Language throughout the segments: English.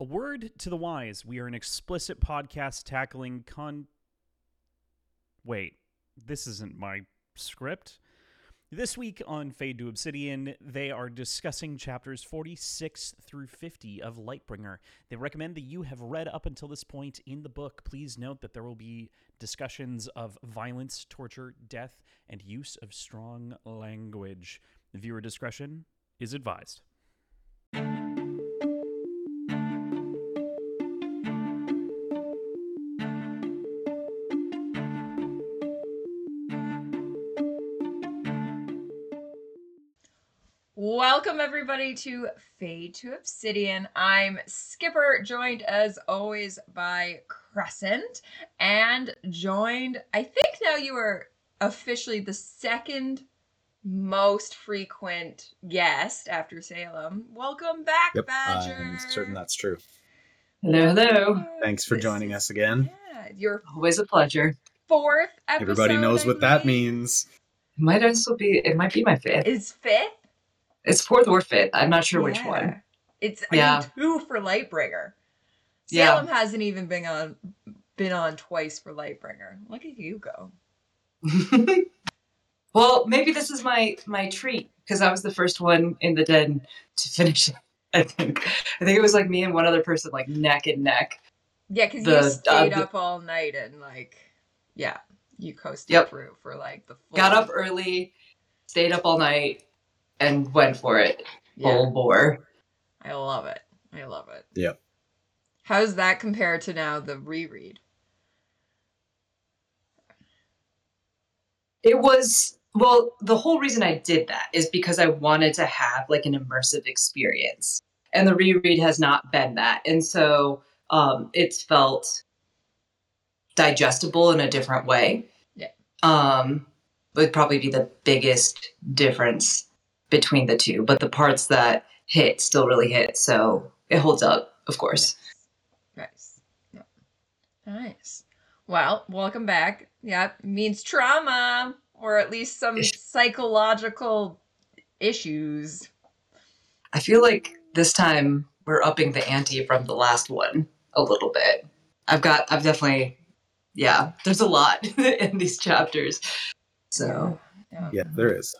A word to the wise. We are an explicit podcast tackling con. Wait, this isn't my script. This week on Fade to Obsidian, they are discussing chapters 46 through 50 of Lightbringer. They recommend that you have read up until this point in the book. Please note that there will be discussions of violence, torture, death, and use of strong language. Viewer discretion is advised. Welcome, everybody, to Fade to Obsidian. I'm Skipper, joined as always by Crescent, and joined, I think now you are officially the second most frequent guest after Salem. Welcome back, Yep, Badger. I'm certain that's true. Hello, hello. Thanks for This joining is- us again. Yeah, your Always a pleasure. fourth episode. Everybody knows I what that believe, means. Might also be. It might be my fifth. Is fifth? It's fourth or fifth. I'm not sure which one. It's I Yeah. mean, two for Lightbringer. Yeah. Salem hasn't even been on been on twice for Lightbringer. Look at you go. well, maybe this is my my treat because I was the first one in the den to finish it. I think. I think it was like me and one other person, like neck and neck. Yeah, because you stayed uh, up all night and like, yeah, you coasted Yep. through for like the full. Got up early, stayed up all night, and went for it. Yeah, Full bore. I love it. I love it. Yep. How's that compared to now the reread? It was well, the whole reason I did that is because I wanted to have like an immersive experience. And the reread has not been that. And so um it's felt digestible in a different way. Yeah. Um would probably be the biggest difference between the two. But the parts that hit still really hit. So it holds up, of course. Nice. Yeah. Nice. Well, welcome back. Yep, means trauma or at least some Ish. psychological issues. I feel like this time we're upping the ante from the last one a little bit. I've got, I've definitely, yeah, there's a lot in these chapters. So, Yeah. Yeah, there is.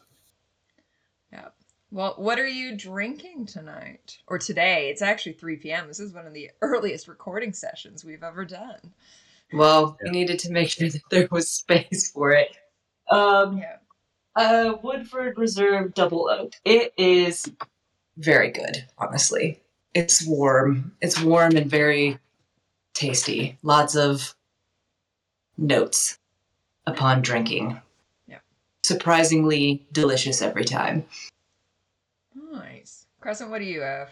Well, what are you drinking tonight or today? It's actually 3 p.m. This is one of the earliest recording sessions we've ever done. well, Yeah. we needed to make sure that there was space for it. Um, Yeah. uh, Woodford Reserve Double Oak. It is very good, honestly. It's warm. It's warm and very tasty. Lots of notes upon drinking. Yeah. Surprisingly delicious every time. Crescent, what do you have?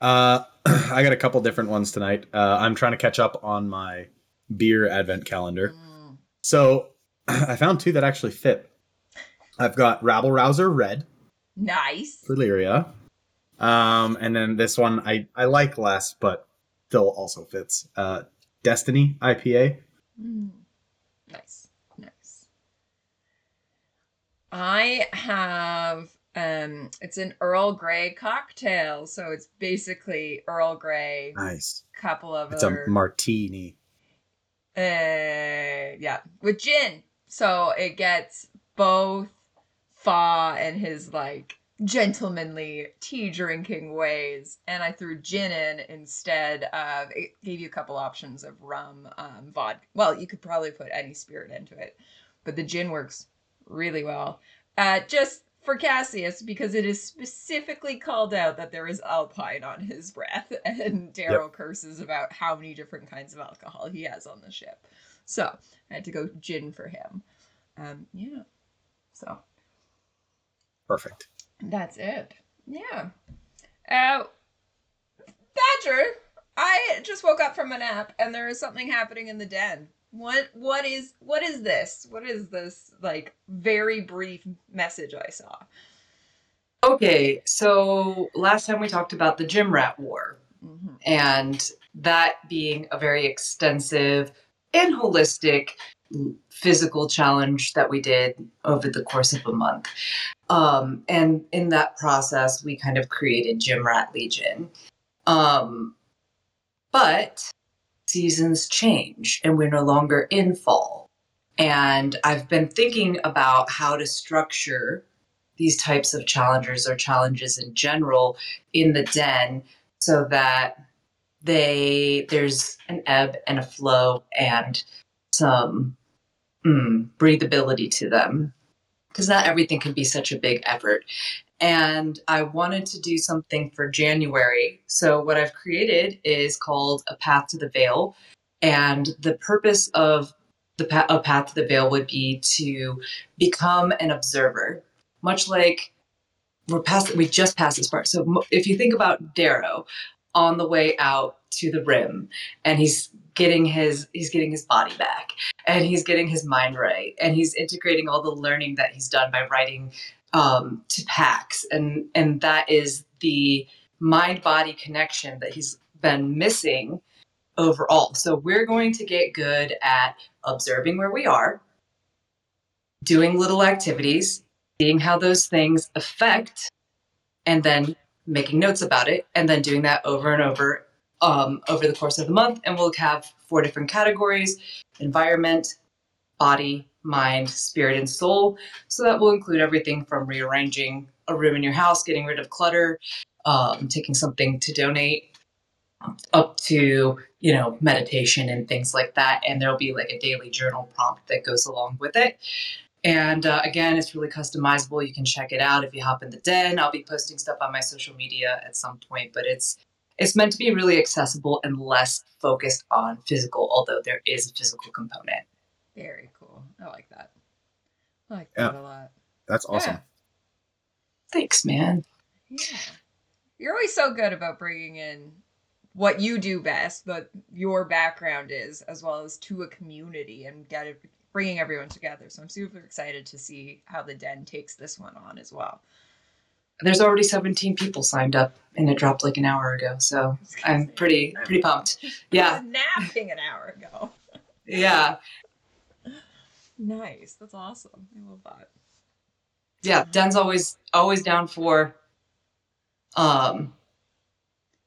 Uh, I got a couple different ones tonight. Uh, I'm trying to catch up on my beer advent calendar. Mm, So I found two that actually fit. I've got Rabble Rouser Red nice. for Lyria. Um, and then this one I, I like less, but still also fits. Uh, Destiny IPA. Mm, Nice. Nice. I have um it's an Earl Grey cocktail, so it's basically Earl Grey, Nice. couple of It's other a martini. Uh, yeah, with gin. So it gets both Fa and his like gentlemanly tea drinking ways, and I threw gin in instead of. It gave you a couple options of rum, um, vodka. Well, you could probably put any spirit into it, but the gin works really well. Uh, just for Cassius because it is specifically called out that there is alpine on his breath, and Darrow curses about how many different kinds of alcohol he has on the ship. So I had to go gin for him. Um, yeah. So Perfect. that's it. Yeah. Uh, Badger, I just woke up from a nap and there is something happening in the den. What what is what is this? What is this like very brief message I saw? Okay, so last time we talked about the gym rat war. Mhm. and that being a very extensive and holistic physical challenge that we did over the course of a month. Um, and in that process, we kind of created Gym Rat Legion. Um, but seasons change and we're no longer in fall. And I've been thinking about how to structure these types of challengers or challenges in general in the den so that they there's an ebb and a flow and some mm, breathability to them because not everything can be such a big effort and I wanted to do something for January. So, what I've created is called A Path to the Veil. And the purpose of the pa- A Path to the Veil would be to become an observer, much like we're past, we just passed this part. So, if you think about Darrow on the way out to the rim, and he's getting his he's getting his body back and he's getting his mind right and he's integrating all the learning that he's done by writing um, to PAX, and and that is the mind body connection that he's been missing overall. So we're going to get good at observing where we are, doing little activities, seeing how those things affect, and then making notes about it, and then doing that over and over um, over the course of the month. And we'll have four different categories: environment, body, mind, spirit, and soul. So that will include everything from rearranging a room in your house, getting rid of clutter, um, taking something to donate, up to you know meditation and things like that. And there'll be like a daily journal prompt that goes along with it. And uh, again, it's really customizable. You can check it out if you hop in the den. I'll be posting stuff on my social media at some point, but it's it's meant to be really accessible and less focused on physical, although there is a physical component. Very cool. I like that. I like Yeah. that a lot. That's awesome. Thanks, man. Yeah. You're always so good about bringing in what you do best, but your background is, as well as to a community and get it, bringing everyone together. So I'm super excited to see how the den takes this one on as well. There's already 17 people signed up, and it dropped like an hour ago. So I'm pretty pretty pumped. Yeah, was napping an hour ago. yeah, Nice. That's awesome. I love that. yeah. Den's always always down for um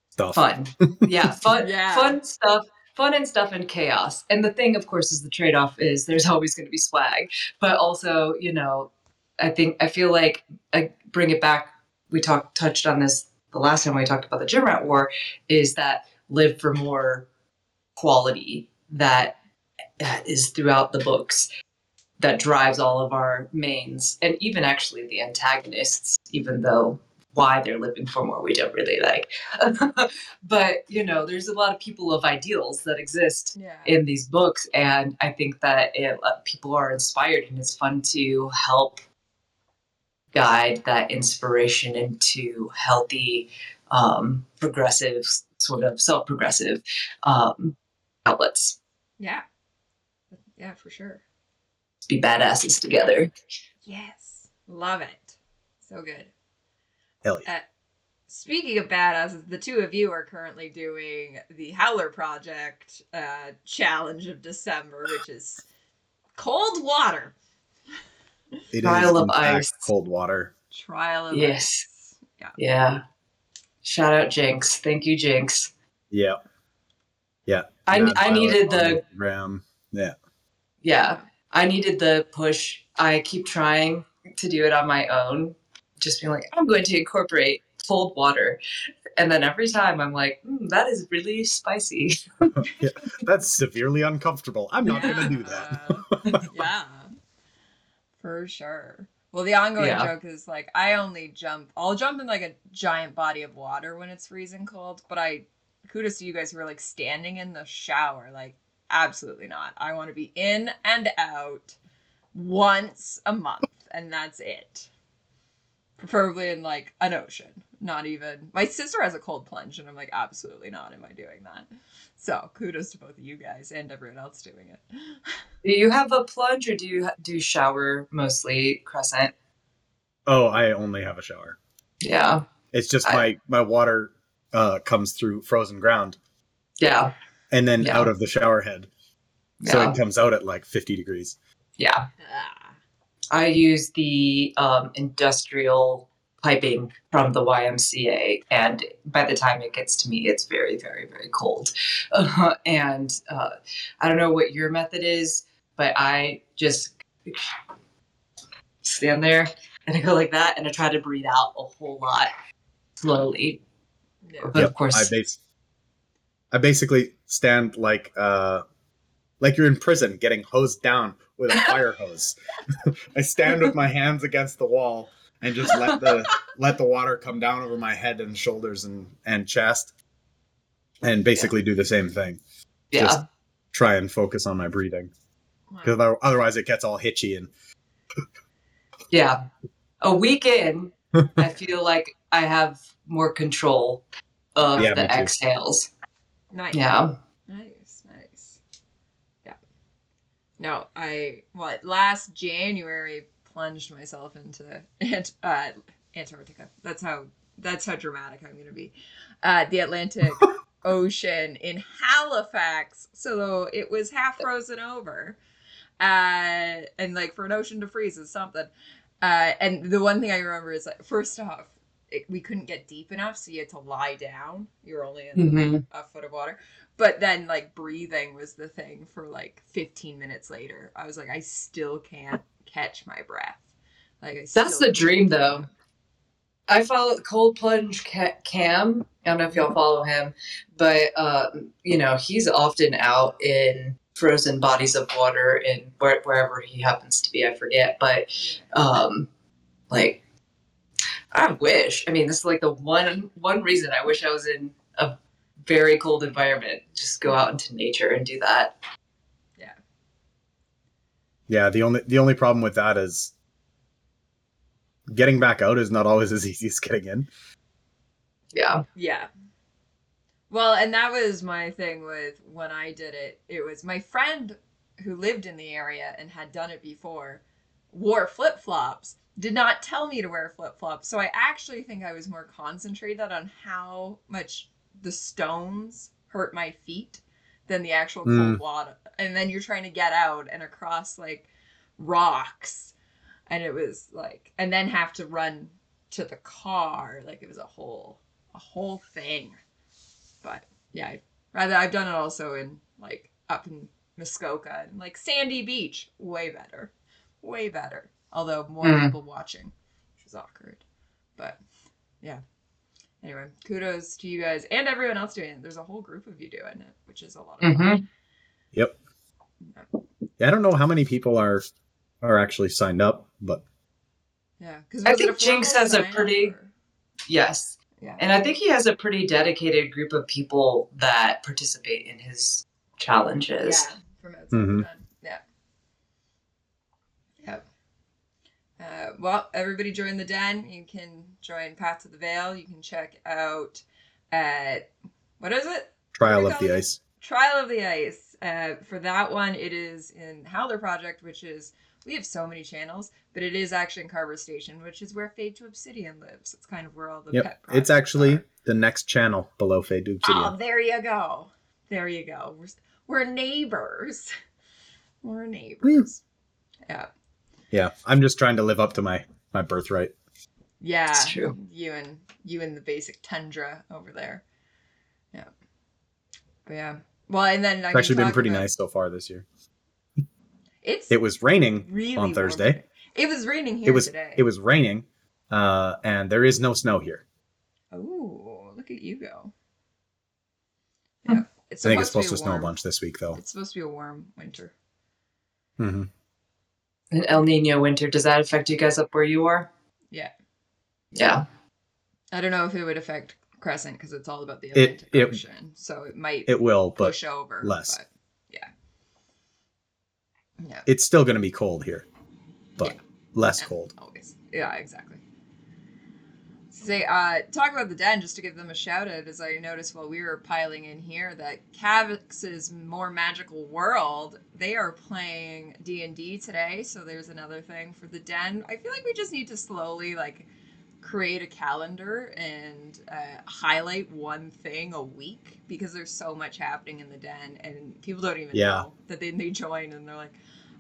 Stuff. fun. Yeah, fun, Yeah. fun stuff. Fun and stuff and chaos. And the thing, of course, is the trade off is there's always going to be swag, but also, you know, I think I feel like I bring it back. We talked touched on this the last time we talked about the gym rat war. Is that live for more quality that that is throughout the books that drives all of our mains and even actually the antagonists, even though why they're living for more we don't really like. but you know, there's a lot of people of ideals that exist Yeah. in these books, and I think that it, uh, people are inspired, and it's fun to help guide that inspiration into healthy, um, progressive, sort of self-progressive um, outlets. yeah. Yeah, for sure. Be badasses together. Yes. Love it. So good. Hell yeah. Uh, speaking of badasses, the two of you are currently doing the Howler Project uh, challenge of December, which is cold water. It is Trial of ice. cold water. Trial of Yes. ice. Yeah. Yeah. Shout out Jinx. Thank you, Jinx. Yeah. Yeah. I, Mad I needed on the Instagram. Yeah. yeah. I needed the push. I keep trying to do it on my own. Just being like, I'm going to incorporate cold water. And then every time I'm like, mm, that is really spicy. That's severely uncomfortable. I'm not gonna do that. Uh, yeah. For sure. Well, the ongoing Yeah. joke is like I only jump. I'll jump in like a giant body of water when it's freezing cold. But I, kudos to you guys who are like standing in the shower. Like, absolutely not. I want to be in and out once a month, and that's it. Preferably in like an ocean. Not even. My sister has a cold plunge, and I'm like, absolutely not. Am I doing that? So kudos to both of you guys and everyone else doing it. Do you have a plunge or do you do shower mostly crescent? Oh, I only have a shower. Yeah. It's just I- my my water uh, comes through frozen ground Yeah. And then Yeah. out of the shower head, so Yeah. it comes out at like 50 degrees. Yeah. Ah. I use the um, industrial piping from the YMCA, and by the time it gets to me, it's very, very, very cold. Uh, and uh, I don't know what your method is, but I just stand there and I go like that, and I try to breathe out a whole lot slowly. Yeah. But of I course, I basically stand like uh like you're in prison getting hosed down with a fire hose. I stand with my hands against the wall and just let the let the water come down over my head and shoulders and and chest and basically do the same thing. yeah, Just try and focus on my breathing because otherwise it gets all hitchy and yeah. A week in, I feel like I have more control of Yeah, the exhales. Nice. Yeah. Nice, nice. Yeah. No, I what last January plunged myself into Ant- uh, Antarctica. That's how that's how dramatic I'm gonna be. Uh, the Atlantic Ocean in Halifax. So it was half frozen over. Uh, and like for an ocean to freeze is something. Uh, and the one thing I remember is like first off, it, we couldn't get deep enough, so you had to lie down. You're only in hmm a foot of water. But then like breathing was the thing for like 15 minutes later. I was like, I still can't catch my breath. Like I That's the dream, though. I follow Cold Plunge Cam. I don't know if y'all follow him, but uh, you know he's often out in frozen bodies of water in where, wherever he happens to be. I forget, but um, like I wish. I mean, this is like the one one reason I wish I was in a very cold environment. Just go out into nature and do that. yeah, Yeah, the only the only problem with that is getting back out is not always as easy as getting in. Yeah. Yeah. Well, and that was my thing with when I did it. It was my friend who lived in the area and had done it before wore flip flops, did not tell me to wear flip flops. So I actually think I was more concentrated on how much the stones hurt my feet than the actual cold Mm. water. And then you're trying to get out and across like rocks. And it was like, and then have to run to the car. Like it was a whole, a whole thing. But yeah, I, rather I've done it also in like up in Muskoka and like Sandy Beach. Way better, way better. Although more Mm. people watching, which is awkward. But yeah. Anyway, kudos to you guys and everyone else doing it. There's a whole group of you doing it, which is a lot of fun. hmm Yep. Yeah, I don't know how many people are are actually signed up, but Yeah, because I think Jinx has a pretty- Yes. yeah. And I think he has a pretty dedicated group of people that participate in his challenges. Yeah, from outside Mhm. the den. Yeah. Yep. Uh, well, everybody join the den. You can join Paths of the Veil. You can check out at what is it? Trial of the it? Ice. Trial of the Ice. Uh, for that one, it is in Howler Project, which is we have so many channels, but it is actually in Carver Station, which is where Fade to Obsidian lives. It's kind of where all the Yep, it's actually are. the next channel below Fade to Obsidian. Oh, there you go. There you go. We're, we're neighbors. We're neighbors. Yeah. Yeah, I'm just trying to live up to my my birthright. Yeah. It's true. You and you and the basic tundra over there. Yeah. But yeah. Well, and then I It's actually been pretty nice so far this year. It's It was raining really on Thursday. today. It was raining here It was today. it was raining, uh, and there is no snow here. Oh, look at you go. Hmm. Yeah. It's I think it's supposed supposed to snow a bunch this week, though. It's supposed to be a warm winter. hmm An El Nino winter, does that affect you guys up where you are? Yeah. Yeah. I don't know if it would affect Crescent because it's all about the Atlantic it- Ocean, so it might It will, but push over less. But yeah, yeah, it's still going to be cold here, but Yeah. less Yeah. cold. always. Yeah, exactly. Say, uh, talk about the den just to give them a shout out. As I noticed while we were piling in here, that Cavix's More Magical World they are playing D and D today. So there's another thing for the den. I feel like we just need to slowly like create a calendar and uh, highlight one thing a week because there's so much happening in the den and people don't even Yeah. know that they, they join and they're like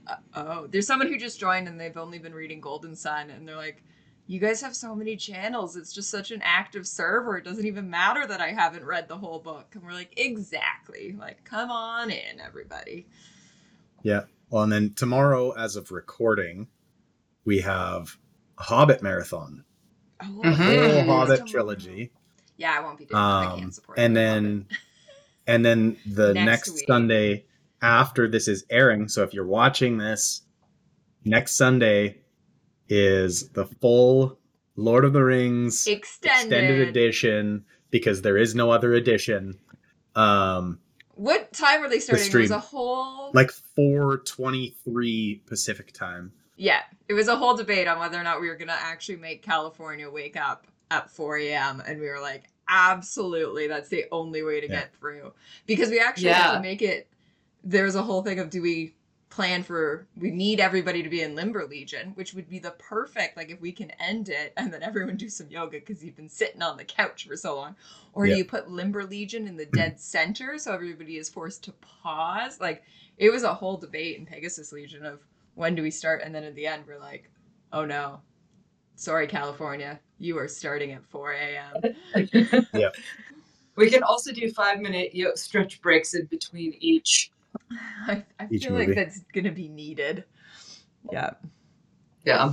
uh, oh there's someone who just joined and they've only been reading Golden Son and they're like you guys have so many channels. It's just such an active server. It doesn't even matter that I haven't read the whole book. And we're like, exactly. Like, come on in, everybody. Yeah. Well, and then tomorrow, as of recording, we have Hobbit marathon, Oh, Mhm. whole Hobbit tomorrow. trilogy. Yeah, I won't be doing that. I Um, can't support and the then, and then the Next next. Sunday after this is airing. So if you're watching this, next Sunday is the full Lord of the Rings Extended. extended edition because there is no other edition. Um, What time were they starting? It was a whole like 423 Pacific time. Yeah, it was a whole debate on whether or not we were gonna actually make California wake up at 4 a.m. and we were like, absolutely, that's the only way to Yeah. get through because we actually have Yeah. to make it. There's a whole thing of do we plan for we need everybody to be in Limber Legion, which would be the perfect like if we can end it and then everyone do some yoga because you've been sitting on the couch for so long, or Yeah. do you put Limber Legion in the dead center so everybody is forced to pause? Like it was a whole debate in Pegasus Legion of when do we start, and then at the end we're like, oh no, sorry California, you are starting at 4 a.m. Yeah. We can also do five minute you stretch breaks in between each. I, I Each feel movie. like that's gonna be needed. Yeah. Yeah.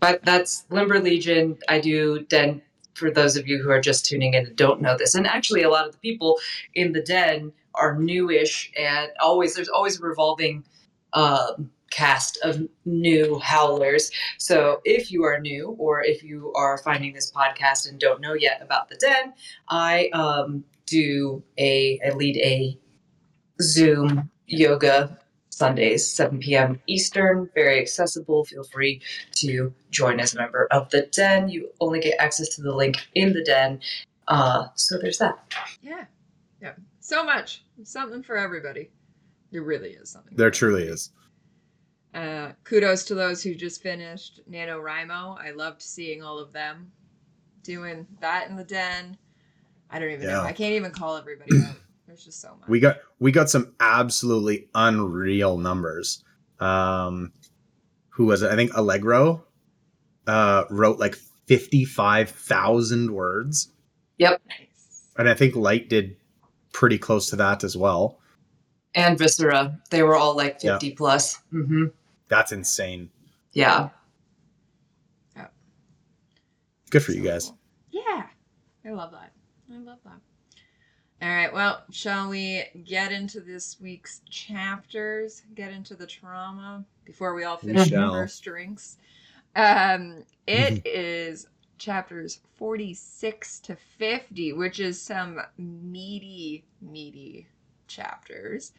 But that's Limber Legion. I do Den for those of you who are just tuning in and don't know this. And actually a lot of the people in the den are newish and always there's always a revolving um, cast of new howlers. So if you are new or if you are finding this podcast and don't know yet about the den, I um, do a I lead a Zoom yoga Sundays, 7 p.m. Eastern, very accessible. Feel free to join as a member of the den. You only get access to the link in the den. Uh, so there's that. Yeah. Yeah. So much. Something for everybody. There really is something. There truly is. Uh, kudos to those who just finished NaNoWriMo. I loved seeing all of them doing that in the den. I don't even know. I can't even call everybody out. There's just so much. We got we got some absolutely unreal numbers. Um, who was it? I think Allegro uh, wrote like fifty five thousand words, Yep. and I think Light did pretty close to that as well. And Viscera, they were all like Yeah. 50 plus. Mm-hmm. That's insane. Yeah. Good for you guys. cool. Yeah. I love that. I love that. All right. Well, shall we get into this week's chapters? Get into the trauma before we all We finish our drinks. Um, it is chapters 46 to 50, which is some meaty, meaty chapters.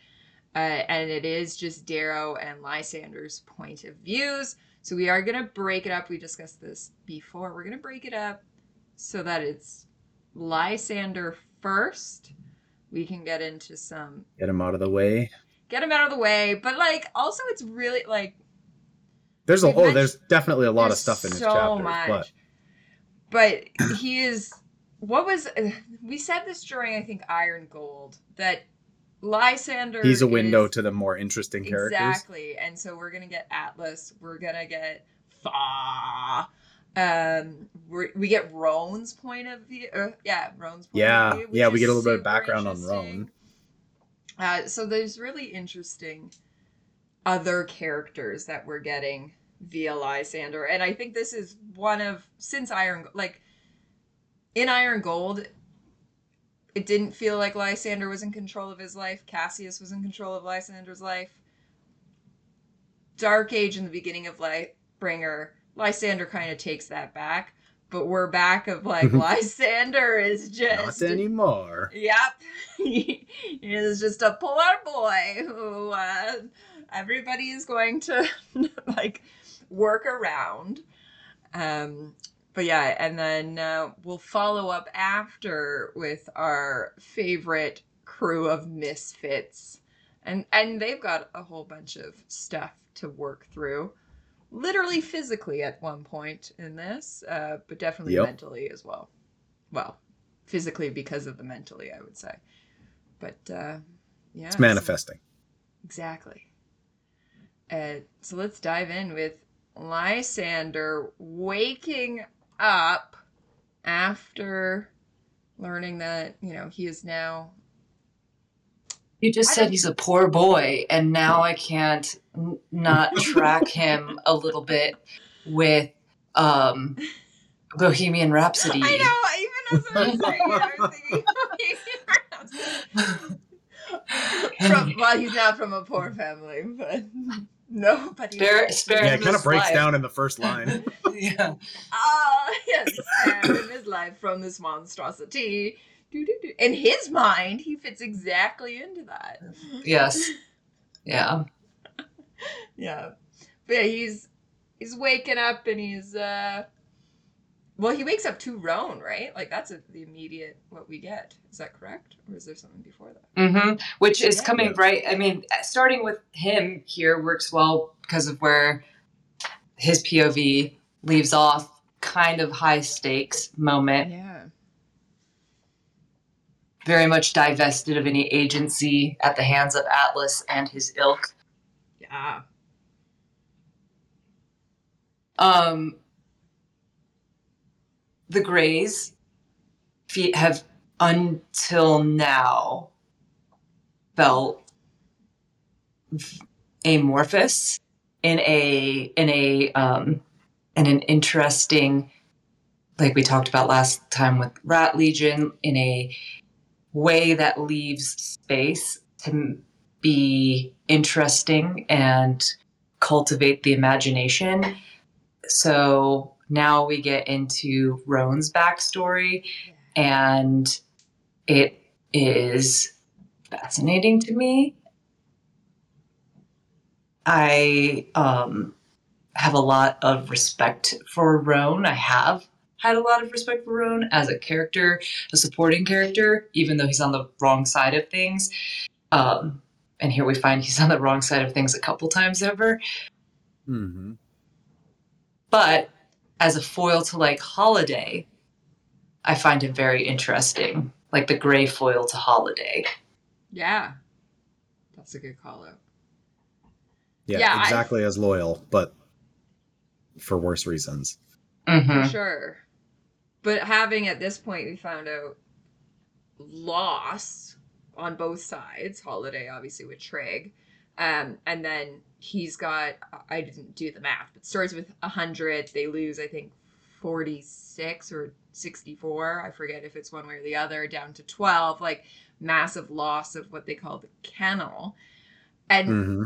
Uh, and it is just Darrow and Lysander's point of views. So we are going to break it up. We discussed this before. We're going to break it up so that it's Lysander first. We can get into some, Get him out of the way. get him out of the way. But like, also, it's really like, There's a oh, there's definitely a lot of stuff in his so chapters, much. but But he is. What was we said this during I think Iron Gold that Lysander. he's a window is- to the more interesting characters. exactly, and so we're gonna get Atlas. We're gonna get Fa. Um, we're, we get Roan's point of view. Uh, yeah, Roan's point Yeah, of view. yeah, we get a little bit of background on. Roan. Uh, so there's really interesting other characters that we're getting via Lysander, and I think this is one of since Iron like in Iron Gold, it didn't feel like Lysander was in control of his life. Cassius was in control of Lysander's life. Dark Age in the beginning of Lightbringer, Lysander kind of takes that back, but we're back of like Lysander is just Not anymore. Yep. he is just a poor boy who uh, everybody is going to like work around. Um, but yeah, and then uh, we'll follow up after with our favorite crew of misfits. And and they've got a whole bunch of stuff to work through. Literally physically at one point in this, uh, but definitely Yep. mentally as well. Well, physically because of the mentally, I would say. But uh, yeah, It's so- manifesting. exactly. Uh, so let's dive in with Lysander waking up after learning that, you know, he is now You just I said he's a poor boy, and now I can't n- not track him a little bit with um, Bohemian Rhapsody. I know, even as I was saying it, I was thinking from, well, he's not from a poor family, but nobody. Spare, spare Yeah, it kind of breaks life. down in the first line. yeah. Ah, yes, and in his life from this monstrosity. In his mind, he fits exactly into that. Yes. Yeah. Yeah. But yeah, he's he's waking up and he's uh well he wakes up to Roan, right? Like that's a, the immediate what we get. Is that correct? Or is there something before that? Mm hmm Which is Yeah. coming Yeah. right. I mean, starting with him here works well because of where his POV leaves off. Kind of high stakes moment. Yeah. Very much divested of any agency at the hands of Atlas and his ilk. Yeah. Um, the Greys have until now felt amorphous in a in a um, in an interesting, like we talked about last time with Rat Legion, in a way that leaves space to be interesting and cultivate the imagination so now we get into Roan's backstory, and it is fascinating to me. I um, have a lot of respect for Roan. I have had a lot of respect for Roan as a character, a supporting character, even though he's on the wrong side of things. Um, and here we find he's on the wrong side of things a couple times over. hmm But as a foil to like Holiday, I find him very interesting. Like the gray foil to Holiday. Yeah. That's a good call out. Yeah, Yeah, I- exactly as loyal, but for worse reasons. Mm-hmm. For sure. But having at this point we found out loss on both sides, Holiday obviously with Trig. Um, and then he's got I didn't do the math, but starts with hundred, they lose I think forty six or sixty four. I forget if it's one way or the other, down to twelve, like massive loss of what they call the kennel. And hmm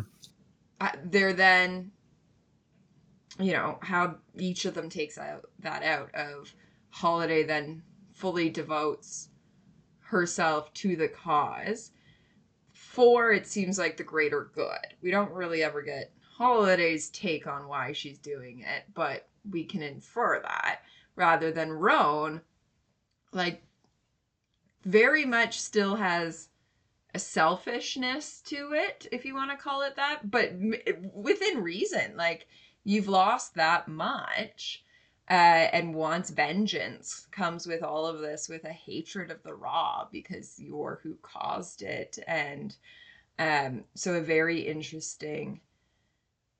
uh, they're then you know how each of them takes out that out of holiday then fully devotes herself to the cause for it seems like the greater good we don't really ever get holiday's take on why she's doing it but we can infer that rather than roan like very much still has a selfishness to it, if you want to call it that, but within reason. Like you've lost that much, uh, and wants vengeance comes with all of this with a hatred of the Raa because you're who caused it, and um, so a very interesting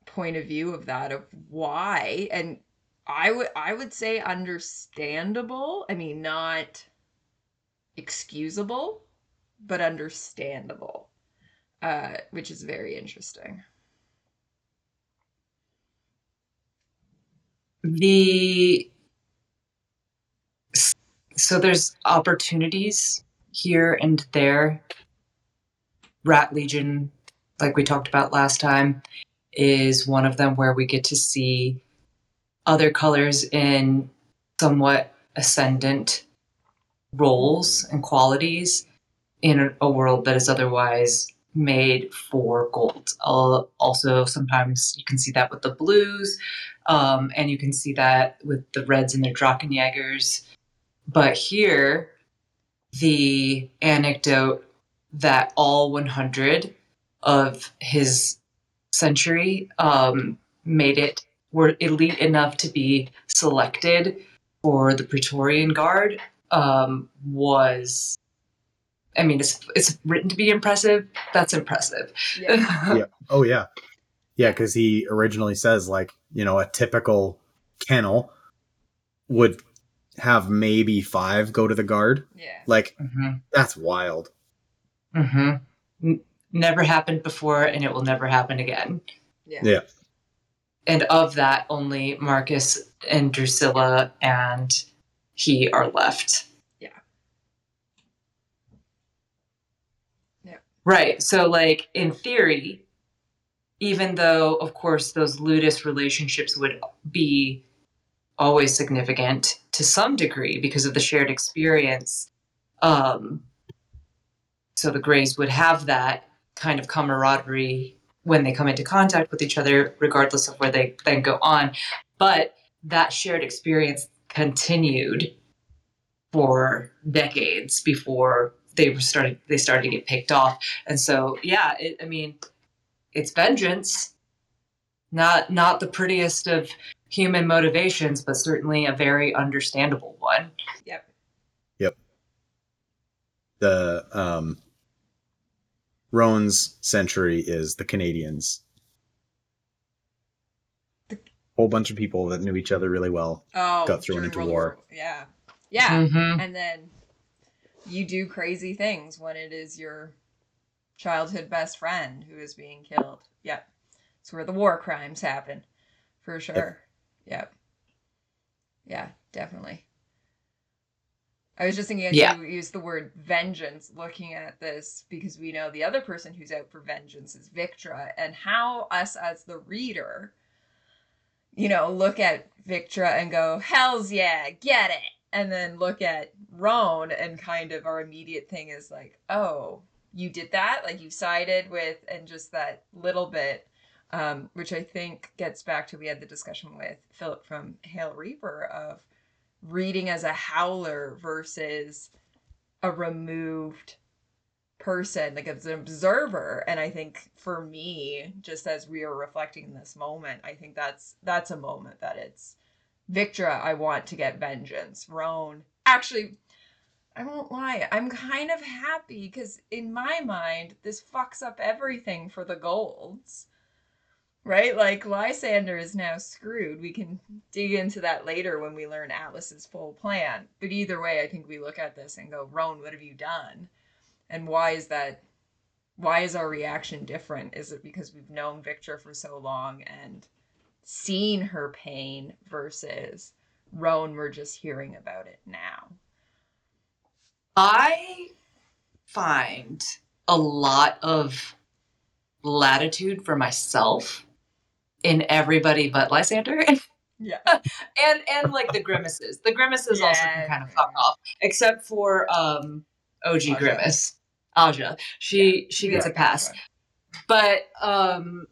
point of view of that of why and I would I would say understandable. I mean, not excusable, but understandable, uh, which is very interesting. The so there's opportunities here and there. Rat Legion, like we talked about last time, is one of them where we get to see other colors in somewhat ascendant roles and qualities in a, world that is otherwise made for gold. Uh, also, sometimes you can see that with the blues, um, and you can see that with the reds and their Drachenjägers. But here, the anecdote that all 100 of his century um, made it were elite enough to be selected for the Praetorian Guard um, was. I mean, it's it's written to be impressive. That's impressive. Yeah. yeah. Oh yeah. Yeah, because he originally says like you know a typical kennel would have maybe five go to the guard. Yeah. Like Mm-hmm. that's wild. Mm-hmm. N- never happened before, and it will never happen again. Yeah. Yeah. And of that, only Marcus and Drusilla and he are left. Yeah. Yeah. Right. So, like, in theory, even though, of course, those ludus relationships would be always significant to some degree because of the shared experience, um, so the Greys would have that kind of camaraderie when they come into contact with each other, regardless of where they then go on. But that shared experience continued for decades before they were started they started to get picked off. And so yeah, it, I mean, it's vengeance. Not not the prettiest of human motivations, but certainly a very understandable one. Yep. Yep the um, Roan's century is the Canadians. The- Whole bunch of people that knew each other really well. Oh, Got thrown into World war. Yeah. Yeah. Mhm. And then you do crazy things when it is your childhood best friend who is being killed. Yep. It's where the war crimes happen. For sure. Yep. Yeah, definitely. I was just thinking as Yeah. you use the word vengeance, looking at this because we know the other person who's out for vengeance is Victra, and how us as the reader, you know, look at Victra and go, "Hell's yeah, get it," and then look at Roan and kind of our immediate thing is like, "Oh, you did that? Like you sided with," and just that little bit, um, which I think gets back to we had the discussion with Philip from Hail Reaper of reading as a howler versus a removed person like as an observer and i think for me just as we are reflecting in this moment i think that's that's a moment that it's victra i want to get vengeance. Roan. Actually i won't lie. I'm kind of happy because in my mind this fucks up everything for the golds. Right? Like lysander is now screwed. We can dig into that later when we learn atlas's full plan. But either way i think we look at this and go roan what have you done? And why is that why is our reaction different? Is it because we've known victra for so long and seen her pain versus roan we're just hearing about it now I find a lot of latitude for myself in everybody but Lysander. yeah and and like the Grimmuses. The Grimmuses also can kind of fuck off, except for um OG Aja. Grimmus, Aja. She she gets a pass. But um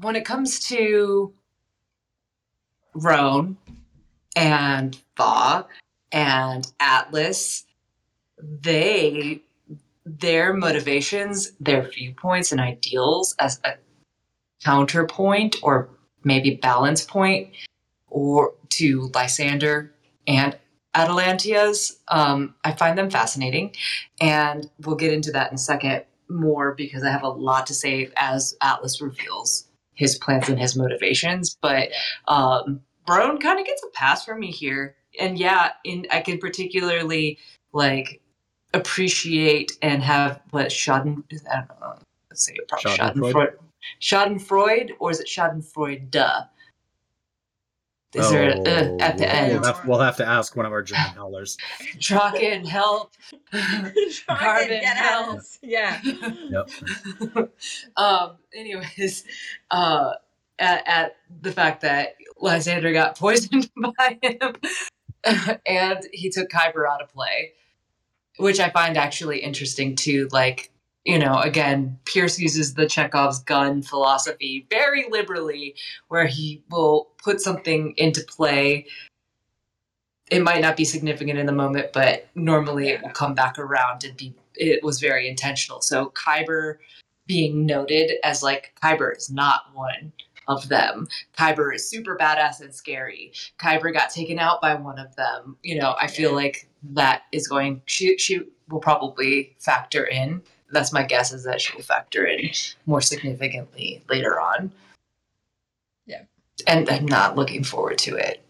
when it comes to Roan and Thaw and Atlas, they their motivations, their viewpoints and ideals as a counterpoint or maybe balance point or to Lysander and Atalantia's. Um, I find them fascinating, and we'll get into that in a second more because I have a lot to say as Atlas reveals his plans and his motivations. But um, Roan kind of gets a pass from me here, and yeah, in I can particularly like appreciate and have what Schaden. I don't know. Let's say it properly. Schadenfreude? Schadenfreude. Schadenfreude, or is it Schadenfreude? Duh. Is there a, uh, at the we'll end? have, we'll have to ask one of our German howlers. Draken, help! Carbon, get out. yeah Yep. um. Anyways, uh, at, at the fact that Lysander got poisoned by him, and he took Kyber out of play, which I find actually interesting too. Like, you know, again, Pierce uses the Chekhov's gun philosophy very liberally, where he will put something into play. It might not be significant in the moment, but normally it will come back around and be. It was very intentional. So Kyber being noted as like Kyber is not one of them. Kyber is super badass and scary. Kyber got taken out by one of them. You know, I feel like that is going. She she will probably factor in that's my guess is that she'll factor in more significantly later on. Yeah. And I'm not looking forward to it.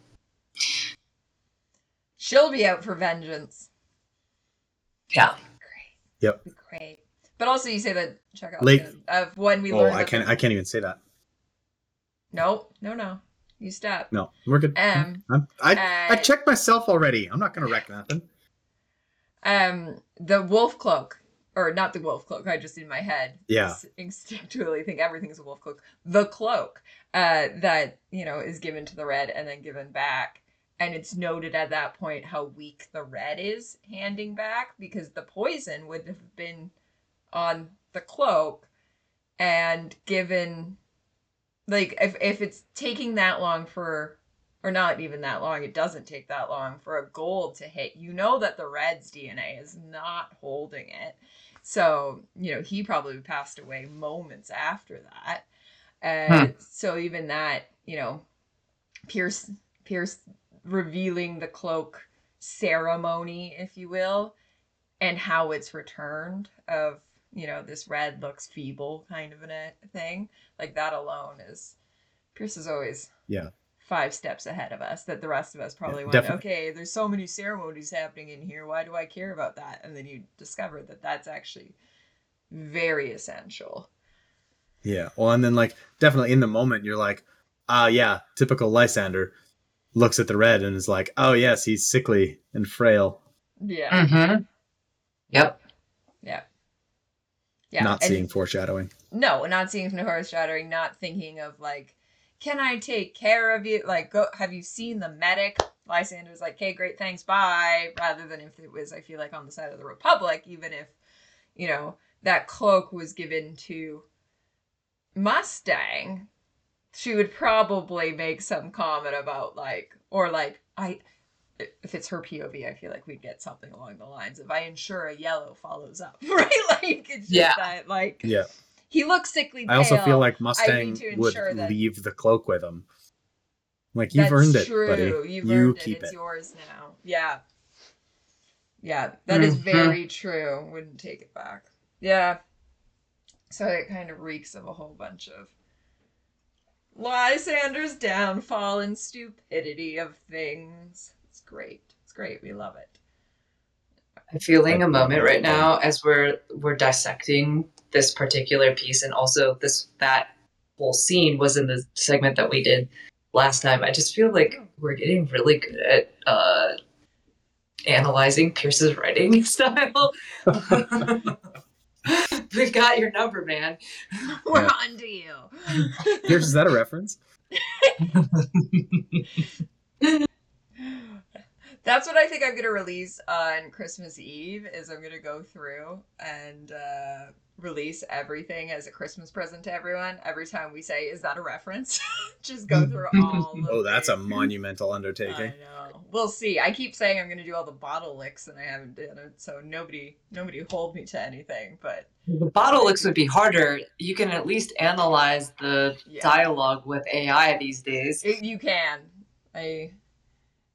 She'll be out for vengeance. Yeah. Great. Yep. Great. But also, you say that Chekhov Late- of when we Oh. I can't. the- I can't even say that. No, no, no. You stop. No, we're good. Um, I'm, I I uh, checked myself already. I'm not gonna wreck nothing. Um, the wolf cloak, or not the wolf cloak. I just in my head, Yeah. instinctually think everything's a wolf cloak. The cloak, uh, that you know is given to the red and then given back, and it's noted at that point how weak the red is handing back because the poison would have been on the cloak, and given, like if if it's taking that long for or not even that long, it doesn't take that long for a gold to hit. You know that the Red's DNA is not holding it. So, you know, he probably passed away moments after that. And hmm. so even that, you know, Pierce Pierce revealing the cloak ceremony, if you will, and how it's returned of, you know, this red looks feeble kind of a thing. Like that alone is Pierce is always Yeah. Five steps ahead of us that the rest of us probably went definitely. okay there's so many ceremonies happening in here why do i care about that and then you discover that that's actually very essential Yeah. Well, and then like definitely in the moment, you're like, ah, yeah, typical Lysander. Looks at the red and is like, oh yes, he's sickly and frail. yeah Mm-hmm. Yep. yeah yeah not and- seeing foreshadowing. no not seeing foreshadowing not thinking of like can i take care of you like go have you seen the medic lysander's like okay great thanks bye rather than if it was i feel like on the side of the republic even if you know that cloak was given to mustang she would probably make some comment about like or like i if it's her POV, I feel like we'd get something along the lines of "I ensure a yellow follows up," right? Like it's just Yeah. that, like Yeah. He looks sickly. Pale. I also feel like Mustang would that- leave the cloak with him. Like you've That's earned it, true. buddy. You've you earned keep it. It's yours now. Yeah. Yeah, that is Mhm. very true. Wouldn't take it back. Yeah. So it kind of reeks of a whole bunch of Lysander's downfall and stupidity of things. It's great. It's great. We love it. I'm feeling a moment right now as we're we're dissecting this particular piece and also this that whole scene was in the segment that we did last time. I just feel like we're getting really good at uh analyzing Pierce's writing style. We've got your number, man. We're Yeah. on to you. Here's is that a reference? That's what I think I'm gonna release on Christmas Eve. Is I'm gonna go through and uh, release everything as a Christmas present to everyone. Every time we say, "Is that a reference?" Just go through all. of Oh, that's a the- monumental I undertaking. know. We'll see. I keep saying I'm gonna do all the bottle licks, and I haven't done it. So nobody, nobody hold me to anything. But The bottle licks would be harder. You can at least analyze the Yeah. dialogue with AI these days. It, you can. I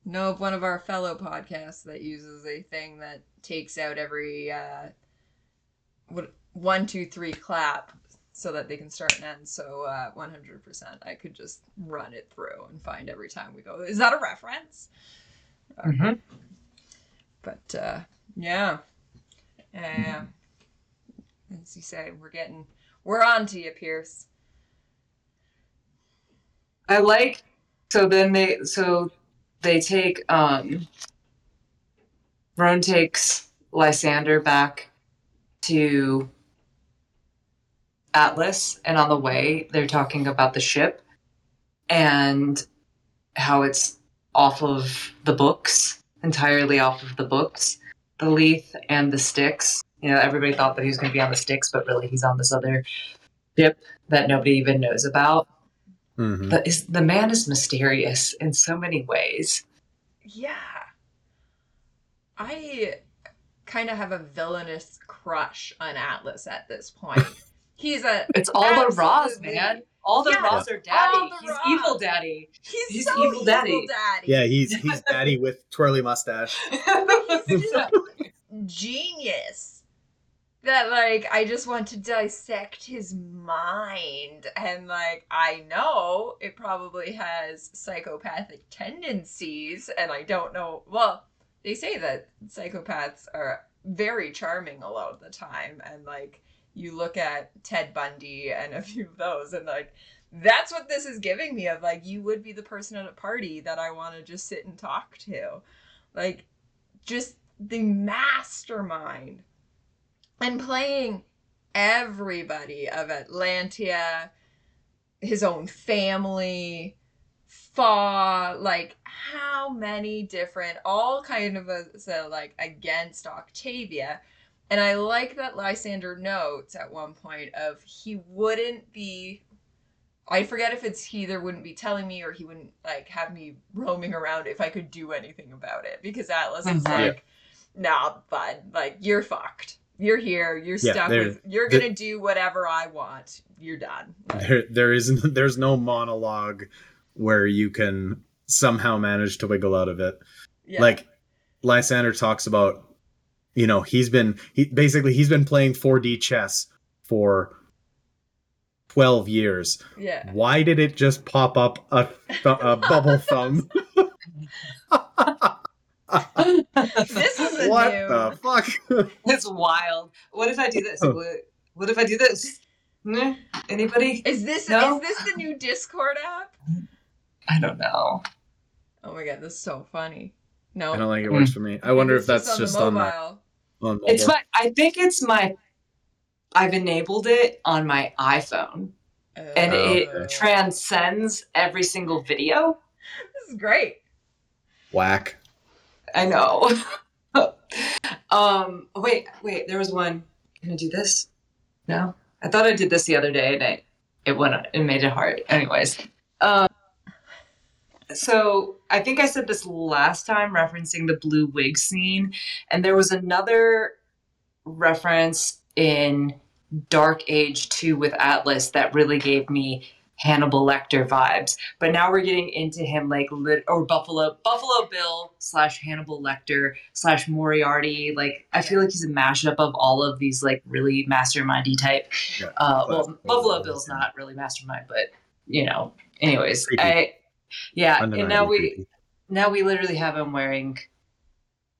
know of one of our fellow podcasts that uses a thing that takes out every uh, what one, two, three clap so that they can start and end. So uh, 100%, I could just run it through and find every time we go, is that a reference? Mhm. But uh, yeah, yeah. As you say, we're getting, we're on to you, Pierce. I like so then they so they take um takes Lysander back to Atlas and on the way they're talking about the ship and how it's off of the books, entirely off of the books. The Leith and the Sticks. You know, everybody thought that he was gonna be on the Sticks, but really he's on this other ship that nobody even knows about. Mhm. But is the man is mysterious in so many ways. Yeah. I kind of have a villainous crush on Atlas at this point. He's a It's all the Raas, man. All the Yeah, Raas are all daddy. He's Ross. evil daddy. he's, He's so evil evil daddy. daddy. Yeah, he's he's daddy with twirly mustache. He's just a genius. That like I just want to dissect his mind. And like I know it probably has psychopathic tendencies and I don't know well they say that psychopaths are very charming a lot of the time. And like you look at Ted Bundy and a few of those and like that's what this is giving me of like you would be the person at a party that I want to just sit and talk to. Like just the mastermind and playing everybody of Atlantia, his own family, Fa, like how many different, all kind of a, so like against Octavia. And I like that Lysander notes at one point of he wouldn't be I forget if it's he either wouldn't be telling me or he wouldn't like have me roaming around if I could do anything about it. Because Atlas is Mhm. Like, nah, bud, like you're fucked. You're here. You're Yeah, stuck with. You're gonna do whatever I want. You're done. Like, There, there isn't. There's no monologue where you can somehow manage to wiggle out of it. yeah. Like Lysander talks about, you know, he's been he basically he's been playing 4D chess for 12 years. yeah. Why did it just pop up a, th- a bubble thumb? This is what new. the fuck? it's wild. What if I do this? What, what if I do this? Anybody? Is this No? is this the new Discord app? I don't know. Oh my god, this is so funny. No, I don't think it works for me. I wonder if that's just on, the the, mobile. on mobile. It's my. I think it's my. I've enabled it on my iPhone, and Oh, it okay. transcends every single video. this is great. Whack. I know. um. Wait. Wait. There was one. Can I do this? No. I thought I did this the other day, and I, it went. It made it hard. Anyways. Um. So I think I said this last time, referencing the blue wig scene, and there was another reference in Dark Age Two with Atlas that really gave me Hannibal Lecter vibes. But now we're getting into him like lit or Buffalo Buffalo Bill slash Hannibal Lecter slash Moriarty. Like I feel like he's a mashup of all of these like really mastermindy type. Yeah, Uh, well, Buffalo Buffalo Bill's Bill. not really mastermind, but you know. Anyways, Creepy. I yeah, and now we creepy. now we literally have him wearing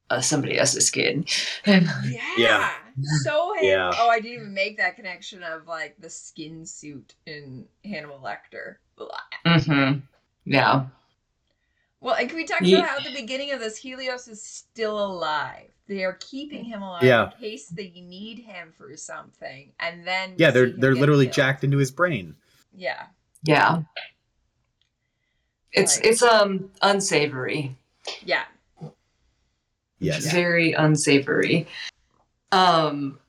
uh, somebody else's skin. Yeah. Yeah. So hand- Yeah. Oh, I didn't even make that connection of like the skin suit in Hannibal Lecter. Mm-hmm. Yeah. Well, and can we talk Ye- about how at the beginning of this, Helios is still alive? They are keeping him alive Yeah. in case they need him for something, and then Yeah, they're they're literally killed. jacked into his brain. Yeah, Yeah. It's Like- it's um unsavory. yeah. Yes. Very unsavory. Um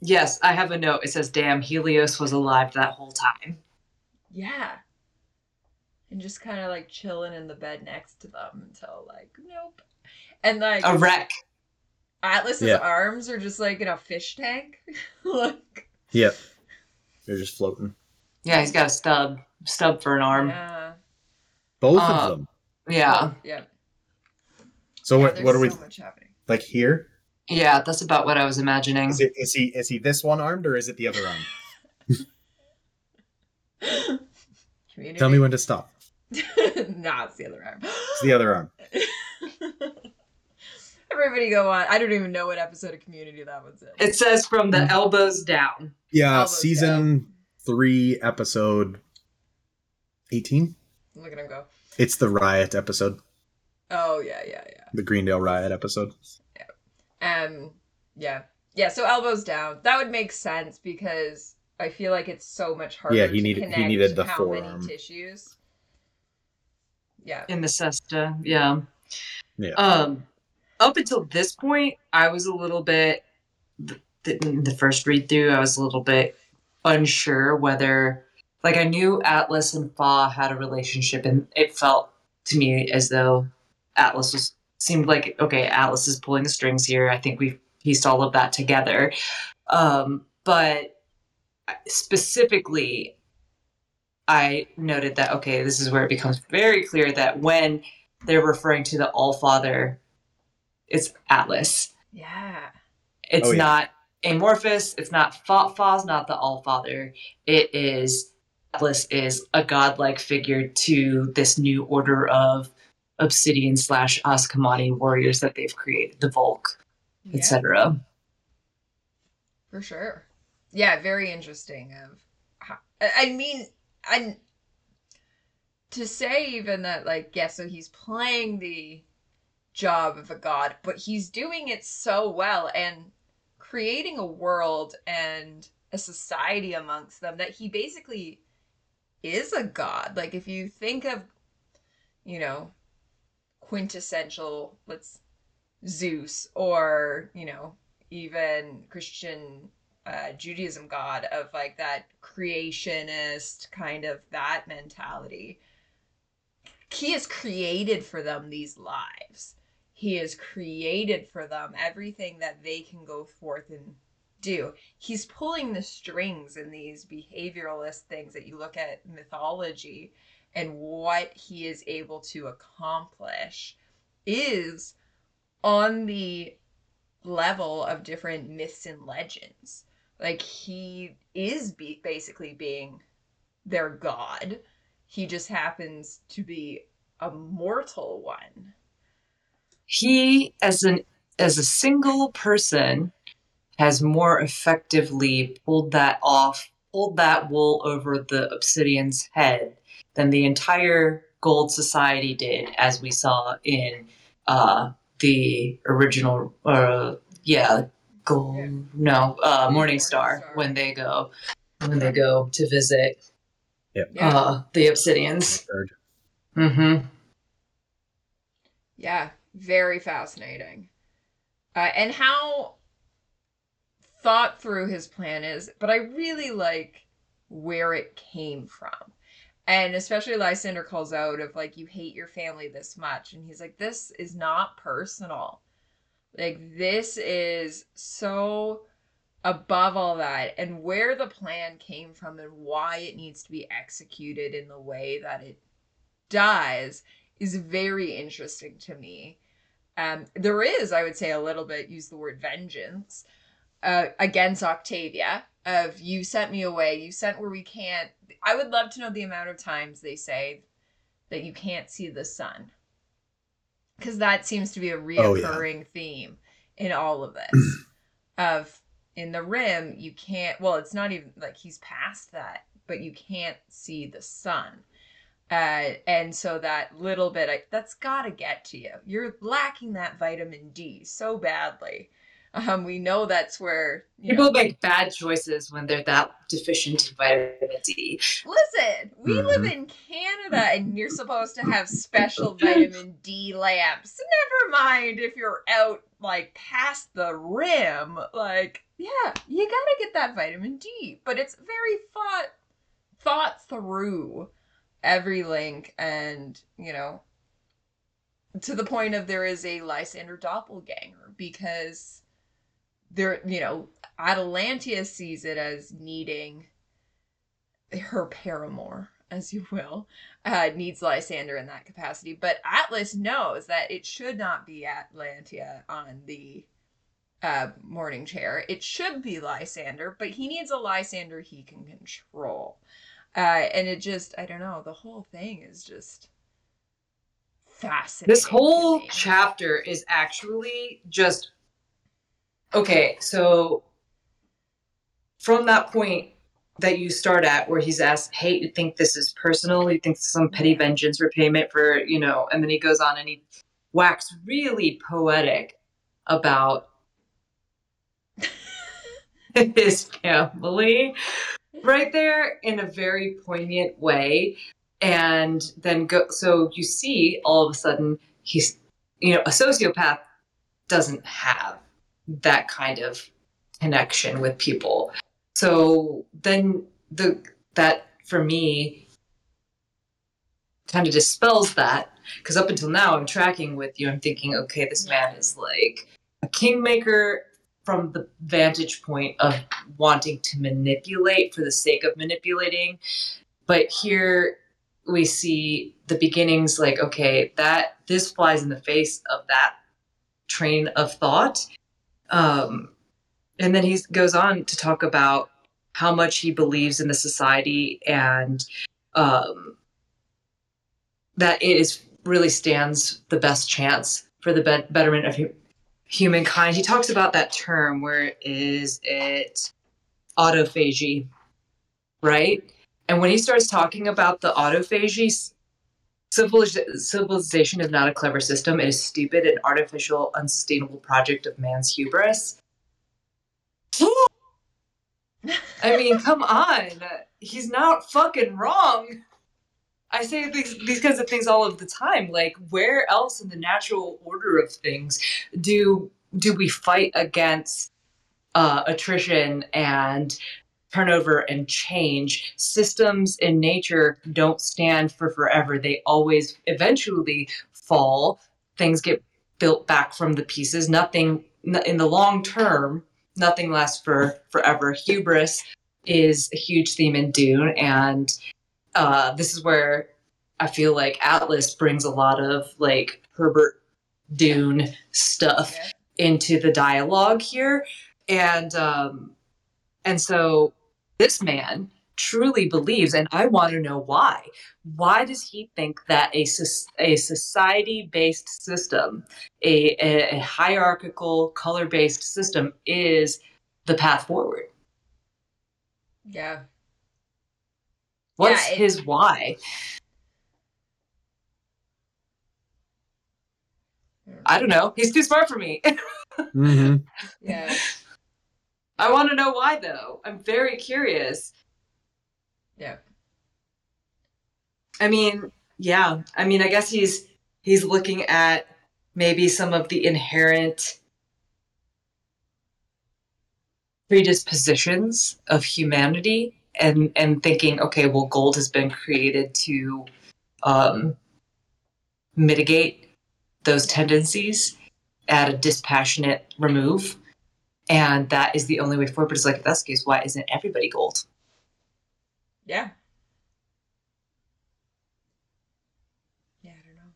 yes, I have a note. It says damn Helios was alive that whole time. Yeah. And just kind of like chilling in the bed next to them until like, nope. And like A wreck. Atlas's Yeah. arms are just like in a fish tank. like, Yep. They're just floating. Yeah, he's got a stub. Stub for an arm. yeah. Both Uh, of them. Yeah. Yeah. So Yeah, what what are we so much happening. like here? Yeah, that's about what I was imagining. Is it is he is he this one armed or is it the other arm? Tell me when to stop. nah, it's the other arm. It's the other arm. Everybody go on. I don't even know what episode of Community that was in. It says from the elbows down. Yeah, Elbows season three, episode eighteen. Look at him go. It's the riot episode, Oh yeah, yeah, yeah. the Greendale riot episode. Um, yeah, yeah. So elbows down. That would make sense because I feel like it's so much harder. Yeah, he to needed- he connect needed the how forearm. many tissues. Yeah. in the cesta yeah Yeah. um up until this point i was a little bit the, the, the first read through i was a little bit unsure whether like i knew atlas and fa had a relationship and it felt to me as though atlas was seemed like okay atlas is pulling the strings here i think we've pieced all of that together um but specifically I noted that okay, this is where it becomes very clear that when they're referring to the All Father, it's Atlas. Yeah. It's Oh, yeah. not amorphous. It's not Fa. Fa's not the All Father. It is Atlas is a godlike figure to this new order of Obsidian slash Ascomanni warriors that they've created, the Volk, Yeah, etc. for sure. Yeah, very interesting. Of, how, I I mean, and to say even that, like, yeah, so he's playing the job of a god, but he's doing it so well and creating a world and a society amongst them that he basically is a god. Like, if you think of, you know, quintessential, let's Zeus or, you know, even Christian uh, Judaism God of like that creationist kind of that mentality. He has created for them these lives. He has created for them everything that they can go forth and do. He's pulling the strings in these behavioralist things that you look at mythology and what he is able to accomplish is on the level of different myths and legends. Like he is be- basically being their god. He just happens to be a mortal one. He, as an as a single person, has more effectively pulled that off, pulled that wool over the Obsidian's head than the entire Gold Society did, as we saw in uh, the original, uh, yeah, Gold, Yeah. no, uh, Morning Morningstar. Star when they go when they go to visit Yeah. uh, the Obsidians. Third. Mm-hmm. Yeah, very fascinating. Uh, and how thought through his plan is, but I really like where it came from. And especially Lysander calls out of like, you hate your family this much. And he's like, this is not personal. Like, this is so above all that. And where the plan came from and why it needs to be executed in the way that it does is very interesting to me. Um, there is, I would say, a little bit use the word vengeance uh, against Octavia. Of you sent me away, you sent where we can't. I would love to know the amount of times they say that you can't see the sun, because that seems to be a Oh, yeah. reoccurring theme in all of this. of in the rim, you can't. Well, it's not even like he's past that, but you can't see the sun uh, and so that little bit I, that's got to get to you you're lacking that vitamin d so badly um, we know that's where you People know, make bad choices when they're that deficient in vitamin D. listen we Mhm. live in canada and you're supposed to have special vitamin d lamps never mind if you're out like past the rim like yeah you gotta get that vitamin d but it's very thought thought through every link and you know to the point of there is a Lysander doppelganger because there you know Atalantia sees it as needing her paramour as you will uh needs Lysander in that capacity. But Atlas knows that it should not be Atlantia on the uh morning chair. It should be Lysander but he needs a Lysander he can control. Uh, and it just, I don't know, the whole thing is just fascinating. This whole chapter is actually just okay. So from that point that you start at, where he's asked, "Hey, you think this is personal? You think this some petty vengeance repayment for you know?" And then he goes on and he whacks really poetic about his family right there in a very poignant way and then go so you see all of a sudden he's you know a sociopath doesn't have that kind of connection with people. So then the that for me kind of dispels that because up until now i'm tracking with you i'm thinking okay this man is like a kingmaker from the vantage point of wanting to manipulate for the sake of manipulating. But here we see the beginnings like okay that this flies in the face of that train of thought um and then he goes on to talk about how much he believes in the society and um, that it is really stands the best chance for the bet- betterment of hu- humankind. He talks about that term where is it autophagy, right? And when he starts talking about the autophagy, civilization is not a clever system. It is stupid, an artificial, unsustainable project of man's hubris. I mean, come on. He's not fucking wrong. I say these, these kinds of things all of the time. Like, where else in the natural order of things do do we fight against uh, attrition and turnover and change? Systems in nature don't stand for forever. They always eventually fall. Things get built back from the pieces. Nothing in the long term nothing lasts for forever. Hubris is a huge theme in Dune, and uh, this is where I feel like Atlas brings a lot of like Herbert Dune stuff into the dialogue here, and um, and so this man truly believes, and I want to know why. Why does he think that a, a society based system, a, a hierarchical, color based system, is the path forward? Yeah. What's yeah, it, his why? I don't know. He's too smart for me. mm-hmm. Yeah. I want to know why, though. I'm very curious. Yeah. I mean, yeah. I mean, I guess he's he's looking at maybe some of the inherent predispositions of humanity and and thinking, okay, well, gold has been created to um, mitigate those tendencies at a dispassionate remove, and that is the only way forward. But it's like, if that's the case, why isn't everybody gold? Yeah. Yeah, I don't know.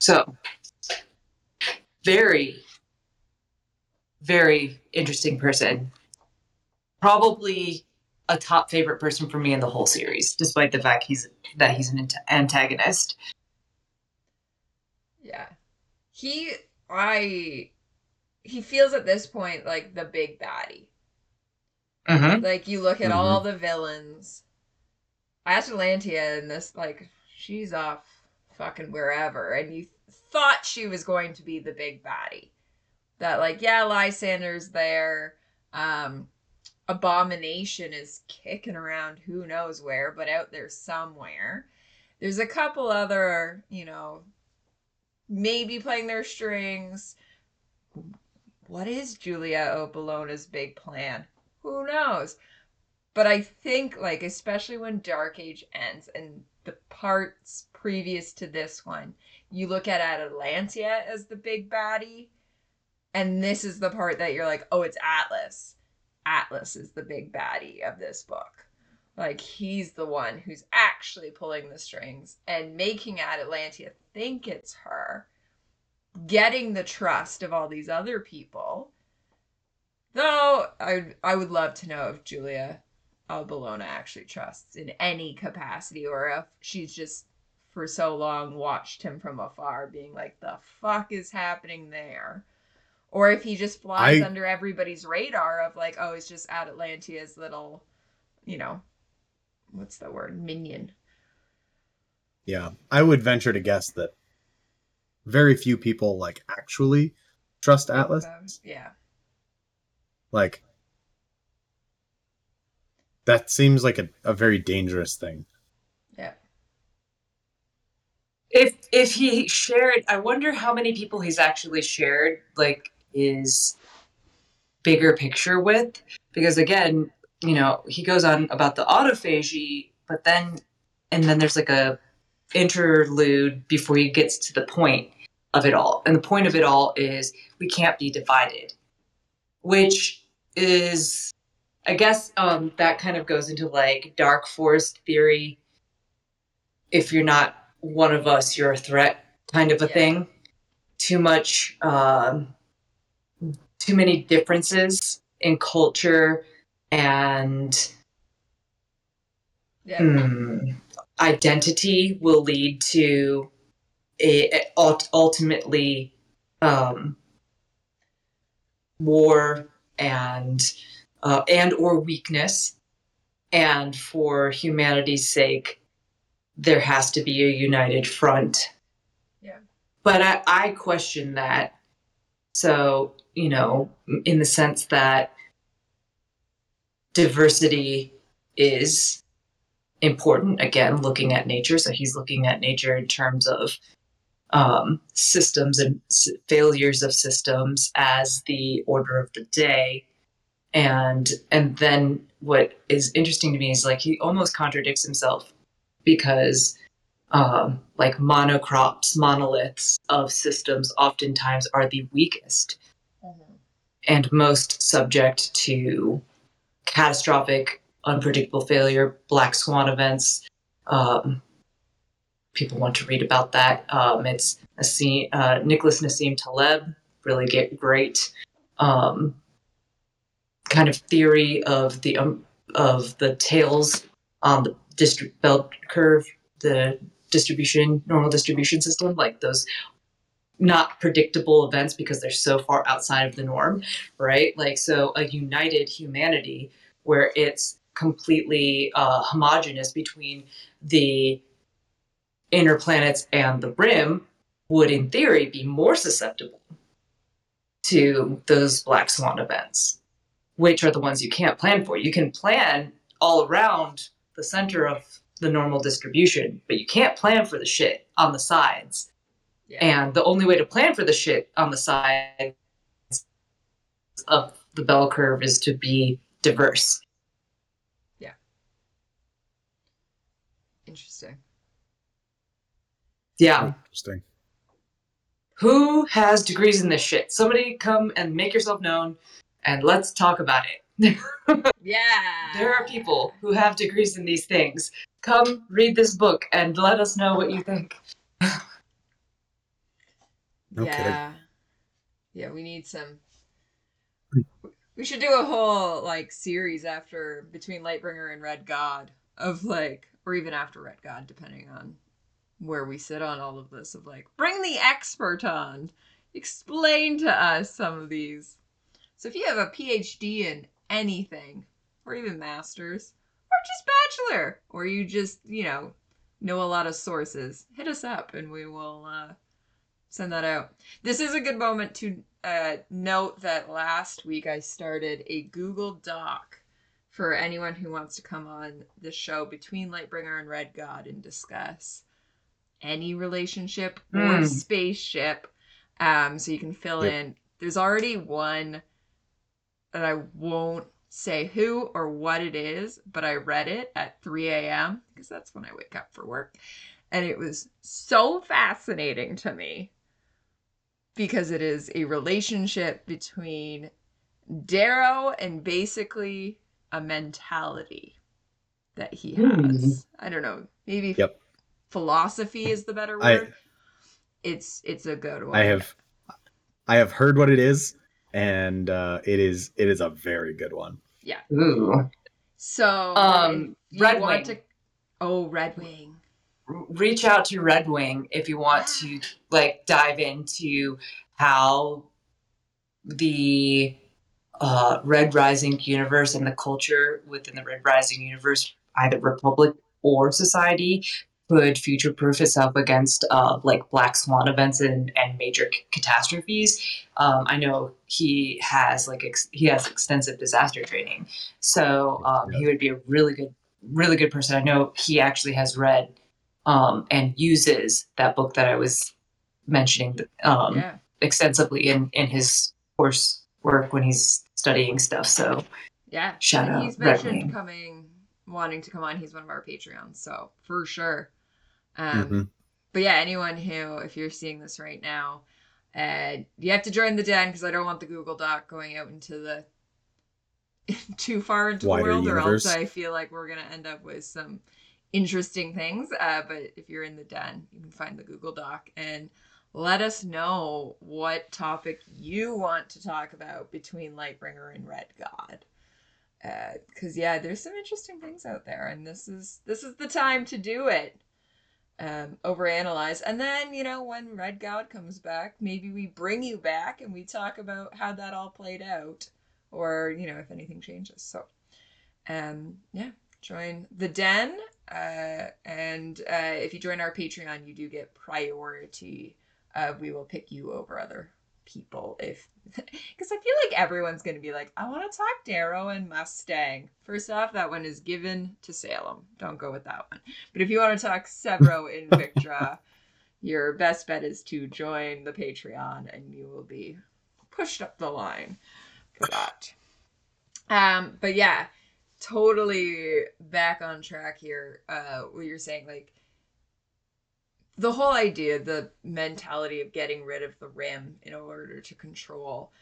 So, very, very interesting person. Probably a top favorite person for me in the whole series, despite the fact he's that he's an antagonist. Yeah. He I he feels at this point like the big baddie. Mm-hmm. Like you look at mm-hmm. all the villains. Atalantia in this, like, she's off fucking wherever, and you thought she was going to be the big baddie. That like, yeah, Lysander's there. Um, Abomination is kicking around who knows where, but out there somewhere. There's a couple other, you know, maybe playing their strings. What is Julia Bellona's big plan? who knows? But I think, like, especially when Dark Age ends and the parts previous to this one, you look at Atlantia as the big baddie, and this is the part that you're like, oh, it's Atlas. Atlas is the big baddie of this book. Like, he's the one who's actually pulling the strings and making Atlantia think it's her, getting the trust of all these other people Though I I would love to know if Julia Bellona actually trusts in any capacity, or if she's just for so long watched him from afar, being like, "The fuck is happening there?" Or if he just flies I... under everybody's radar of like, "Oh, it's just Atlantia's little, you know, what's the word, minion." Yeah, I would venture to guess that very few people like actually trust Atlas. Yeah. Like that seems like a, a very dangerous thing. Yeah. If if he shared I wonder how many people he's actually shared like his bigger picture with. Because again, you know, he goes on about the autophagy, but then and then there's like a interlude before he gets to the point of it all. And the point of it all is we can't be divided which is I guess um, that kind of goes into like dark forest theory. If you're not one of us, you're a threat, kind of a yeah. thing. Too much, um, too many differences in culture and Yeah. hmm, identity will lead to a- ultimately um, war and uh, and or weakness. And for humanity's sake there has to be a united front. Yeah. but i, I question that. So you know in the sense that diversity is important. Again looking at nature. So he's looking at nature in terms of um, systems and s- failures of systems as the order of the day and and then what is interesting to me is like he almost contradicts himself because um, like monocrops monoliths of systems oftentimes are the weakest Mhm. and most subject to catastrophic, unpredictable failure, black swan events. Um, people want to read about that. Um, it's Nassim, uh, Nicholas Nassim Taleb, really get great um, kind of theory of the um, of the tails on the bell curve, the distribution normal distribution system, like those not predictable events because they're so far outside of the norm, right? Like, so a united humanity where it's completely uh, homogenous between the inner planets and the rim would, in theory, be more susceptible to those black swan events, which are the ones you can't plan for. You can plan all around the center of the normal distribution, but you can't plan for the shit on the sides. Yeah. And the only way to plan for the shit on the sides of the bell curve is to be diverse. Interesting. Yeah. Interesting. Who has degrees in this shit? Somebody come and make yourself known and let's talk about it. Yeah. There are people who have degrees in these things. Come read this book and let us know what you think. No kidding. yeah. Yeah, we need some. We should do a whole like series after between Lightbringer and Red God of like, or even after Red God, depending on where we sit on all of this. Of like, bring the expert on, explain to us some of these. So if you have a PhD in anything, or even masters, or just bachelor, or you just you know know a lot of sources, hit us up and we will. uh send that out. This is a good moment to uh, note that last week I started a Google Doc for anyone who wants to come on the show between Lightbringer and Red God and discuss any relationship or Hmm. spaceship. Um, so you can fill Yep. in. There's already one that I won't say who or what it is, but I read it at 3 a.m. because that's when I wake up for work. And it was so fascinating to me because it is a relationship between Darrow and basically a mentality that he has. I don't know, maybe Yep. Philosophy is the better I- word. it's it's a good one. I have I have heard what it is, and uh, it is it is a very good one. Yeah. Ooh. so Um, if you Red want Wing. to oh Red Wing. reach out to Red Wing if you want to like dive into how the uh, Red Rising universe and the culture within the Red Rising universe, either Republic or Society, could future proof itself against uh, like black swan events and, and major c- catastrophes. Um, I know he has like ex- he has extensive disaster training, so um, he would be a really good really good person. I know he actually has read um, and uses that book that I was mentioning um, yeah. extensively in in his course work when he's studying stuff. So Yeah. Shout and out he's mentioned Wing. coming wanting to come on. He's one of our Patreons, so for sure. Um Mhm. but yeah, anyone who if you're seeing this right now, uh you have to join the den because I don't want the Google Doc going out into the too far into Wider the world or else. I feel like we're gonna end up with some interesting things. Uh but if you're in the den, you can find the Google Doc and let us know what topic you want to talk about between Lightbringer and Red God. Because yeah, there's some interesting things out there, and this is this is the time to do it. Um, overanalyze, and then you know when Red God comes back, maybe we bring you back and we talk about how that all played out, or you know if anything changes. So, um, yeah, join the den, uh, and uh, if you join our Patreon, you do get priority. Uh, we will pick you over other people if because I feel like everyone's gonna be like, I want to talk Darrow and Mustang. First off, that one is given to Salem. Don't go with that one. But if you want to talk Sevro in Victra, your best bet is to join the Patreon, and you will be pushed up the line for that. Um, but yeah, totally back on track here. Uh, what you're saying, like the whole idea, the mentality of getting rid of the rim in order to control.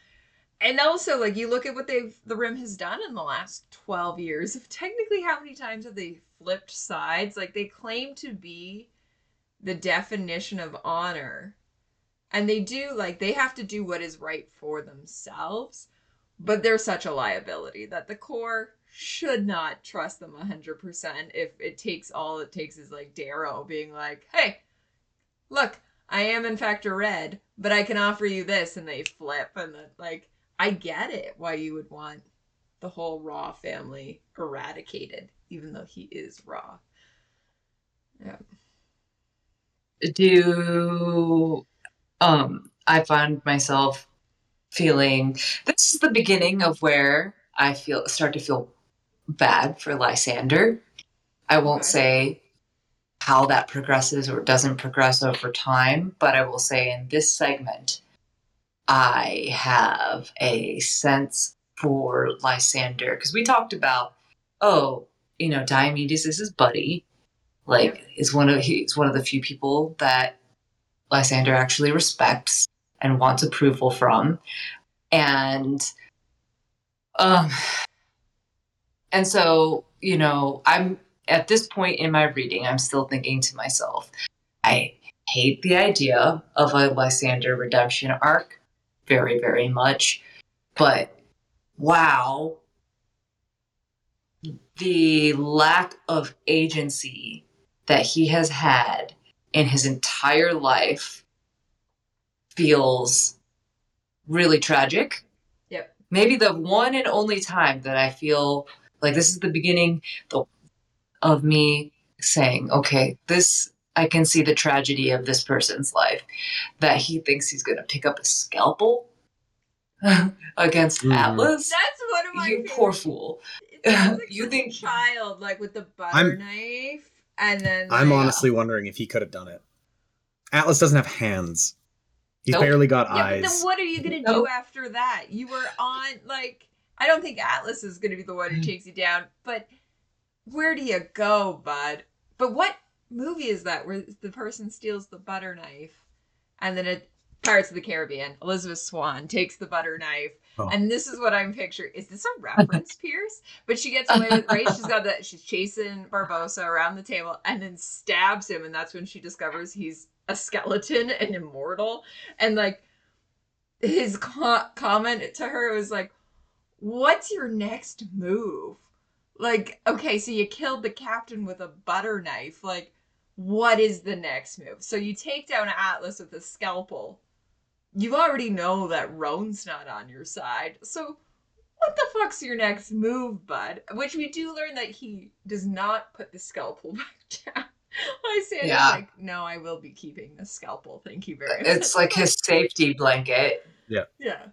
And also, like you look at what they've the rim has done in the last twelve years. Of Technically, how many times have they flipped sides? Like they claim to be the definition of honor, and they do like they have to do what is right for themselves, but they're such a liability that the core should not trust them 100% if it takes all it takes is like Darrow being like, hey, look, I am in fact a red, but I can offer you this, and they flip, and then like I get it why you would want the whole Raa family eradicated, even though he is Raa. Yeah. Do um I find myself feeling this is the beginning of where I feel start to feel bad for Lysander. I won't Okay. say how that progresses or doesn't progress over time, but I will say in this segment, I have a sense for Lysander because we talked about, oh, you know, Diomedes is his buddy, like is one of he's one of the few people that Lysander actually respects and wants approval from, and um, and so you know, I'm at this point in my reading, I'm still thinking to myself, I hate the idea of a Lysander redemption arc very, very much. But wow, the lack of agency that he has had in his entire life feels really tragic. Yep. Maybe the one and only time that I feel like this is the beginning the, of me saying, okay, this I can see the tragedy of this person's life that he thinks he's going to pick up a scalpel against Mhm. Atlas. That's one of my You poor fool. Like You think- child like with the butter I'm- knife and then I'm like- honestly wondering if he could have done it. Atlas doesn't have hands. He's Nope. barely got Yeah, but eyes. then what are you gonna do after that? You were on like I don't think Atlas is gonna be the one who takes you down, but where do you go, bud? But what movie is that where the person steals the butter knife and then it Pirates of the Caribbean, Elizabeth Swann takes the butter knife, Oh. and this is what I'm picturing. Is this a reference, Pierce? But she gets away with right. She's got that. She's chasing Barbossa around the table, and then stabs him, and that's when she discovers he's a skeleton and immortal. And like his co- comment to her was like, "What's your next move?" Like, okay, so you killed the captain with a butter knife. Like, what is the next move? So you take down Atlas with a scalpel. You already know that Roan's not on your side. So what the fuck's your next move, bud? Which we do learn that he does not put the scalpel back down. Lysander's Yeah. like, no, I will be keeping the scalpel. Thank you very much. It's like his safety blanket. Yeah. Yeah.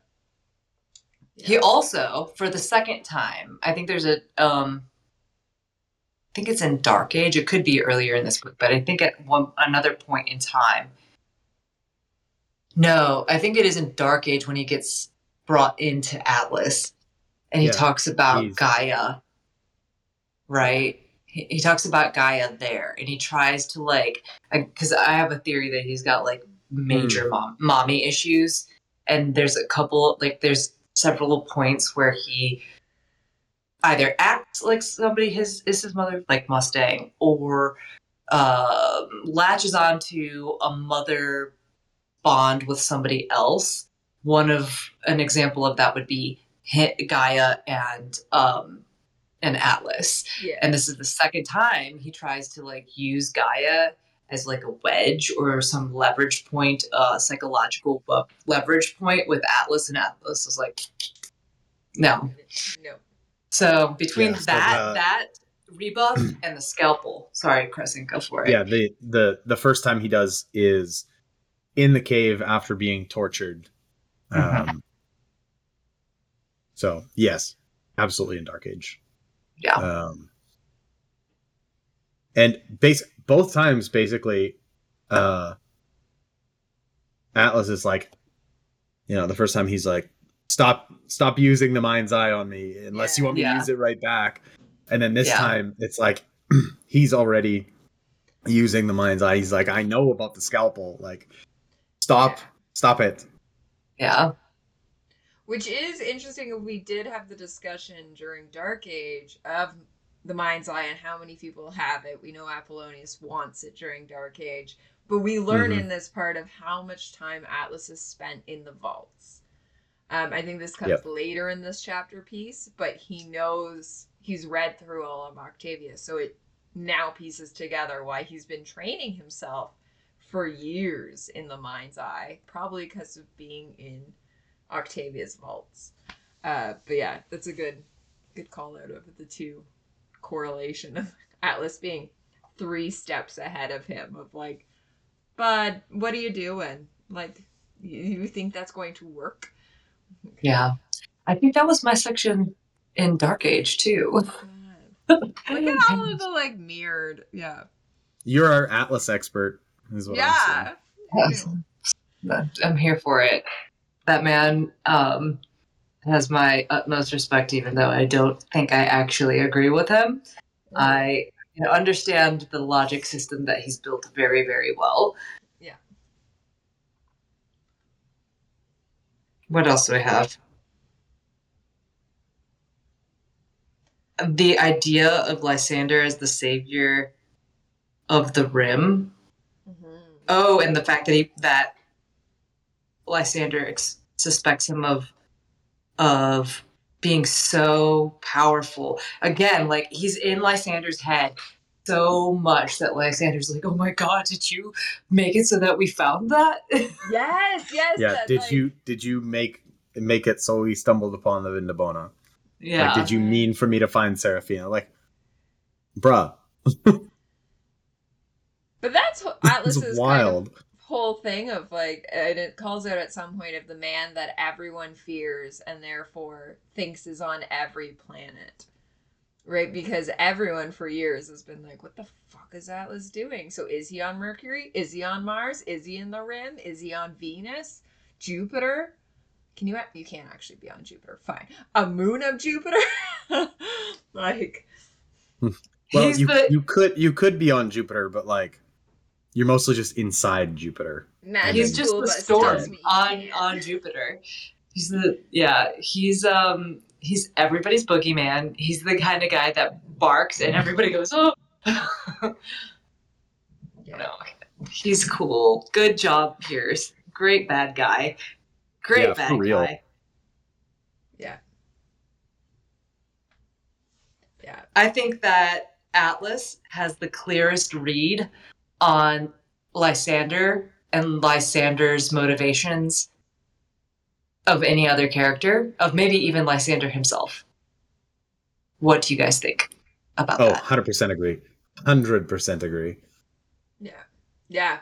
He also, for the second time, I think there's a um I think it's in Dark Age. It could be earlier in this book, but I think at one another point in time. No, I think it is in Dark Age when he gets brought into Atlas and he Yeah, talks about he's- Gaia. Right? He, he talks about Gaia there and he tries to like because I have a theory that he's got like major mom, mommy issues and there's a couple like there's several points where he either acts like somebody his is his mother like mustang or um latches onto a mother bond with somebody else. One of an example of that would be Gaia and um, and Atlas. Yeah. And this is the second time he tries to like use Gaia as like a wedge or some leverage point, uh, psychological bu- leverage point with Atlas, and Atlas is like, no. no. So between Yeah, so that the- that rebuff and the scalpel, sorry, Crescent, go for it. Yeah, the the the first time he does is in the cave after being tortured. Mhm. Um, so yes, absolutely in Dark Age. Yeah. Um, and base both times basically, uh, Atlas is like, you know, the first time he's like, stop, stop using the mind's eye on me unless you want me Yeah. to use it right back. And then this Yeah. time it's like he's already using the mind's eye. He's like, I know about the scalpel. Like, stop, Yeah. stop it. Yeah. Which is interesting. We did have the discussion during Dark Age of the Mind's Eye and how many people have it. We know Apollonius wants it during Dark Age, but we learn Mhm. in this part of how much time Atlas has spent in the vaults. Um, I think this comes Yep. later in this chapter piece, but he knows he's read through all of Octavia, so it now pieces together why he's been training himself for years in the Mind's Eye, probably because of being in Octavia's vaults. Uh, but yeah, that's a good good call out of the two correlation of Atlas being three steps ahead of him of like, Bud, what are you doing? Like, you, you think that's going to work? Yeah. I think that was my section in Dark Age too. God. Look at all of the like mirrored, yeah, You're our Atlas expert, is what I'm saying. yeah. Yes. I'm here for it. That man um, has my utmost respect, even though I don't think I actually agree with him. I you know, understand the logic system that he's built very, very well. Yeah. What else do I have? The idea of Lysander as the savior of the rim Mhm. Oh, and the fact that he that Lysander ex- suspects him of of being so powerful. Again, like he's in Lysander's head so much that Lysander's like, "Oh my god, did you make it so that we found that?" Yes, yes. Yeah. Did like- you did you make make it so we stumbled upon the Vindabona? yeah. Like, did you mean for me to find Seraphina? Like, bruh, But that's what Atlas's it's kind of wild. Whole thing of like and it calls out at some point of the man that everyone fears and therefore thinks is on every planet. Right? Mm-hmm. Because everyone for years has been like what the fuck is atlas doing? So is he on mercury? Is he on mars? Is he in the rim? Is he on venus? Jupiter? Can you you can't actually be on jupiter. Fine. A moon of jupiter? Like hmm. Well, you the you could you could be on Jupiter, but like, you're mostly just inside Jupiter. magic he's just the bus storm me on on Jupiter. He's the yeah. He's um he's everybody's boogeyman. He's the kind of guy that barks and everybody goes oh. Yeah. no, he's cool. Good job, Pierce. Great bad guy. Great Yeah, for bad real. guy. yeah yeah I think that Atlas has the clearest read on Lysander and Lysander's motivations of any other character, of maybe even Lysander himself. What do you guys think about Oh, that? 100% agree. 100% agree. yeah yeah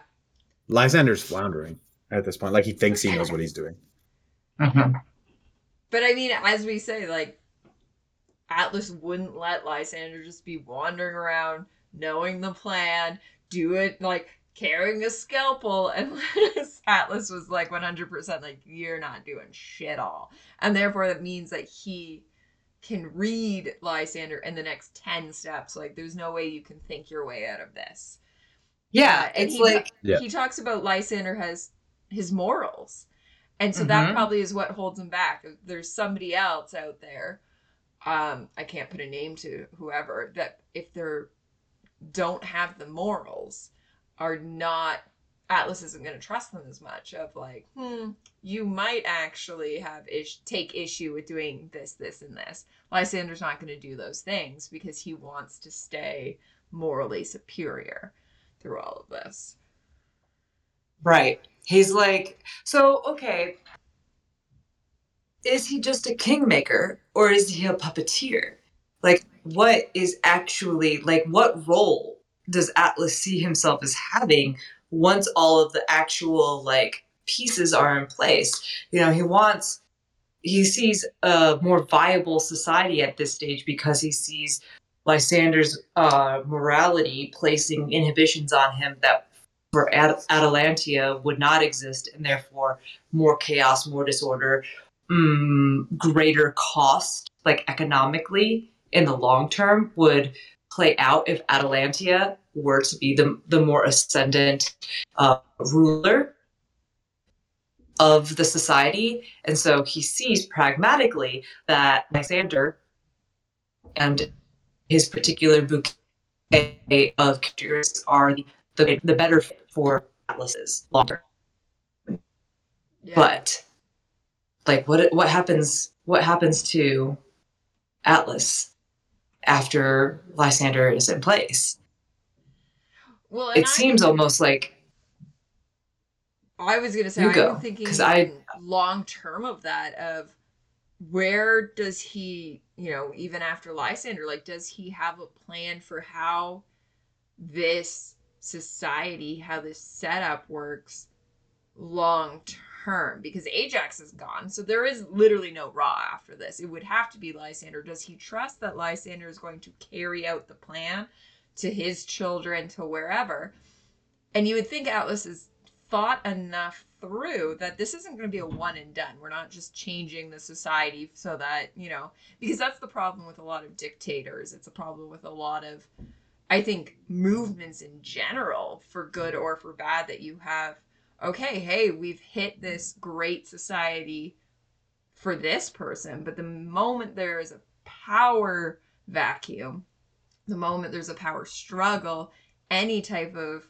Lysander's floundering at this point. Like, he thinks he knows what he's doing. Mhm. But I mean, as we say, like Atlas wouldn't let Lysander just be wandering around, knowing the plan, do it like carrying a scalpel, and Atlas was like 100% like, you're not doing shit all. And therefore, that means that he can read Lysander in the next 10 steps. Like, there's no way you can think your way out of this. Yeah, Uh, and it's he like Yeah. he talks about Lysander has his morals. And so that Mhm. probably is what holds him back. There's somebody else out there. Um, I can't put a name to whoever that if they're don't have the morals are not Atlas isn't going to trust them as much. Of like, hmm, you might actually have ish take issue with doing this, this, and this. Lysander's not going to do those things because he wants to stay morally superior through all of this. Right. He's like, so okay. Is he just a kingmaker or is he a puppeteer? Like, what is actually like what role does Atlas see himself as having once all of the actual like pieces are in place? You know, he wants he sees a more viable society at this stage because he sees Lysander's uh, morality placing inhibitions on him that for At- Atalantia would not exist, and therefore more chaos, more disorder, mm, greater cost, like economically in the long term, would play out if Atalantia were to be the, the more ascendant uh, ruler of the society. And so he sees pragmatically that Lysander and his particular bouquet of characters are the, the, the better fit for Atlas's longer. Yeah. But like what what happens what happens to Atlas after Lysander is in place? well, and It I- seems almost like I was gonna say You I'm thinking I- long term of that of where does he you know even after Lysander like does he have a plan for how this society how this setup works long term because Ajax is gone so there is literally no Raa after this it would have to be Lysander does he trust that Lysander is going to carry out the plan to his children to wherever and you would think Atlas has thought enough through that this isn't going to be a one and done. We're not just changing the society so that, you know, because that's the problem with a lot of dictators. It's a problem with a lot of, I think, movements in general, for good or for bad, that you have, okay, hey, we've hit this great society for this person. But the moment there is a power vacuum, the moment there's a power struggle, any type of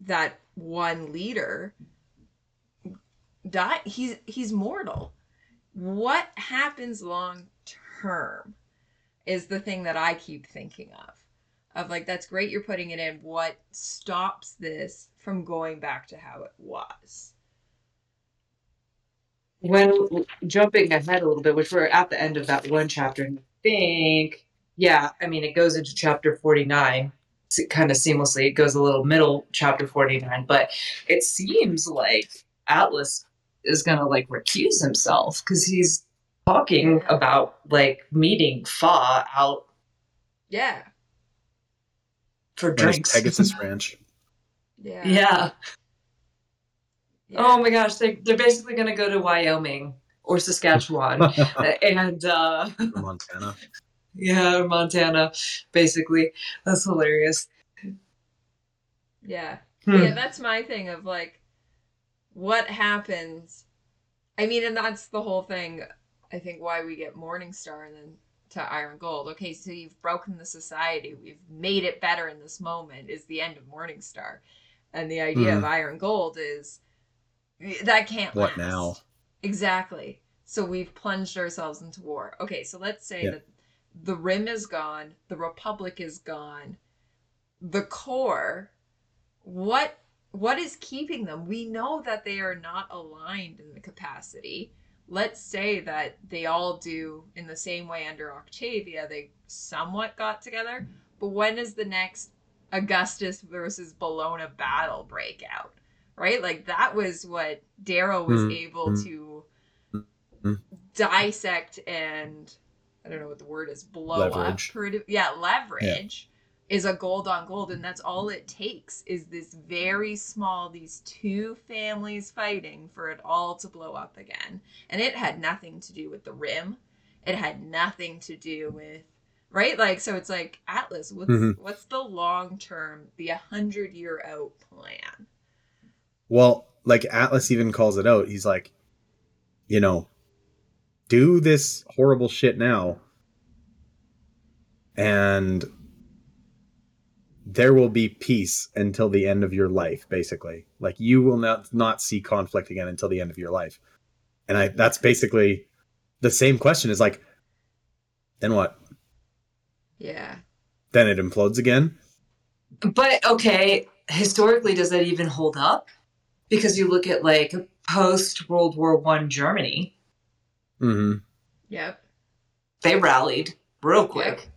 that one leader die he's he's mortal what happens long term is the thing that i keep thinking of of like that's great you're putting it in. What stops this from going back to how it was? When jumping ahead a little bit, which we're at the end of that one chapter, and I think, yeah, I mean, it goes into chapter 49 kind of seamlessly. It goes a little middle chapter 49, but it seems like Atlas is going to like recuse himself because he's talking about like meeting Fa out yeah for drinks. Pegasus Ranch. yeah yeah. yeah. Oh my gosh, they, they're basically going to go to Wyoming or Saskatchewan. and uh, Montana. Yeah, Montana, basically. That's hilarious. yeah Hmm. yeah that's my thing of like what happens i mean and that's the whole thing i think why we get morningstar and then to iron gold. Okay so you've broken the society. We've made it better in this moment is the end of morningstar. And the idea of hmm. iron gold is that can't What last. now? exactly. So we've plunged ourselves into war. Okay so let's say Yeah. that the rim is gone the republic is gone the core what what is keeping them? We know that they are not aligned in the capacity let's say that they all do in the same way under octavia they somewhat got together but when is the next augustus versus Bellona battle break out right like that was what darrow was Mm, able to mm. dissect and i don't know what the word is blow Leverage. up yeah leverage is a gold on gold and that's all it takes is this very small these two families fighting for it all to blow up again and it had nothing to do with the rim it had nothing to do with right like so it's like atlas what's Mhm. what's the long term the 100 year out plan Well, like Atlas even calls it out. He's like, you know, do this horrible shit now. And there will be peace until the end of your life basically like you will not not see conflict again until the end of your life and i that's basically the same question is like then what Yeah. then it implodes again But okay, historically, does that even hold up? Because you look at like post World War One Germany, Mm hmm Yep. they rallied real quick.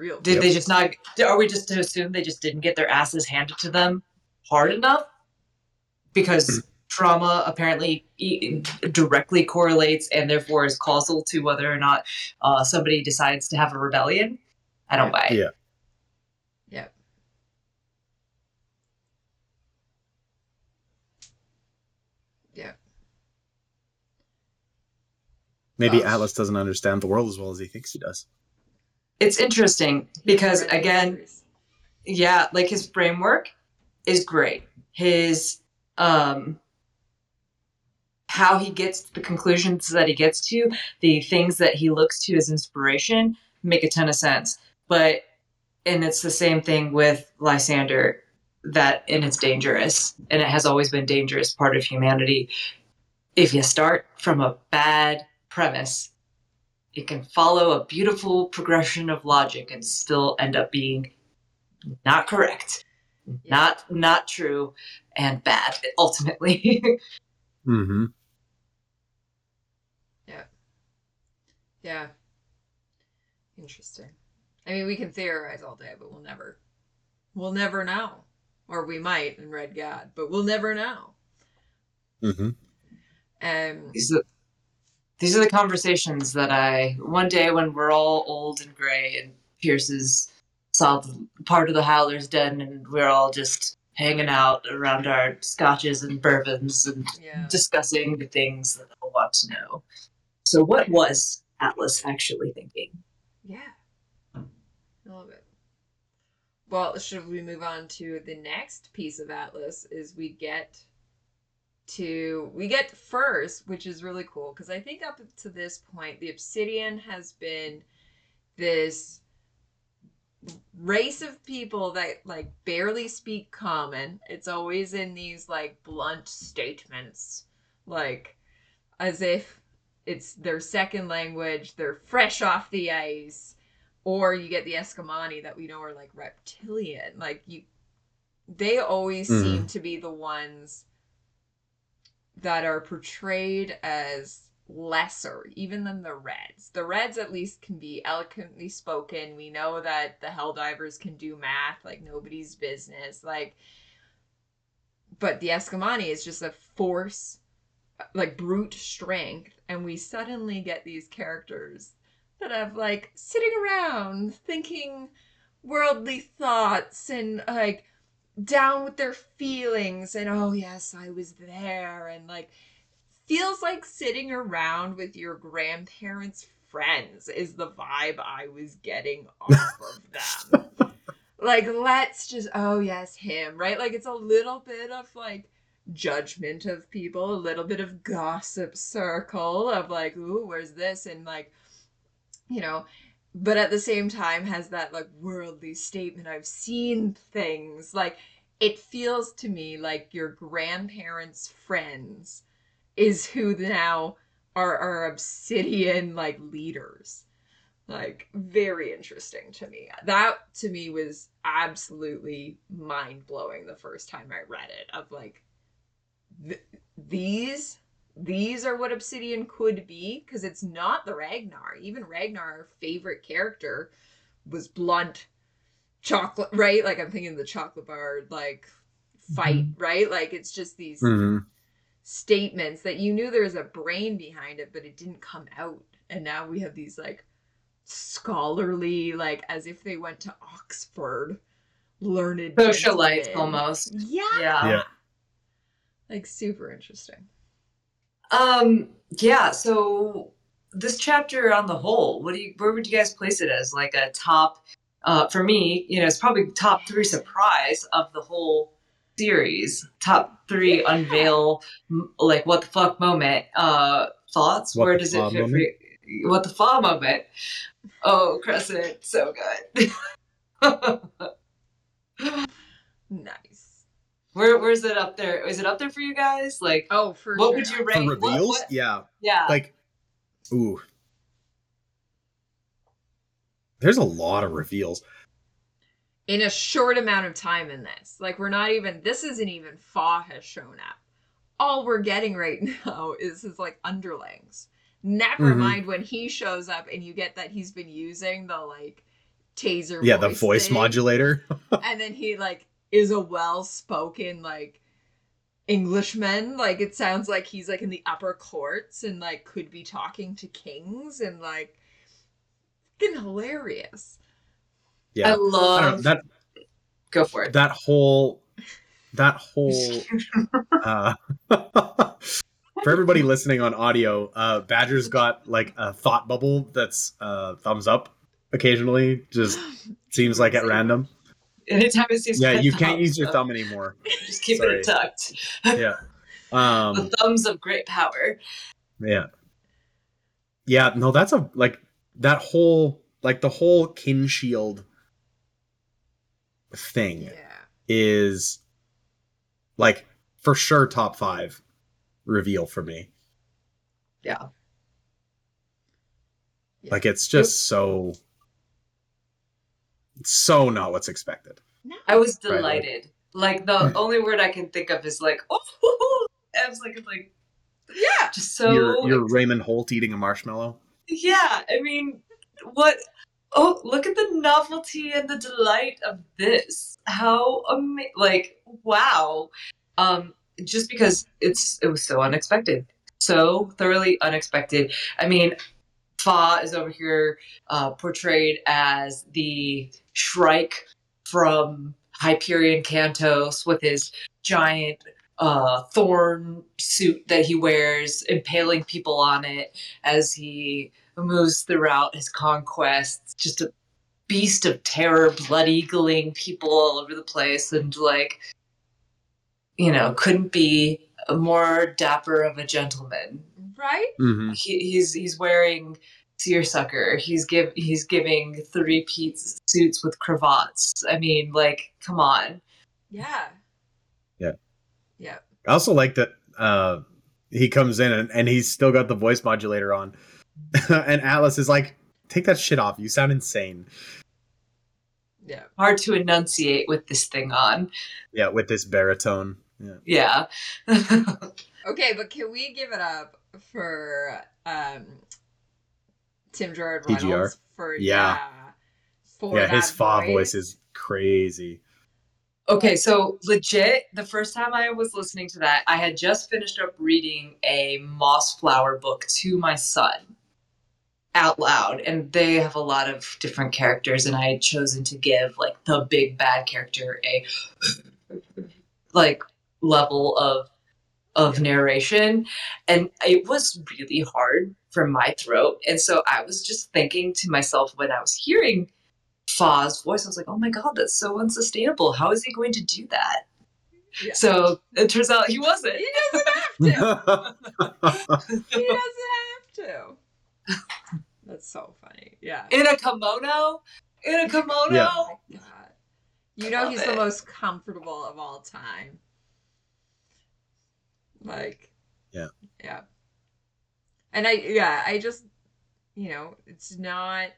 Real. Did Yep. they just not? Are we just to assume they just didn't get their asses handed to them hard enough? Because trauma apparently e- directly correlates and therefore is causal to whether or not uh, somebody decides to have a rebellion. I don't buy it. Yeah. Yep. Yep. maybe Oh. atlas doesn't understand the world as well as he thinks he does It's interesting because again, yeah, like his framework is great. His um how he gets the conclusions that he gets to, the things that he looks to as inspiration make a ton of sense. But and it's the same thing with Lysander that and it's dangerous and it has always been dangerous part of humanity. If you start from a bad premise, it can follow a beautiful progression of logic and still end up being not correct not not true and bad ultimately mm-hmm Yeah. Yeah interesting. I mean, we can theorize all day, but we'll never, we'll never know. Or we might in Red God, but we'll never know. mm-hmm Um, these are, these are the conversations that i one day when we're all old and gray and Pierce's solved part of the howler's den and we're all just hanging out around our scotches and bourbons and yeah. discussing the things that i want to know so what was atlas actually thinking Yeah. I love it. Well, should we move on to the next piece of Atlas? Is we get to we get first, which is really cool because I think up to this point, the Obsidian has been this race of people that like barely speak common. It's always in these like blunt statements, like as if it's their second language. They're fresh off the ice or you get the Ascomanni that we know are like reptilian. Like you, they always Mhm. seem to be the ones that are portrayed as lesser, even than the Reds. The Reds at least can be eloquently spoken. We know that the Helldivers can do math like nobody's business. Like, but the Ascomanni is just a force, like brute strength, and we suddenly get these characters that have like sitting around thinking worldly thoughts and like down with their feelings and oh yes i was there and like feels like sitting around with your grandparents friends is the vibe i was getting off of them. Like let's just oh yes him right? Like it's a little bit of like judgment of people a little bit of gossip circle of like ooh where's this? And like you know but at the same time has that like worldly statement i've seen things. Like it feels to me like your grandparents friends is who now are our obsidian like leaders. Like very interesting to me. That to me was absolutely mind-blowing the first time i read it of like th- these these are what Obsidian could be because it's not the Ragnar. Even Ragnar, our favorite character, was blunt, chocolate, right? Like I'm thinking the chocolate bar like fight, right? Like it's just these mm-hmm statements that you knew there was a brain behind it, but it didn't come out. And now we have these like scholarly, like as if they went to Oxford, learned socialites almost Yeah. yeah Yeah. Like super interesting. Um. Yeah. So this chapter on the whole, what do you? Where would you guys place it as? Like a top? Uh, for me, you know, it's probably top three surprise of the whole series. Top three unveil, like what the fuck moment. Uh, thoughts. What Where does it fit? For moment? you? What the fuck moment? Oh, Crescent, so good. Nice. Where where's it up there? Is it up there for you guys? Like, Oh, for what sure. would you For rate? what- reveals, what- yeah, Yeah. like, ooh, there's a lot of reveals. in a short amount of time in this. Like we're not even this isn't even Fa has shown up. All we're getting right now is his like underlings. Never Mhm. mind when he shows up and you get that he's been using the like taser Yeah, the voice thing, modulator. and then he like is a well spoken like Englishman. Like it sounds like he's like in the upper courts and like could be talking to kings and like fucking hilarious. Yeah, I love know, that go for it. that whole that whole uh for everybody listening on audio uh badger's got like a thought bubble that's uh thumbs up occasionally just seems like at random Anytime it sees yeah my you can't thumb, use your so thumb anymore Just keep Sorry. it tucked. yeah um the thumbs of great power. yeah yeah no that's a like that whole like the whole kin shield thing Yeah. is like for sure top five reveal for me Yeah. Yeah. Like it's just so so not what's expected. I was Right, right. delighted. Like the only word I can think of is like, oh, I was like, it's like Yeah. just so you're you're Raymond Holt eating a marshmallow. yeah. I mean, what? Oh, look at the novelty and the delight of this. How ama- like wow. Um, just because it's it was so unexpected, so thoroughly unexpected. I mean, Fa is over here uh, portrayed as the Shrike from Hyperion Cantos with his giant uh, thorn suit that he wears, impaling people on it as he moves throughout his conquests. Just a beast of terror, blood eagling people all over the place, and like, you know, couldn't be more dapper of a gentleman Right? Mm-hmm. he, he's he's wearing seersucker. He's give he's giving three piece suits with cravats. I mean, like, come on. Yeah. Yeah. Yeah. I also like that uh he comes in and, and he's still got the voice modulator on. and Atlas is like, take that shit off. You sound insane. Yeah. Hard to enunciate with this thing on. Yeah, with this baritone. Yeah. Yeah. Okay, but can we give it up for um Tim Gerard TGR? For Yeah. for yeah, his that fa voice is crazy. okay, so legit, the first time I was listening to that, I had just finished up reading a Mossflower book to my son out loud and they have a lot of different characters and i had chosen to give like the big bad character a like level of of narration and it was really hard for my throat and so i was just thinking to myself when i was hearing Fa's voice i was like oh my god that's so unsustainable how is he going to do that Yeah. so it turns out he wasn't He doesn't have to. he doesn't have to. That's so funny. Yeah. in a kimono in a kimono Yeah. Oh my God. You know Love he's the most comfortable of all time. Like Yeah. Yeah. And I yeah, I just you know, it's not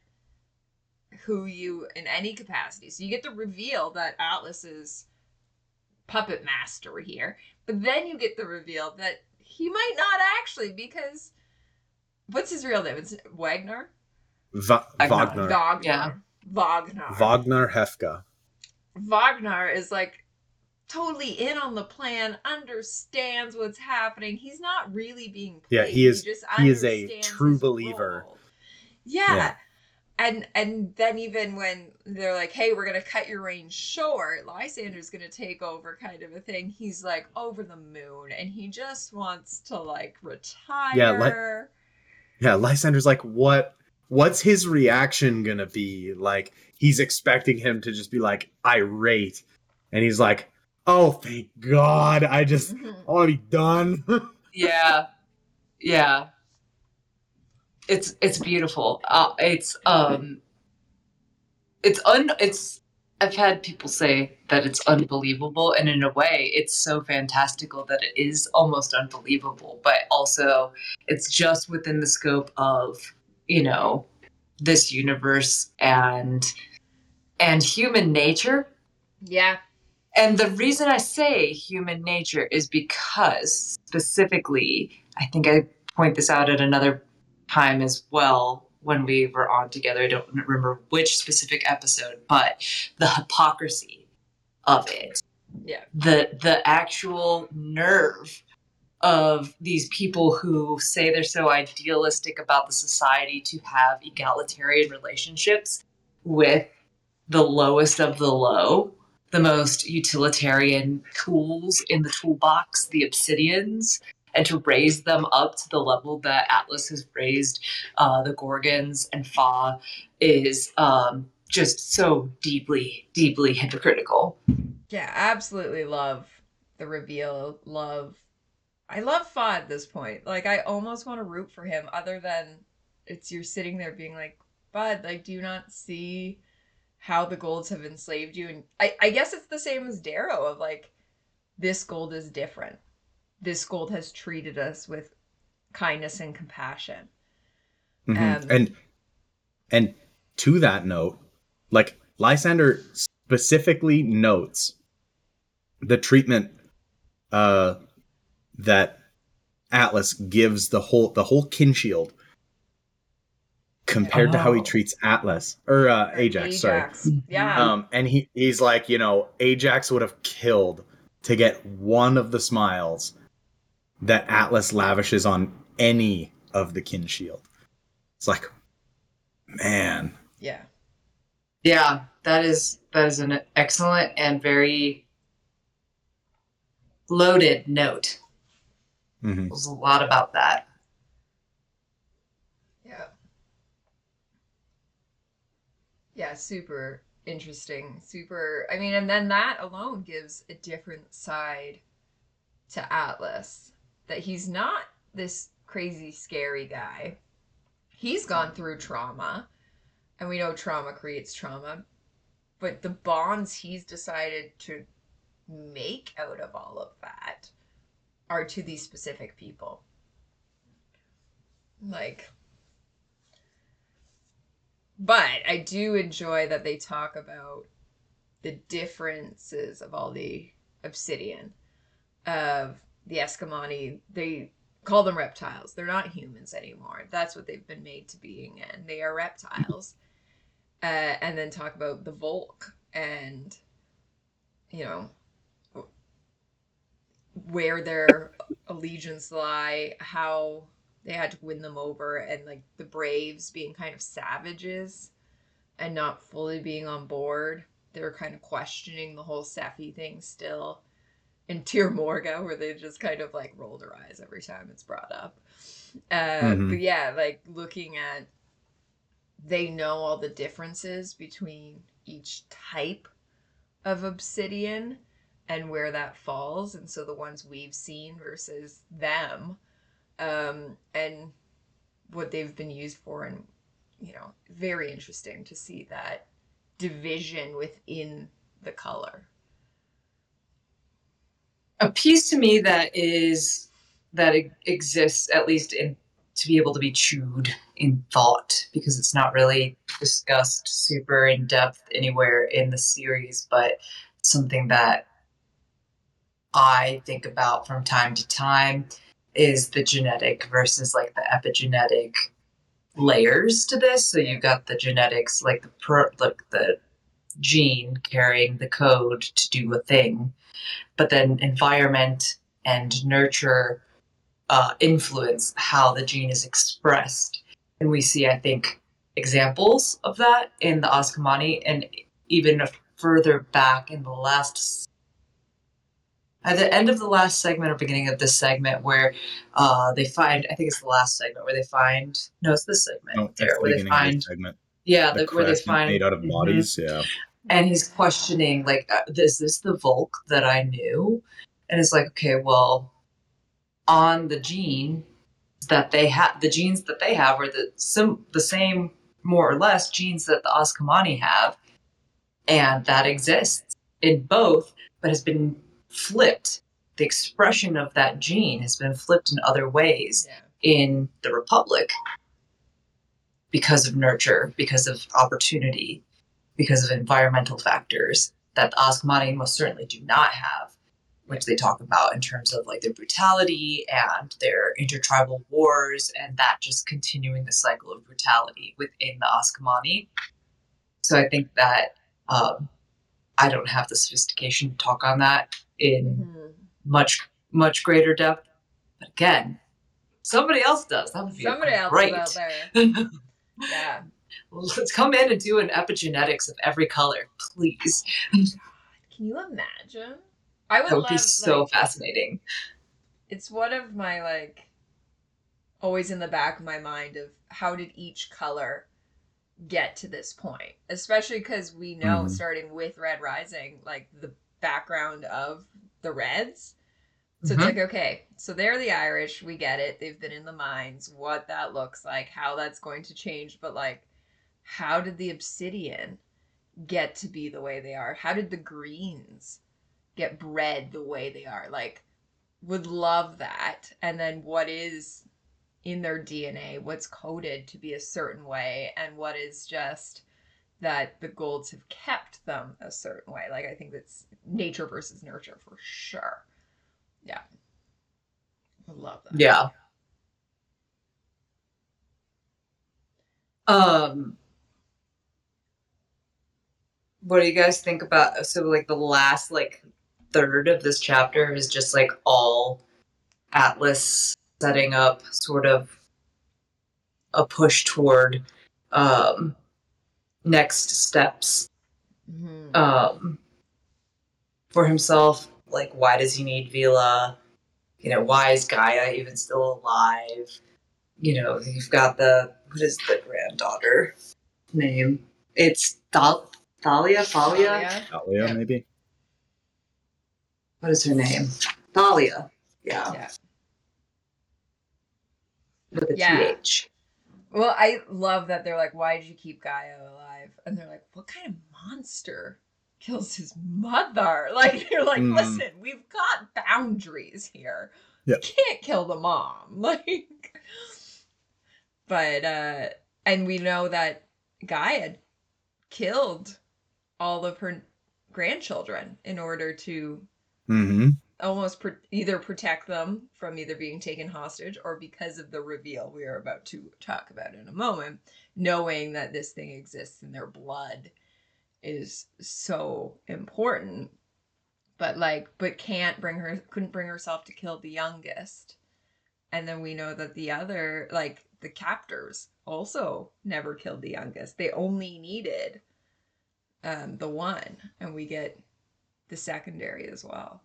who you in any capacity. So you get the reveal that Atlas is puppet master here, but then you get the reveal that he might not actually because what's his real name? It's Wagner? Va- Wagner. Wagner. Wagner. Yeah. Wagner. Wagner Hefka. Wagner is like totally in on the plan, understands what's happening. He's not really being played. Yeah, he is- just he is a true believer. Yeah. Yeah. And and then even when they're like, "Hey, we're gonna cut your range short," Lysander's gonna take over, kind of a thing. He's like over the moon, and he just wants to like retire. Yeah, yeah, Lysander's like, what? What's his reaction gonna be? Like, he's expecting him to just be like irate, and he's like, "Oh, thank God! I just Mhm. I want to be done." yeah yeah it's it's beautiful uh, it's um it's un it's I've had people say that it's unbelievable, and in a way, it's so fantastical that it is almost unbelievable. But also, it's just within the scope of you know this universe and and human nature. Yeah. And the reason I say human nature is because specifically, I think I point this out at another time as well when we were on together. I don't remember which specific episode, but the hypocrisy of it. Yeah. The the actual nerve of these people who say they're so idealistic about the society to have egalitarian relationships with the lowest of the low, the most utilitarian tools in the toolbox, the obsidians, and to raise them up to the level that Atlas has raised uh, the Gorgons and Fa is um, just so deeply, deeply hypocritical. Yeah, absolutely love the reveal. Love. I love Fa at this point. Like, I almost want to root for him, other than it's you're sitting there being like, Bud, like, do you not see how the golds have enslaved you? And I, I guess it's the same as Darrow of like, this gold is different. This gold has treated us with kindness and compassion. Mhm. Um, and and to that note, like Lysander specifically notes the treatment uh that Atlas gives the whole the whole kin shield compared to how he Oh. treats Atlas or uh Ajax, sorry. Yeah. Um and he he's like, you know, Ajax would have killed to get one of the smiles that Atlas lavishes on any of the kin shield. It's like man, yeah. Yeah, that is that is an excellent and very loaded note. Mhm. There's a lot about that. Yeah. Yeah, super interesting. Super. I mean, and then that alone gives a different side to Atlas. That he's not this crazy, scary guy. He's gone through trauma, and we know trauma creates trauma. But the bonds he's decided to make out of all of that are to these specific people. Like, but I do enjoy that they talk about the differences of all the obsidian of the Ascomanni. They call them reptiles. They're not humans anymore. That's what they've been made to being, and they are reptiles. Uh, and then talk about the Volk and you know where their allegiance lie, how they had to win them over, and like the Braves being kind of savages and not fully being on board. They were kind of questioning the whole Sefi thing still. And Tyr Morga, where they just kind of like roll their eyes every time it's brought up. Uh, Mhm. But yeah, like looking at, they know all the differences between each type of obsidian and where that falls and so the ones we've seen versus them um and what they've been used for and you know very interesting to see that division within the color. A piece to me that is that exists at least in to be able to be chewed in thought because it's not really discussed super in depth anywhere in the series but something that i think about from time to time is the genetic versus like the epigenetic layers to this so you've got the genetics like the per, like the gene carrying the code to do a thing but then environment and nurture uh, influence how the gene is expressed. And we see, I think, examples of that in the Ascomanni and even further back in the last. At the end of the last segment or beginning of this segment, where uh, they find, I think it's the last segment where they find, no, it's this segment No, there, that's the where they find, segment. yeah, The the, where they find made out of Mhm bodies. Yeah. and he's questioning like uh, is this the volk that i knew and it's like okay well on the gene that they have the genes that they have are the sim- the same more or less genes that the Ascomanni have And that exists in both, but has been flipped. The expression of that gene has been flipped in other ways Yeah. in the Republic because of nurture, because of opportunity, because of environmental factors that the Ascomanni most certainly do not have, which they talk about in terms of like their brutality and their intertribal wars, and that just continuing the cycle of brutality within the Ascomanni. So I think that um, I don't have the sophistication to talk on that in Mhm. much much greater depth. But again, somebody else does. That would be Somebody else great. is out there. Yeah. Let's come in and do an epigenetics of every color, please. Can you imagine? I would That would love be so like, fascinating. it's one of my like always in the back of my mind of how did each color get to this point especially because we know Mhm. starting with red rising like the background of the reds. So Mhm. it's like okay so they're the irish we get it they've been in the mines what that looks like how that's going to change but like how did the obsidian get to be the way they are? How did the greens get bred the way they are? Like would love that. And then what is in their dna what's coded to be a certain way and what is just that the golds have kept them a certain way. Like i think that's nature versus nurture for sure. Yeah. I love that. Yeah. Um what do you guys think about so like the last like third of this chapter is just like all Atlas setting up sort of a push toward um next steps Mhm. um, for himself. Like, why does he need Vila? You know, why is Gaia even still alive? You know, you've got the what is the granddaughter name? It's Thal- Thalia, Thalia. Thalia? Yeah. maybe. What is her name? Thalia. Yeah. Yeah. With a Yeah. TH. Well, I love that they're like, why did you keep Gaia alive? And they're like, what kind of monster kills his mother? Like, you're like, Mm. listen, we've got boundaries here. Yeah. You can't kill the mom. Like, but, uh, and we know that Gaia had killed all of her grandchildren in order to Mm-hmm. almost pro- either protect them from either being taken hostage or because of the reveal we are about to talk about in a moment knowing that this thing exists in their blood is so important. But like but can't bring her couldn't bring herself to kill the youngest. And then we know that the other like the captors also never killed the youngest. They only needed um the one. And we get the secondary as well.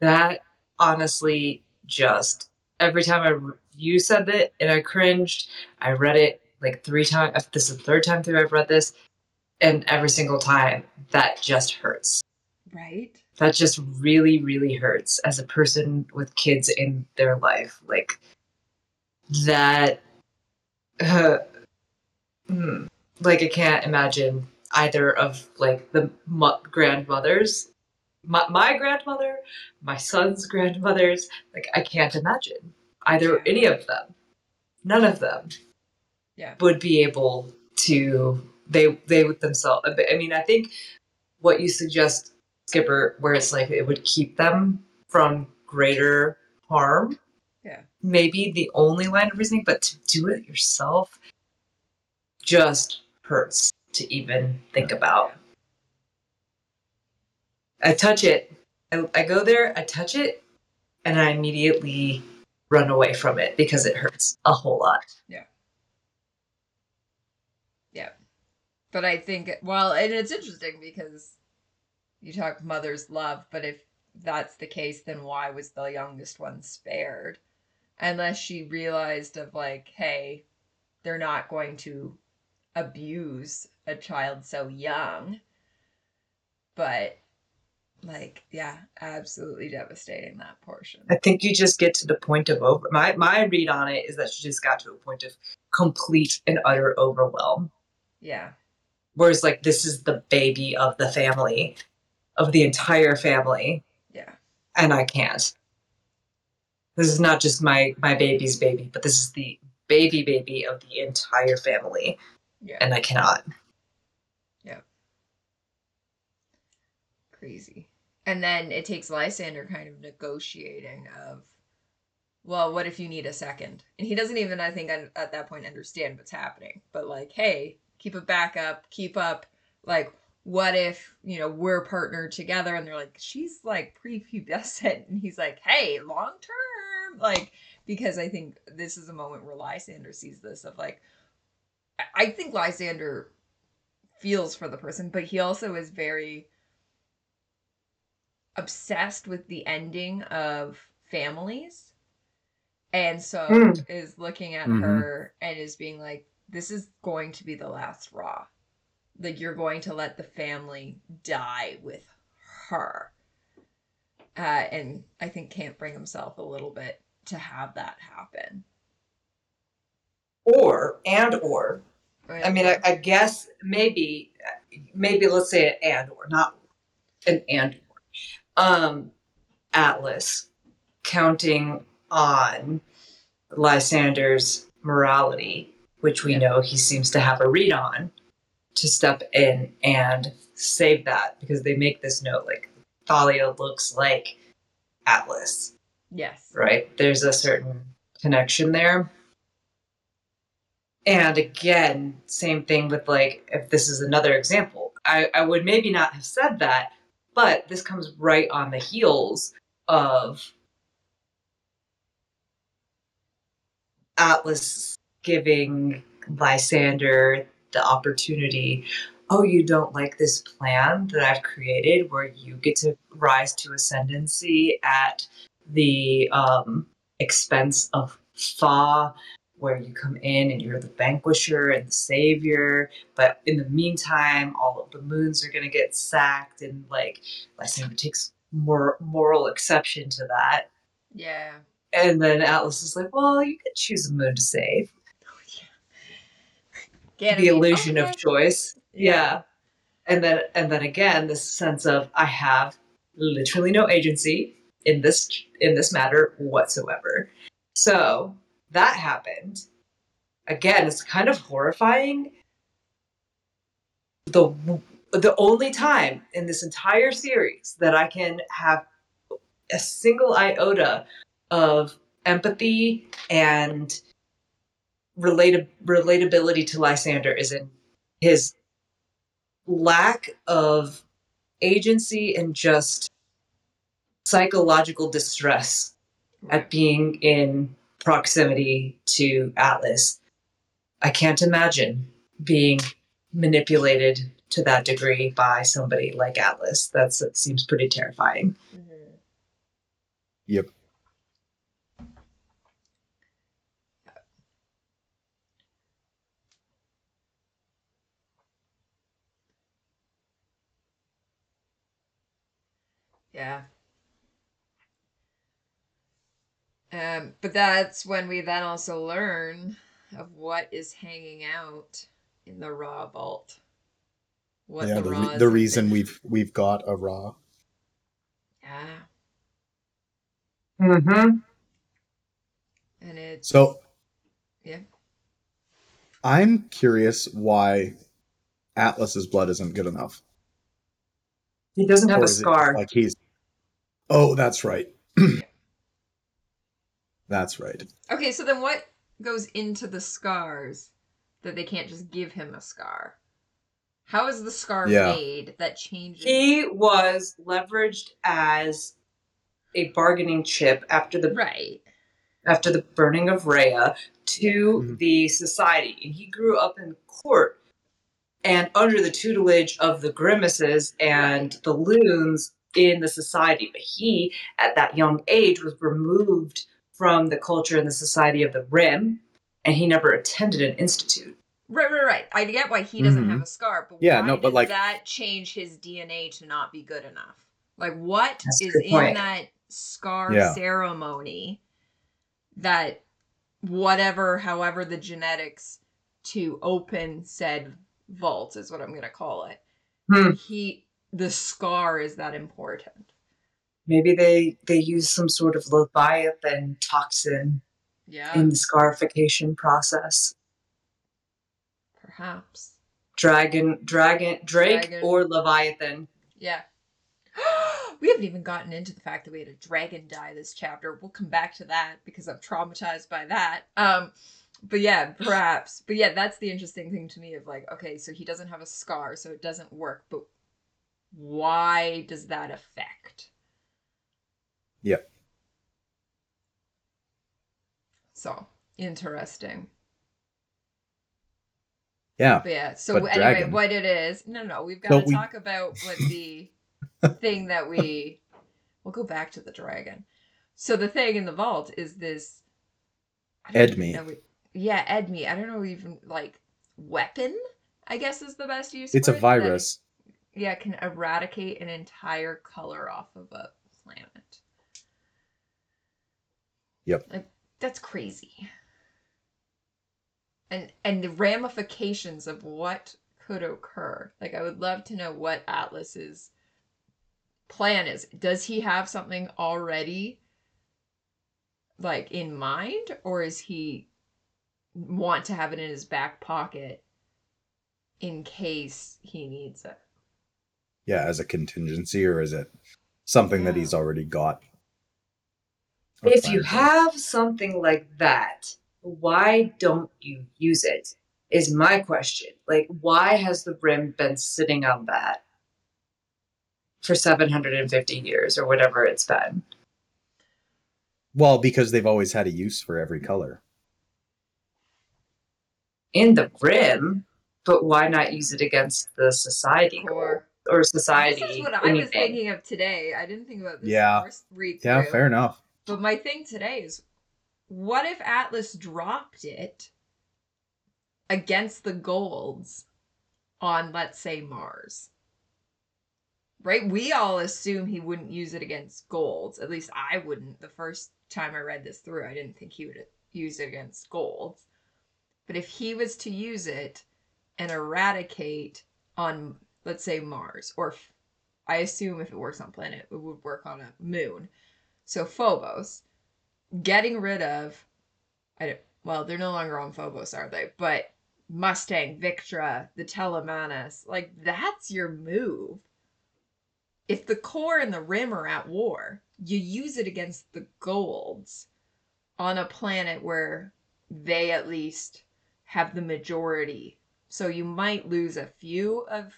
That honestly just every time I you said it and I cringed. I read it like three times. This is the third time through I've read this, and every single time that just hurts. right That just really, really hurts as a person with kids in their life. Like that. Uh, hmm, like I can't imagine either of like the mo- grandmothers my, my grandmother, my son's grandmothers, like I can't imagine either any of them. None of them Yeah. would be able to they they would themselves I mean I think what you suggest Skipper where it's like it would keep them from greater harm. Yeah. Maybe the only line of reasoning, but to do it yourself just hurts to even think about. I touch it. I, I go there, I touch it, and I immediately run away from it because it hurts a whole lot. But i think well and it's interesting because you talk mother's love but if that's the case then why was the youngest one spared unless she realized of like hey they're not going to abuse a child so young but like yeah absolutely devastating that portion I think you just get to the point of over. My my read on it is that she just got to a point of complete and utter overwhelm. yeah Whereas like this is the baby of the family, of the entire family, Yeah. and I can't. This is not just my my baby's baby, but this is the baby baby of the entire family, Yeah. and I cannot. Yeah. Crazy. And then it takes Lysander kind of negotiating of, well, what if you need a second? And he doesn't even, I think, at that point understand what's happening. But like, hey, keep a backup, keep up. Like, what if you know we're partnered together? And they're like, she's like prepubescent, and he's like, hey, long term, like, because I think this is a moment where Lysander sees this of like, I- think Lysander feels for the person, but he also is very obsessed with the ending of families and so Mm. is looking at Mhm. her and is being like this is going to be the last Raa. Like you're going to let the family die with her. Uh, and i think can't bring himself a little bit to have that happen. Or and or I mean, I, I guess maybe, maybe let's say an and or, not an and or. Um, Atlas counting on Lysander's morality, which we know he seems to have a read on, to step in and save that because they make this note like Thalia looks like Atlas, yes right? There's a certain connection there. And again, same thing with like, if this is another example, I, I would maybe not have said that, but this comes right on the heels of Atlas giving Lysander the opportunity. Oh, you don't like this plan that I've created where you get to rise to ascendancy at the um, expense of Fa, where you come in and you're the vanquisher and the savior. But in the meantime, all of the moons are going to get sacked, and like Lysander takes more moral exception to that. yeah And then Atlas is like, "Well, you could choose a moon to save." The illusion okay. of choice. Yeah. And then and then again this sense of I have literally no agency in this in this matter whatsoever. So that happened. Again, it's kind of horrifying. The the only time in this entire series that I can have a single iota of empathy and related relatability to Lysander is in his lack of agency and just psychological distress at being in proximity to Atlas. I can't imagine being manipulated to that degree by somebody like Atlas. That's that seems pretty terrifying. Mhm. Yep. Yeah. Um, but that's when we then also learn of what is hanging out in the Raa vault. What yeah, the, the, raw re- the in- reason we've we've got a raw. Yeah. Mm-hmm. And it's So yeah. I'm curious why Atlas's blood isn't good enough. He doesn't have Or a scar. Like he's. Oh, that's right. that's right. Okay, so then what goes into the scars that they can't just give him a scar? How is the scar Yeah. made that changes? He was leveraged as a bargaining chip after the right. after the burning of Rhea to Mhm. the society. And he grew up in court and under the tutelage of the Grimmuses and the Lunes in the society. But he, at that young age, was removed from the culture and the society of the Rim, and he never attended an institute. Right, right, right. I get why he doesn't Mhm. have a scar, but Yeah, why no, but, does like- that change his DNA to not be good enough? Like, what That's a is good in point. that scar Yeah. ceremony that whatever, however, the genetics to open said vault is what I'm gonna call it. Hmm. He the scar is that important. Maybe they they use some sort of leviathan toxin Yeah. in the scarification process. perhaps. Dragon, dragon, Drake, Dragon. or leviathan. Yeah. we haven't even gotten into the fact that we had a dragon die this chapter. We'll come back to that because I'm traumatized by that. Um but yeah, perhaps. But yeah, that's the interesting thing to me of like, okay, so he doesn't have a scar, so it doesn't work, but why does that affect? Yeah. So, interesting. Yeah. But yeah, so But anyway, dragon. what it is? No, no, we've got So to we- talk about what the thing that we. We'll go back to the dragon. So the thing in the vault is this. I don't even Edme. Yeah, Edme. I don't know even like weapon. I guess is the best use. It's a it- virus. Yeah, can eradicate an entire color off of a planet. Yep. Like that's crazy. And and the ramifications of what could occur. Like I would love to know what Atlas's plan is. Does he have something already like in mind or is he want to have it in his back pocket in case he needs it? Yeah, as a contingency, or is it something that he's already got? If you planned have something like that, why don't you use it? Is my question. Like, why has the rim been sitting on that for 750 years or whatever it's been? Well, because they've always had a use for every color. In the rim, but why not use it against the society goal Or or society? This is what I was thinking of today. I didn't think about this Yeah. first read Yeah, fair enough. But my thing today is what if Atlas dropped it against the golds on, let's say, Mars? Right? We all assume he wouldn't use it against golds. At least I wouldn't. The first time I read this through, I didn't think he would use it against golds. But if he was to use it and eradicate on, let's say, Mars, or I assume if it works on planet, it would work on a moon. So Phobos, getting rid of, I don't, well, they're no longer on Phobos, are they? But Mustang, Victra, the Telemanus, like that's your move. If the core and the rim are at war, you use it against the golds on a planet where they at least have the majority. So you might lose a few of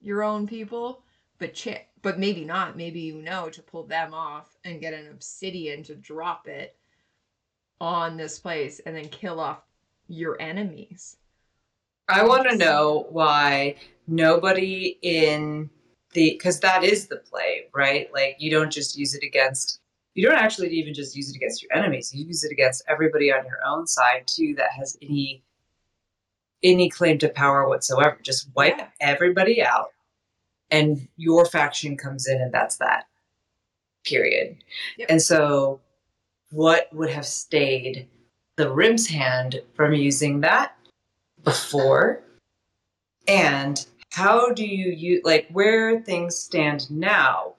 your own people, but but maybe not. Maybe you know to pull them off and get an obsidian to drop it on this place and then kill off your enemies. I want to know why nobody in the because that is the play, right? Like you don't just use it against you don't actually even just use it against your enemies. You use it against everybody on your own side too that has any any claim to power whatsoever. Just wipe Yeah. everybody out and your faction comes in and that's that. Period. Yep. And so what would have stayed the rim's hand from using that before and how do you use like where things stand now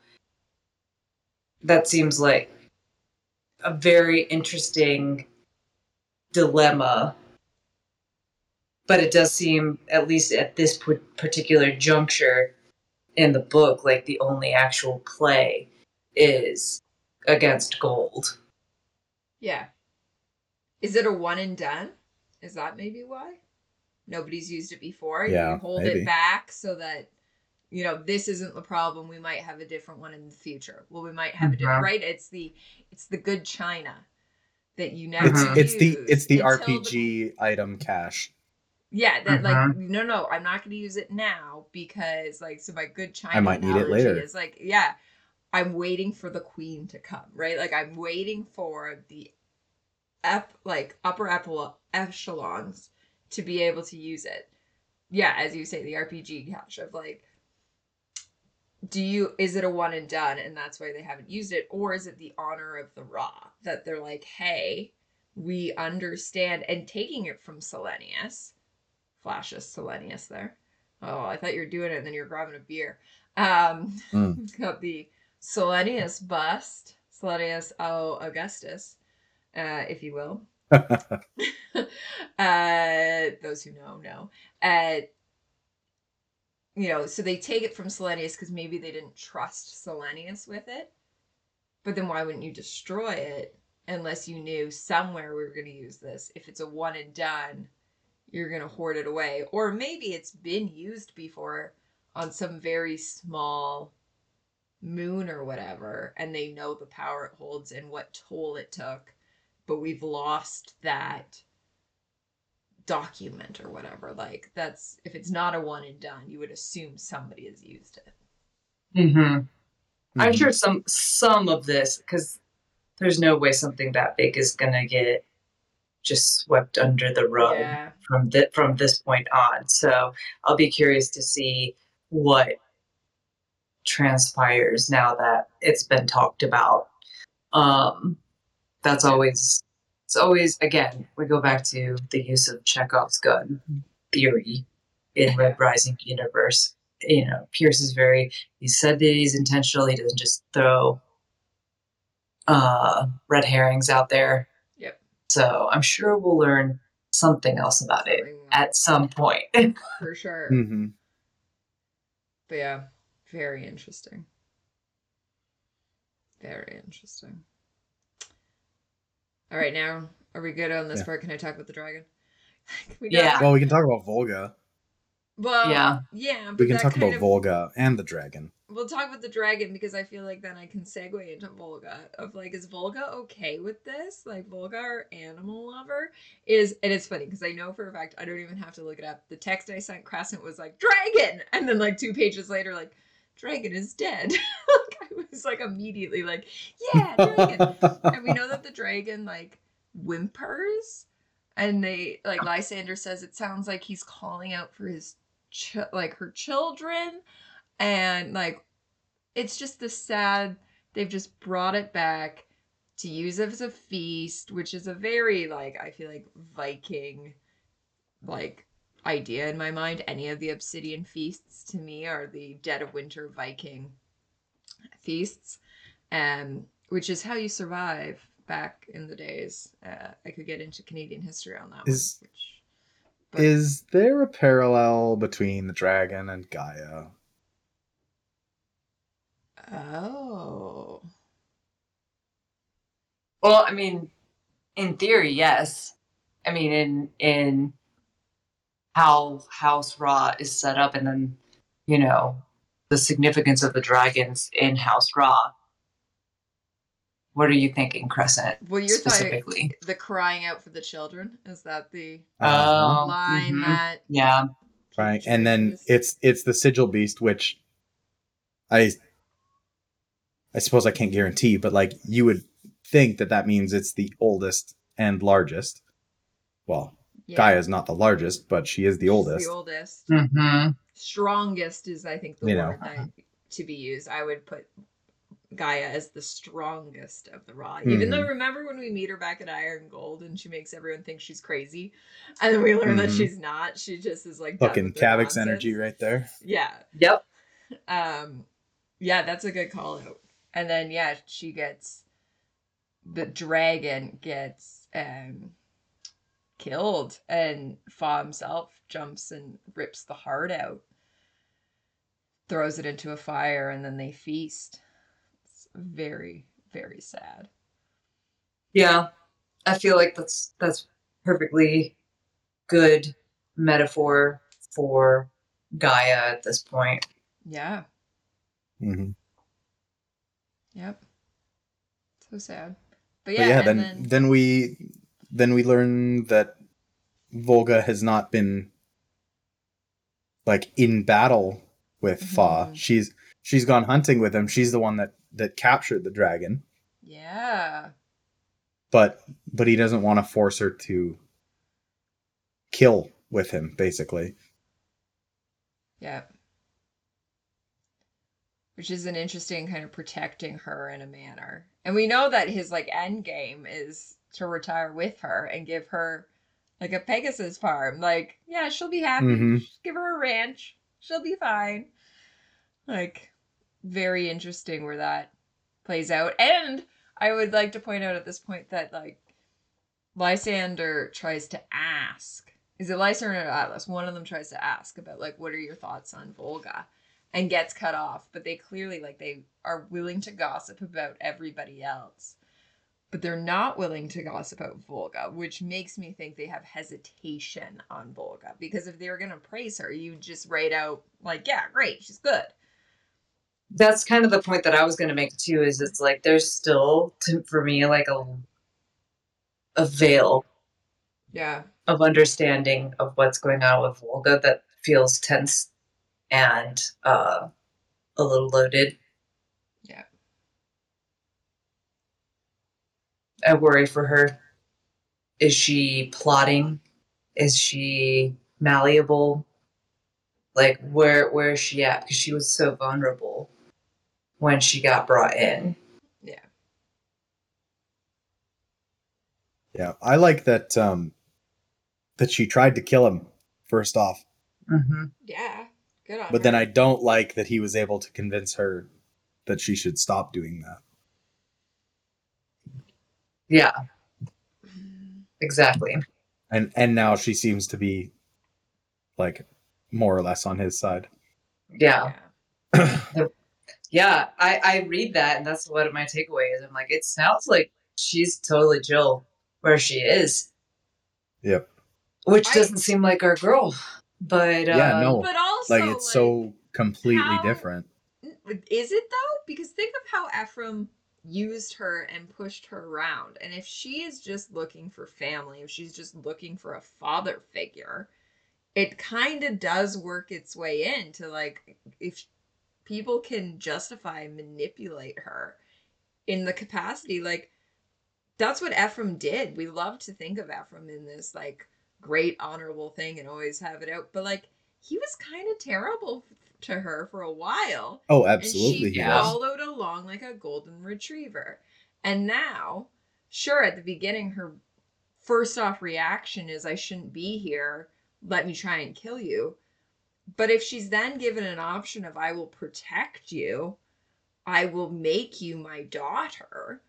that seems like a very interesting dilemma but it does seem at least at this p- particular juncture in the book like the only actual play is against gold Yeah. Is it a one and done? Is that maybe why? Nobody's used it before. Yeah, you hold maybe. it back so that you know this isn't the problem. We might have a different one in the future. Well, we might have a different Mhm. right. It's the it's the good china that you never It's it's the it's the until RPG item cache. Yeah, that like Mhm. no, no, I'm not going to use it now because like so my good China I might need it later. is like yeah, I'm waiting for the queen to come, right? Like I'm waiting for the ep like upper echelons to be able to use it. Yeah, as you say, the RPG cache of like do you is it a one and done and that's why they haven't used it or is it the honor of the Raa that they're like hey we understand and taking it from Silenius flashes Silenius there Oh, I thought you were doing it and then you're grabbing a beer. Um, Mm. got the Silenius bust, Silenius au Augustus, uh, if you will. uh, those who know know. Uh, you know, so they take it from Silenius because maybe they didn't trust Silenius with it. But then why wouldn't you destroy it unless you knew somewhere we were going to use this? If it's a one and done, you're going to hoard it away. Or maybe it's been used before on some very small moon or whatever, and they know the power it holds and what toll it took, but we've lost that document or whatever. Like, that's if it's not a one and done, you would assume somebody has used it. Mm-hmm. I'm Mhm. sure some some of this because there's no way something that big is gonna get just swept under the rug Yeah. From th- from this point on. So I'll be curious to see what transpires now that it's been talked about. Um, that's always it's always again we go back to the use of Chekhov's gun theory in Red Rising universe. You know, Pierce is very he said that he's intentional. He doesn't just throw uh, red herrings out there. Yep. So I'm sure we'll learn something else about it at some point. for sure. Mhm. But yeah, very interesting. Very interesting. All right, now are we good on this Yeah. part? Can I talk about the dragon? Can we Yeah. Well, we can talk about Volga. Well, Yeah. yeah. But We can talk about of- Volga and the dragon. We'll talk about the dragon because I feel like then I can segue into Volga of like, is Volga okay with this? Like Volga, our animal lover, is and it's funny because I know for a fact I don't even have to look it up. The text I sent Crescent was like dragon, and then like two pages later, like dragon is dead. like I was like immediately like, yeah, dragon. and we know that the dragon like whimpers, and they like Lysander says it sounds like he's calling out for his ch- like her children and like it's just the sad they've just brought it back to use as a feast which is a very like i feel like viking like idea in my mind. Any of the obsidian feasts to me are the dead of winter viking feasts um which is how you survive back in the days. Uh, i could get into canadian history on that Is- one which but- Is there a parallel between the dragon and Gaia? oh Well, I mean, in theory, yes. I mean, in in how House Raa is set up, and then you know the significance of the dragons in House Raa. What are you thinking, Crescent? well you're talking specifically. the crying out for the children is that the. Oh, line mhm. that Yeah, right and then it's it's the sigil beast which i i suppose i can't guarantee but like you would think that that means it's the oldest and largest well yeah, Gaia is not the largest but she is the she's oldest the oldest hmm strongest is i think the You know. word that to be used i would put gaia as the strongest of the Raa even though Mhm. remember when we meet her back at iron gold and she makes everyone think she's crazy? And then we learn that Mhm. she's not. She just is like done fucking with Kavax energy right there. Yeah. Yep. um yeah that's a good call out. And then yeah she gets the dragon gets um killed and fa himself jumps and rips the heart out throws it into a fire and then they feast. it's very very sad Yeah, I feel like that's that's perfectly good metaphor for Gaia at this point. yeah Mhm. yep so sad but But yeah, yeah, and then, then, then we then we learn that Volga has not been like in battle with Fa. Mhm. She's she's gone hunting with him. She's the one that that captured the dragon, yeah but but he doesn't want to force her to kill with him basically. Yeah. Which is an interesting kind of protecting her in a manner. And we know that his like end game is to retire with her and give her like a Pegasus farm. Like, yeah, she'll be happy. Mhm. Give her a ranch. she'll be fine. Like, very interesting where that plays out. And I would like to point out at this point that, like, Lysander tries to ask. Is it Lysander or Atlas? One of them tries to ask about, like, what are your thoughts on Volga? And gets cut off. But they clearly, like, they are willing to gossip about everybody else but they're not willing to gossip about Volga, which makes me think they have hesitation on Volga. Because if they were going to praise her, you just write out, like, yeah, great, she's good. That's kind of the point that I was going to make too. Is it's like there's still, to, for me, like a a veil Yeah. of understanding of what's going on with Volga that feels tense and uh, a little loaded. Yeah. I worry for her. Is she plotting? Is she malleable? Like where where is she at? Because she was so vulnerable when she got brought in. Yeah. Yeah, I like that. Um, that she tried to kill him first off, Mm-hmm. Yeah. Good on but then. I don't like that he was able to convince her that she should stop doing that. Yeah, exactly. And and now she seems to be like more or less on his side. Yeah. Yeah. Yeah, I, I read that and that's what my takeaway is. I'm like, it sounds like she's totally Jill where she is. Yep. Which I- doesn't seem like our girl. But uh, Yeah, no. But also, like it's so completely how- different. Is it though? Because think of how Ephraim used her and pushed her around. And if she is just looking for family, if she's just looking for a father figure, it kind of does work its way into like if people can justify manipulate her in the capacity like that's what Ephraim did. We love to think of Ephraim in this like great honorable thing and always have it out, but like he was kind of terrible to her for a while Oh, and absolutely. she he Yeah. was. followed along like a golden retriever. And now, sure, at the beginning, her first off reaction is, I shouldn't be here. Let me try and kill you. But if she's then given an option of, I will protect you, I will make you my daughter,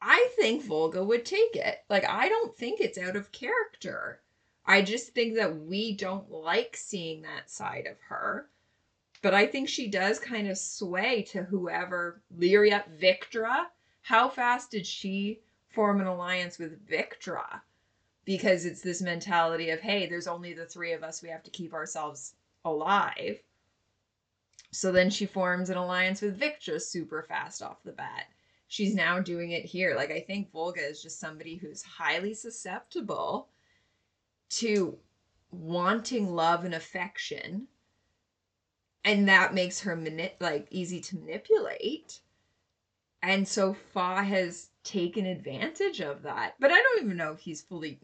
I think Volga would take it. Like, I don't think it's out of character. I just think that we don't like seeing that side of her but I think she does kind of sway to whoever Lyria Victra. How fast did she form an alliance with Victra? Because it's this mentality of, hey, there's only the three of us, we have to keep ourselves alive. So then she forms an alliance with Victra super fast off the bat. She's now doing it here. Like, I think Volga is just somebody who's highly susceptible to wanting love and affection and that makes her mani- like easy to manipulate and so fa has taken advantage of that but i don't even know if he's fully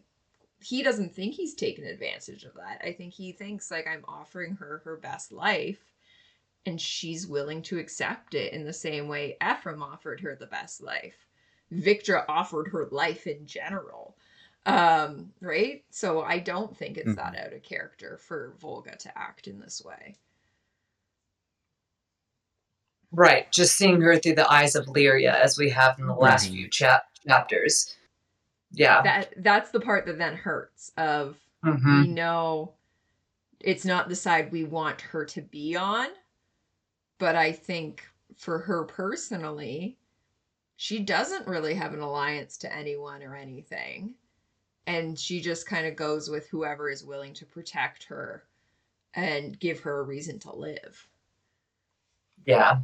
he doesn't think he's taken advantage of that. I think he thinks like i'm offering her her best life and she's willing to accept it in the same way ephraim offered her the best life. Victra offered her life in general. Um right? So i don't think it's that out of character for volga to act in this way. Right, just seeing her through the eyes of Lyria as we have in the last Mhm. few chap- chapters. Yeah. that that's the part that then hurts of hmm we know it's not the side we want her to be on but i think for her personally she doesn't really have an alliance to anyone or anything and she just kind of goes with whoever is willing to protect her and give her a reason to live Yeah.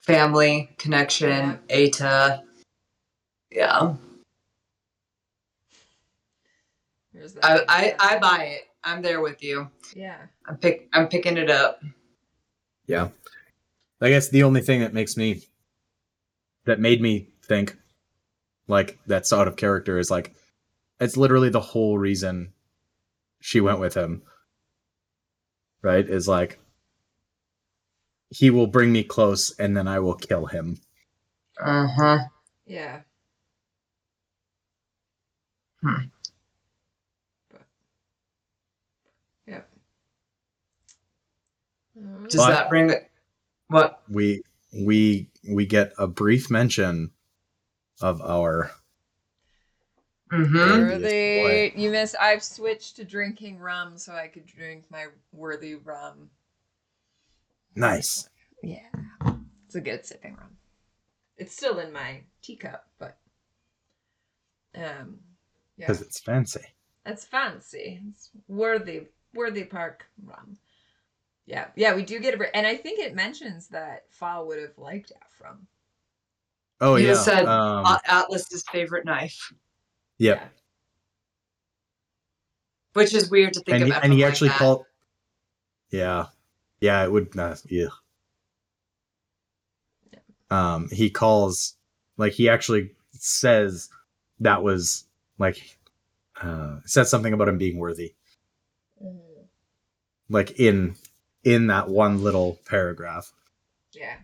Family, connection, Eta. Yeah. There's that I. I, I buy it. I'm there with you. yeah I'm pick I'm picking it up. Yeah. I guess the only thing that makes me that made me think like that's out of character is like it's literally the whole reason she went with him. Right? Is like he will bring me close and then I will kill him. Uh-huh. yeah Hmm. But- yep Does But- that bring what? We we we get a brief mention of our Mm-hmm. Worthy. Worthy. You missed. I've switched to drinking rum so I could drink my worthy rum. nice. Yeah. It's a good sipping rum. It's still in my teacup, but um yeah. Because it's fancy. That's fancy. It's worthy worthy park rum. Yeah. Yeah, we do get a and I think it mentions that Fa would have liked Ephraim. Oh You yeah. said, um, Uh, Atlas's favorite knife, yep. which is weird to think And of. he, and he like actually that. called. Yeah, yeah. It would. Uh, yeah. Um, he calls like he actually says that was like uh said something about him being worthy like in in that one little paragraph Yeah.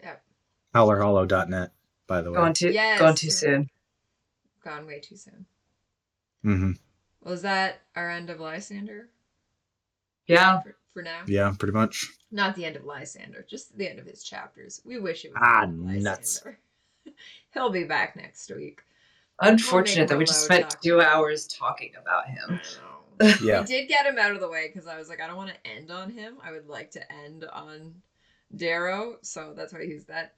Yeah. howlerhollow.net by the way Gone too, Yes. gone too soon. Gone way too soon. Mm-hmm. Was that our end of Lysander? Yeah. For, for now? yeah pretty much Not the end of Lysander, just the end of his chapters. We wish it was Ah, the end of nuts. Lysander. He'll be back next week. Unfortunate that we just spent talk. two hours talking about him. yeah We did get him out of the way because I was like, I don't want to end on him. I would like to end on Darrow, so that's why he's that.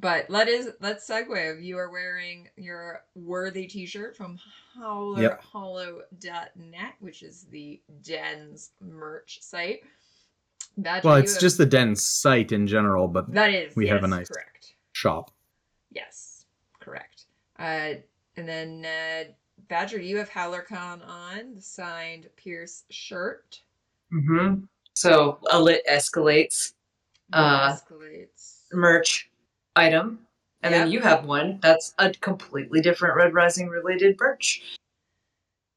But let is let's segue. You are wearing your worthy T-shirt from HowlerHollow.net, which is the Den's merch site. Badger, well it's have- just the Den's site in general but that is we have a nice- correct. shop Yes, correct. Uh, and then uh, Badger, you have HowlerCon on the signed Pierce shirt. hmm So a lit escalates Uh, escalates. merch item, and then you have one that's a completely different Red Rising related merch.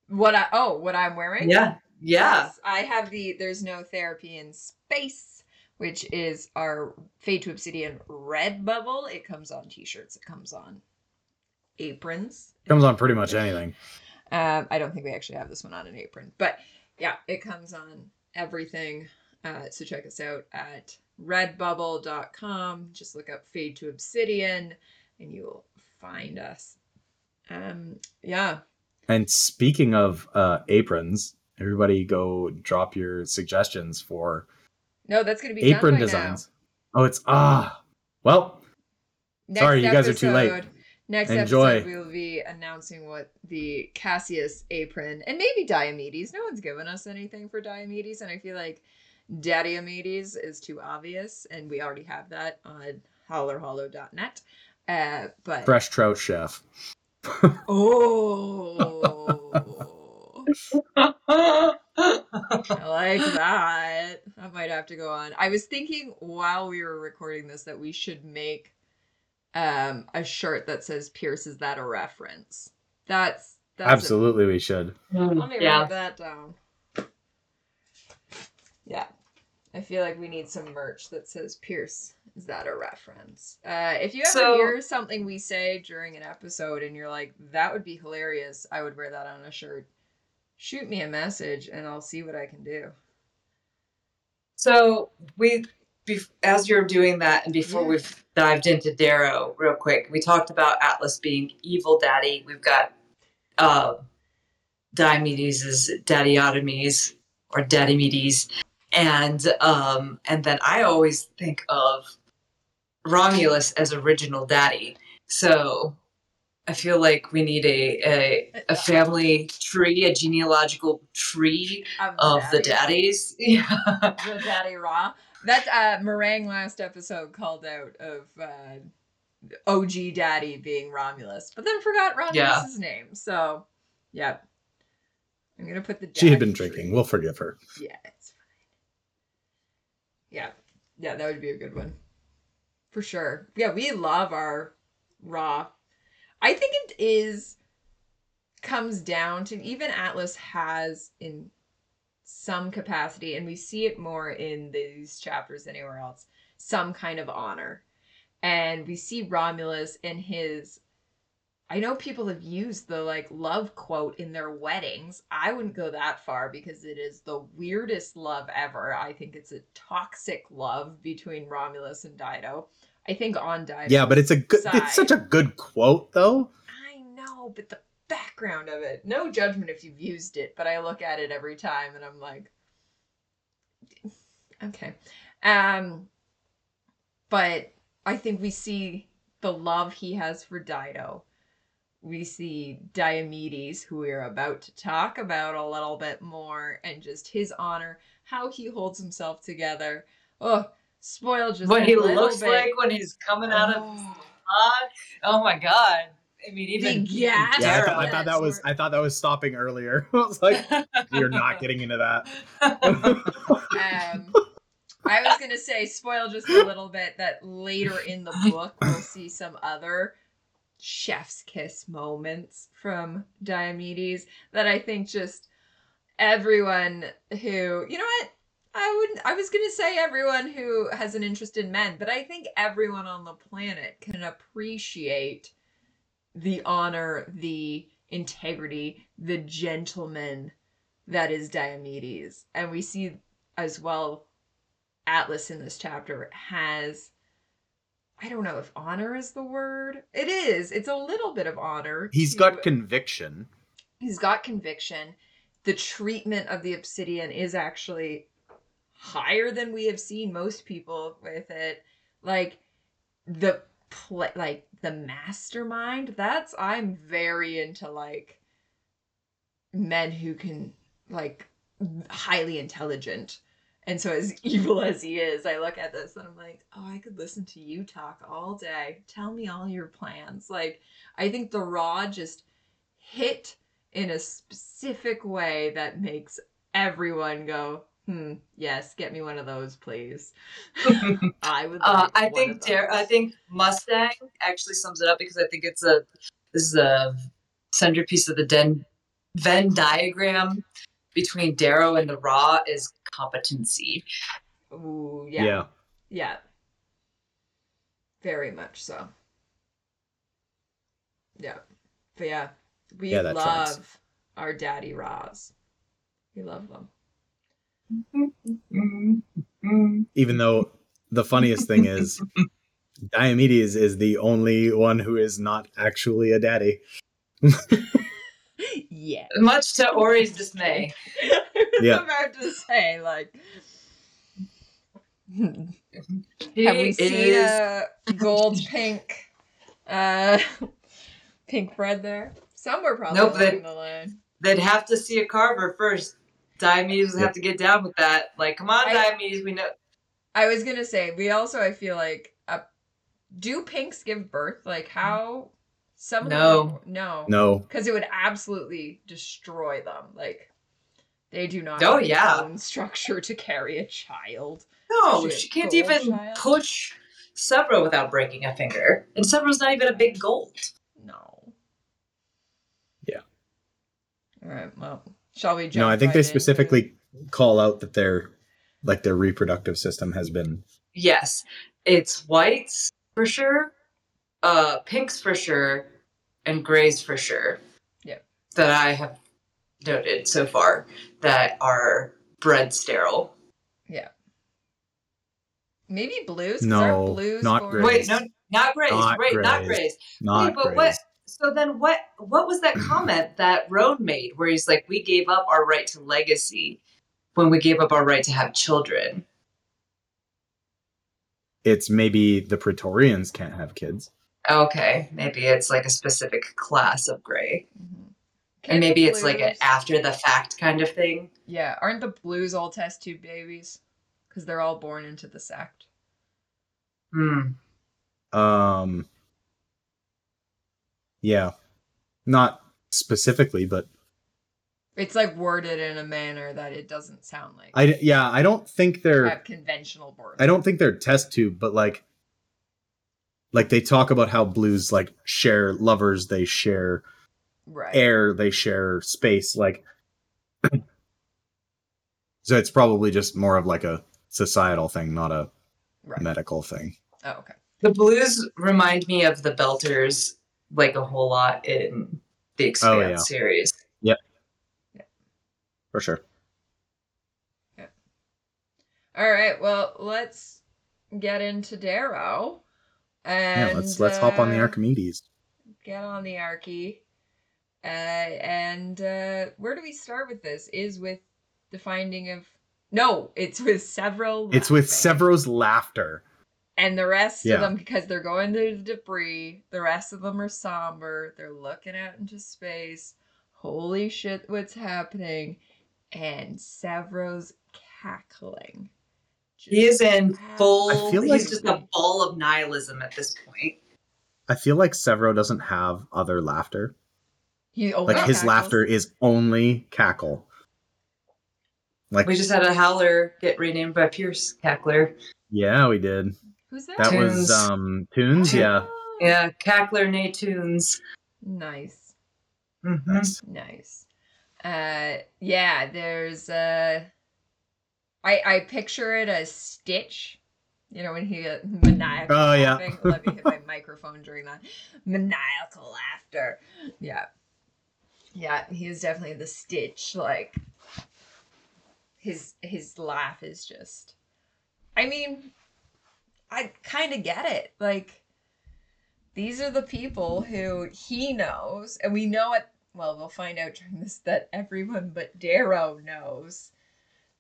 What I oh, what I'm wearing? Yeah, yeah. Yes, I have the There's No Therapy in Space, which is our Fade to Obsidian red bubble. It comes on t-shirts. It comes on aprons. It comes on pretty much anything Um, I don't think we actually have this one on an apron, but yeah, it comes on everything. Uh, so check us out at redbubble.com. Just look up Fade to Obsidian and you will find us. Um, yeah. and speaking of uh aprons everybody go drop your suggestions for No, that's going to be apron done by designs oh it's ah well Now. Sorry, Next you guys are too late. Next Enjoy. episode, we will be announcing what the Cassius apron and maybe Diomedes. No one's given us anything for Diomedes, and I feel like Diomedes is too obvious, and we already have that on howlerhollow.net. Uh, but fresh trout chef oh, I like that. I might have to go on. I was thinking while we were recording this that we should make um a shirt that says Pierce is that a reference? That's that's a- absolutely we should let me yeah. write that down. Yeah. I feel like we need some merch that says Pierce is that a reference? Uh if you ever So- hear something we say during an episode and you're like, that would be hilarious, I would wear that on a shirt. Shoot me a message and I'll see what I can do. So we, bef- as you're doing that, and before Yeah. we've dived into Darrow real quick, we talked about Atlas being evil daddy. We've got uh, Diomedes' Daddyotomies or Daddymedes, and um, and then I always think of Romulus as original daddy. So I feel like we need a a, a family tree, a genealogical tree of the daddies. Yeah. the daddy Raa. That uh meringue last episode called out of uh OG daddy being Romulus, but then forgot Romulus's name. So yeah. I'm gonna put the she had been tree. drinking we'll forgive her Yeah, it's fine. Yeah. Yeah, that would be a good one. For sure. Yeah, we love our Raa. I think it is comes down to even Atlas has in some capacity, and we see it more in these chapters anywhere else, some kind of honor. And we see Romulus in his I know people have used the like love quote in their weddings. I wouldn't go that far because it is the weirdest love ever. I think it's a toxic love between Romulus and Dido. I think on Dido. Yeah, but it's a good. side. It's such a good quote, though. I know, but the background of it. No judgment if you've used it, but I look at it every time and I'm like, okay. Um, but I think we see the love he has for Dido. We see Diomedes, who we are about to talk about a little bit more, and just his honor, how he holds himself together. Oh, spoil just what a he looks bit. like when he's coming out of his Oh. Oh my god! I mean, even The. Yeah, I, thought, I thought that was. I thought that was stopping earlier. I was like, you're not getting into that. Um, I was gonna say spoil just a little bit that later in the book we'll see some other chef's kiss moments from Diomedes that I think just everyone who you know what I wouldn't. I was gonna say everyone who has an interest in men, but I think everyone on the planet can appreciate the honor, the integrity, the gentleman that is Diomedes. And we see as well Atlas in this chapter has I don't know if honor is the word. It is. It's a little bit of honor. He's to- got conviction. he's got conviction. The treatment of the obsidian is actually higher than we have seen most people with it. Like the pl- like the mastermind. That's I'm very into like men who can like highly intelligent. And so as evil as he is, I look at this and I'm like, oh, I could listen to you talk all day. Tell me all your plans. Like I think the Raa just hit in a specific way that makes everyone go, hmm, yes, get me one of those, please. I would. Uh, I one think of Dar- I think Mustang actually sums it up because I think it's a this is a centerpiece of the Den- Venn diagram between Darrow and the Raa is competency. Ooh, Yeah. yeah, yeah, very much so. Yeah, but yeah, we Yeah, love tracks. our daddy Raas. We love them. Even though the funniest thing is, Diomedes is the only one who is not actually a daddy. yeah. Much to Ori's dismay. Yeah. I'm about to say like. He Have we seen is- a gold pink, uh, pink bread there? Somewhere probably Nope, along they- the line. They'd have to see a carver first. Diomedes would have to get down with that. Like, come on, I- Diomedes, we know. I was gonna say we also I feel like uh, do pinks give birth? Like how some No. them no No. because it would absolutely destroy them. Like they do not. Oh, have yeah. bone structure to carry a child. No, Shit, she can't even child. push Sevro without breaking a finger. And Sevro's not even a big gold. No. Yeah. All right. Well, shall we jump? No, I think right they into- specifically call out that their like their reproductive system has been Yes, it's whites for sure, uh, pinks for sure, and grays for sure. Yep. That I have noted so far that are bred sterile. Yeah. Maybe blues. 'cause No, aren't blues not born- Grays. Wait, no, not grays. Not right, not grays. grays. not Wait, but grays. what? So then, what? What was that comment that Roan made, where he's like, "We gave up our right to legacy when we gave up our right to have children." It's maybe the Praetorians can't have kids. Okay, maybe it's like a specific class of gray, Mhm. and maybe it's like an after the fact kind of thing. Yeah, aren't the blues all test tube babies? Because they're all born into the sect. Hmm. Um Yeah. Not specifically, but It's like worded in a manner that it doesn't sound like I yeah, I don't think they're conventional birth. I don't think they're test tube, but like like they talk about how blues like share lovers, they share right. air, they share space like So it's probably just more of like a societal thing, not a Right. medical thing. Oh, okay. The blues remind me of the Belters like a whole lot in the Expanse Oh, yeah. series. For sure. Yeah. All right, well, let's get into Darrow. And yeah, let's let's hop on the uh, Archimedes. Get on the Archie. Uh, and uh, where do we start with this? Is with the finding of. No, it's with several. It's with. Sevro's laughter. And the rest Yeah. of them, because they're going through the debris, the rest of them are somber. They're looking out into space. Holy shit, what's happening? And Sevro's cackling. He is in full. I feel like- he's just a ball of nihilism at this point. I feel like Severo doesn't have other laughter. He Like his cackles. laughter is only cackle. Like We just had a howler get renamed by Pierce Cackler. yeah, we did. Who's that? That Tunes. was um Tunes, yeah. Oh, Yeah, Cackler Natunes. Nice. Mm-hmm. Nice. Nice. Uh yeah, there's uh I I picture it as Stitch. You know when he uh, maniacal Oh, yeah. laughing. Let me hit my microphone during that. Maniacal laughter. Yeah. Yeah, he is definitely the Stitch like his his laugh is just I mean I kind of get it. Like these are the people who he knows, and we know it. Well, we'll find out during this that everyone but Darrow knows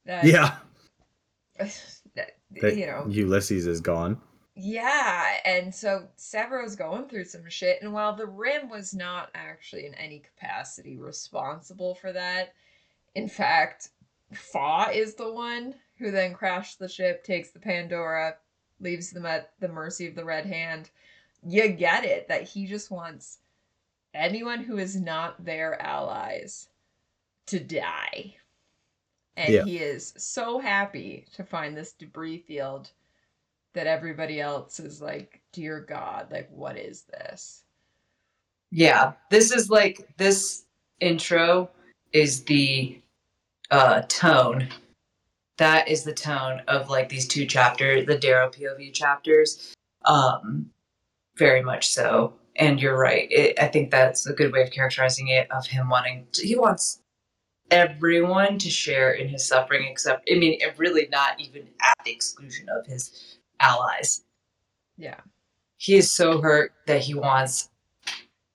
that. Yeah. that That you know, Ulysses is gone. yeah, and so Sevro's going through some shit, and while the Rim was not actually in any capacity responsible for that, in fact, Fa is the one who then crashed the ship, takes the Pandora, leaves them at the mercy of the Red Hand. You get it that he just wants anyone who is not their allies to die. And Yeah. he is so happy to find this debris field that everybody else is like, Dear God, like, what is this? Yeah, this is like this intro is the uh tone. That is the tone of like these two chapters, the Darrow POV chapters. Um very much so. And you're right. It, I think that's a good way of characterizing it of him wanting to, he wants everyone to share in his suffering except I mean, it really not even at the exclusion of his allies Yeah. he is so hurt that he wants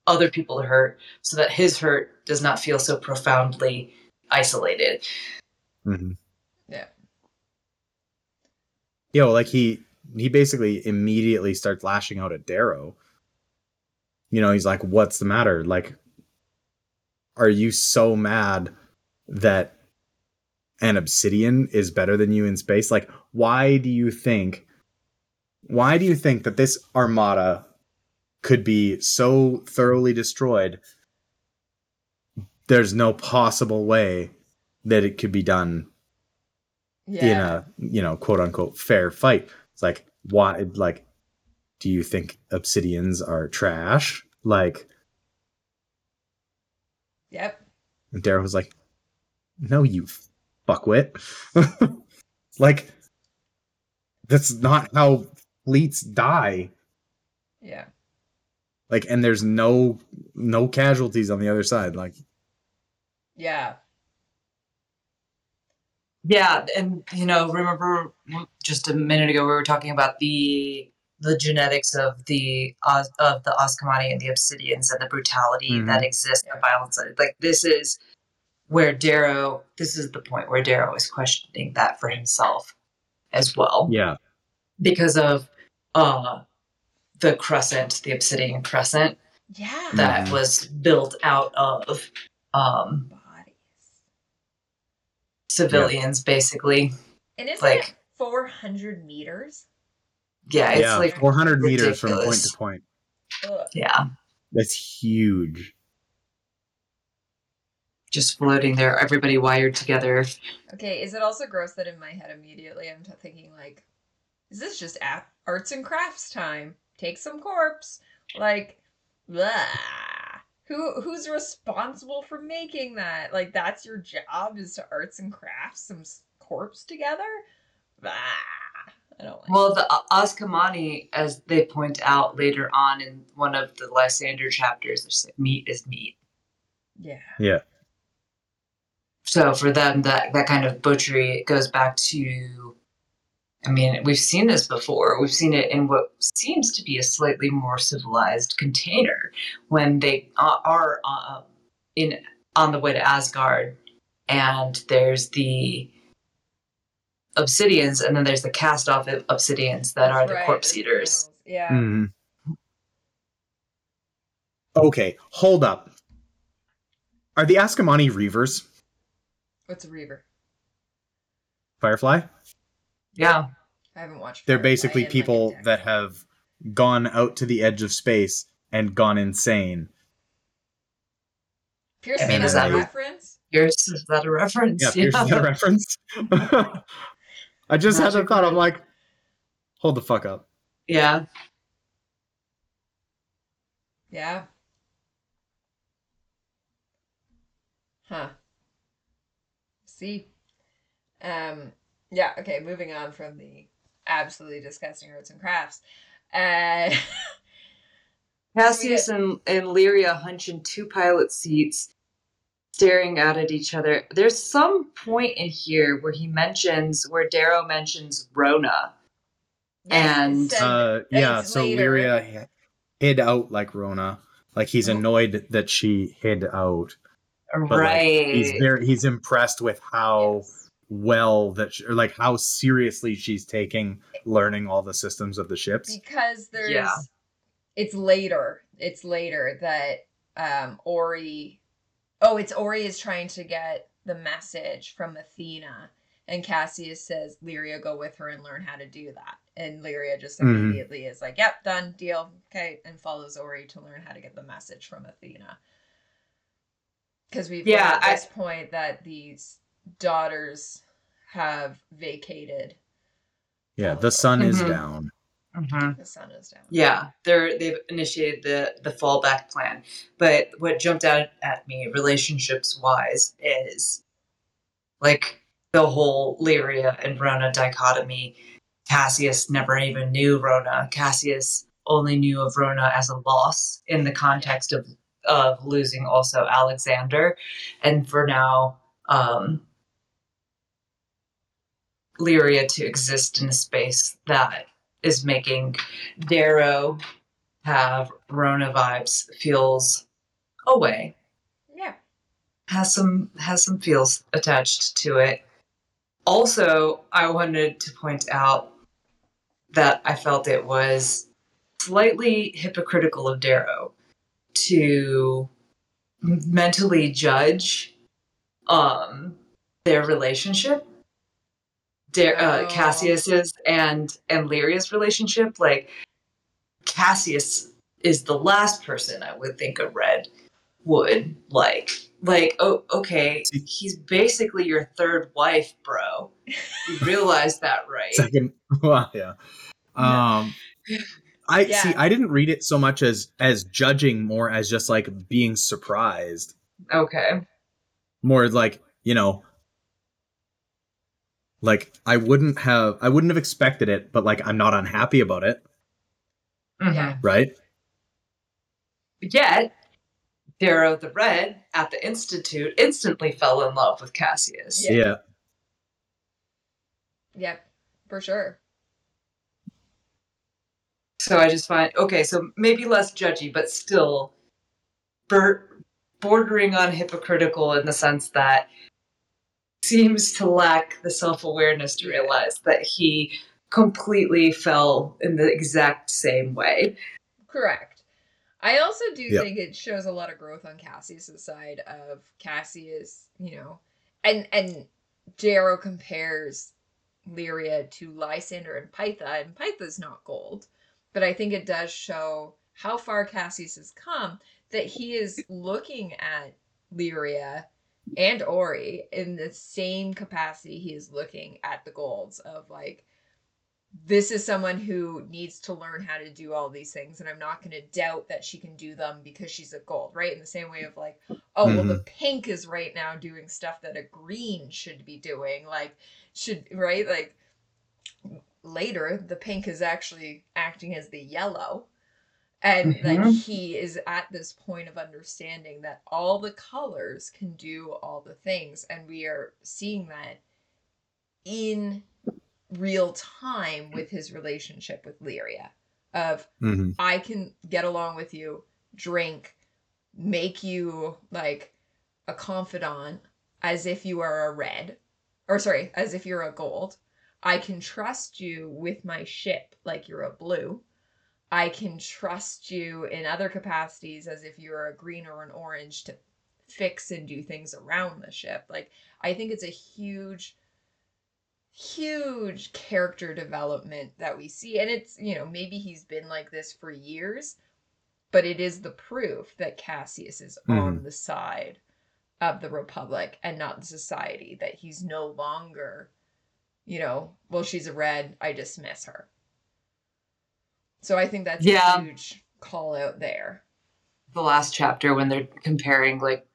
other people to hurt so that his hurt does not feel so profoundly isolated. hmm Yeah. Yeah, well, like he he basically immediately starts lashing out at Darrow. You know, he's like, "What's the matter? Like, are you so mad that an obsidian is better than you in space? Like, why do you think? Why do you think that this armada could be so thoroughly destroyed? There's no possible way that it could be done Yeah. in a you know quote unquote fair fight. It's like why like do you think obsidians are trash? Like Yep. and Darrow was like, No, you fuckwit. like that's not how fleets die. Yeah. Like and there's no no casualties on the other side. Like Yeah. Yeah, and you know, remember just a minute ago we were talking about the the genetics of the Os- of the Ascomanni and the Obsidians and the brutality Mhm. that exists, the violence. Like this is where Darrow. This is the point where Darrow is questioning that for himself as well. yeah. because of uh the crescent the obsidian crescent Yeah. that Mhm. was built out of um Bodies. civilians basically And isn't Like- it 400 meters? yeah it's yeah, like 400 meters from point to point. Ugh. yeah That's huge. just floating there everybody wired together Okay, is it also gross that in my head immediately I'm thinking like, is this just a- arts and crafts time? Take some corpse, like, blah. Who who's responsible for making that? Like, that's your job is to arts and crafts some corpse together. Blah. I don't like. Well, the uh, Ascomanni, as they point out later on in one of the Lysander chapters, they say meat is meat. yeah. Yeah. So for them, that that kind of butchery it goes back to. I mean, we've seen this before. We've seen it in what seems to be a slightly more civilized container when they uh, are uh, in on the way to Asgard, and there's the obsidians, and then there's the cast off obsidians that are the right, corpse eaters. scales. Yeah. Mhm. Okay, hold up. Are the Ascomanni Reavers What's a reaver? Firefly? Yeah, I haven't watched. They're basically in, like, a people that have gone out to the edge of space and gone insane. Pierce I mean, is that a reference. yours is that a reference? Yeah, Pierce, is that a reference? I just had a thought. I'm like, hold the fuck up. yeah. Yeah. Huh. See. Um. Yeah. Okay. Moving on from the absolutely disgusting arts and crafts. Uh. Cassius and, and Lyria hunch in two pilot seats, staring out at each other. There's some point in here where he mentions, where Darrow mentions Rona. And, Uh, yeah, so later. Lyria hid out like Rona. Like he's annoyed that she hid out. But, like, right. He's very he's impressed with how Yes. Well that she, or like how seriously she's taking learning all the systems of the ships. because there's Yeah. it's later it's later that um ori oh it's ori is trying to get the message from athena and cassius says lyria go with her and learn how to do that and lyria just Mhm. immediately is like yep done deal okay and follows ori to learn how to get the message from athena because we've Yeah, at I- this point that these daughters have vacated Yeah, the sun is Mhm. down. Mhm. the sun is down Yeah, they're they've initiated the the fallback plan. But what jumped out at me, relationships wise, is like the whole Lyria and Rona dichotomy. Cassius never even knew Rona. Cassius only knew of Rona as a loss in the context of of losing also Alexander, and for now, um, Lyria to exist in a space that is making Darrow have Rona vibes feels away. yeah Has some has some feels attached to it. Also, I wanted to point out that I felt it was slightly hypocritical of Darrow to mentally judge um their relationship Dar- uh, Oh. Cassius's and and Lyria's relationship like Cassius is the last person I would think a red would like like oh okay he's basically your third wife bro you realize that right Second, well, yeah. Um, I Yeah. see. I didn't read it so much as as judging, more as just like being surprised. okay More like you know, like I wouldn't have, I wouldn't have expected it, but like I'm not unhappy about it, Mhm. Yeah. right? Yet, Darrow the Red at the Institute instantly fell in love with Cassius. Yeah. yeah. Yep, for sure. So I just find, okay, so maybe less judgy, but still bur- bordering on hypocritical in the sense that seems to lack the self awareness to realize that he completely fell in the exact same way. Correct. I also do Yep. think it shows a lot of growth on Cassius's side of Cassius, you know, and and Darrow compares Lyria to Lysander and Pytha, and Pytha's not gold, but I think it does show how far Cassius has come that he is looking at Lyria and Ori in the same capacity he is looking at the golds of like this is someone who needs to learn how to do all these things and i'm not going to doubt that she can do them because she's a gold right? In the same way of like oh well the mm-hmm. pink is right now doing stuff that a green should be doing like should right? Like later the pink is actually acting as the yellow and Mhm. like he is at this point of understanding that all the colors can do all the things and we are seeing that in real time with his relationship with Lyria of Mhm. I can get along with you, drink, make you like a confidant as if you are a red, or sorry, as if you're a gold. I can trust you with my ship like you're a blue. I can trust you in other capacities as if you're a green or an orange to fix and do things around the ship. Like, I think it's a huge huge character development that we see. And it's you know maybe he's been like this for years but it is the proof that cassius is mm-hmm. on the side of the republic and not the society that he's no longer you know well she's a red i dismiss her so i think that's Yeah. a huge call out there the last chapter when they're comparing like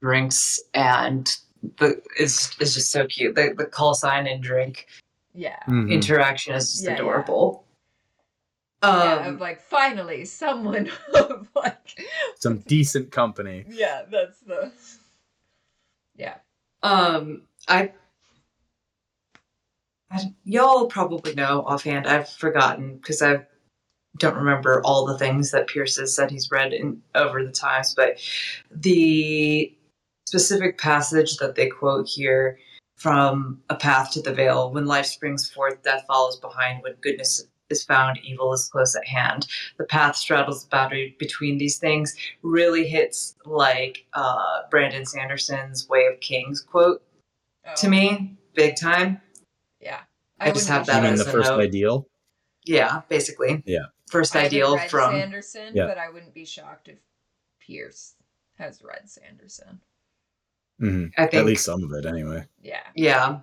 drinks and the is is just so cute. The the call sign and drink yeah Mhm. interaction is just Yeah, yeah. adorable. yeah Um, of like finally someone of like Some decent company. yeah that's the yeah Um, I, I y'all probably know offhand. I've forgotten because I don't remember all the things that Pierce has said he's read in over the times, but the specific passage that they quote here from A Path to the Veil when life springs forth, death follows behind. When goodness is found, evil is close at hand. The path straddles the boundary between these things really hits like uh, Brandon Sanderson's Way of Kings quote to Oh, me, big time. yeah I just have that You mean as the a first note. ideal? Yeah, basically. Yeah. First I ideal read from Sanderson, Yeah. but I wouldn't be shocked if Pierce has read Sanderson. Mhm. I think At least some of it, anyway. Yeah. Yeah.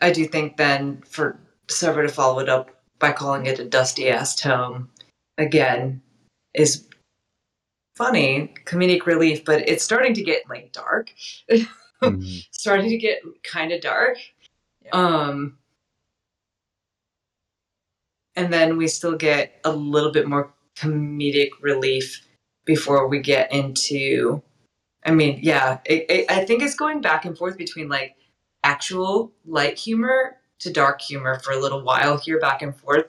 I do think then for Sevro to follow it up by calling it a dusty ass tome again is funny, comedic relief, but it's starting to get like dark. Mhm. starting to get kind of dark. Yeah. Um and then we still get a little bit more comedic relief before we get into I mean, yeah, it, it, I think it's going back and forth between like actual light humor to dark humor for a little while here, back and forth.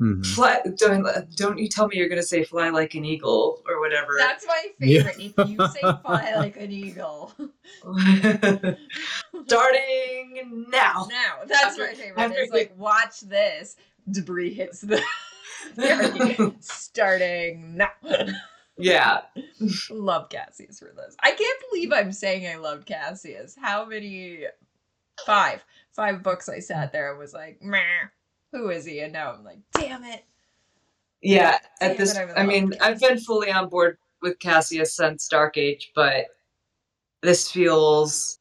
Mhm. Fly, don't don't you tell me you're gonna say fly like an eagle or whatever. That's my Yeah. favorite. If you say fly like an eagle. Starting now. now. That's After- my favorite. after It's like, watch this. Debris hits the area. starting now. Yeah. love Cassius for this. I can't believe I'm saying I loved Cassius. How many? Five. Five books I sat there and was like, meh, who is he? And now I'm like, damn it. Yeah. Damn At this I mean, love I've been fully on board with Cassius since Dark Age, but this feels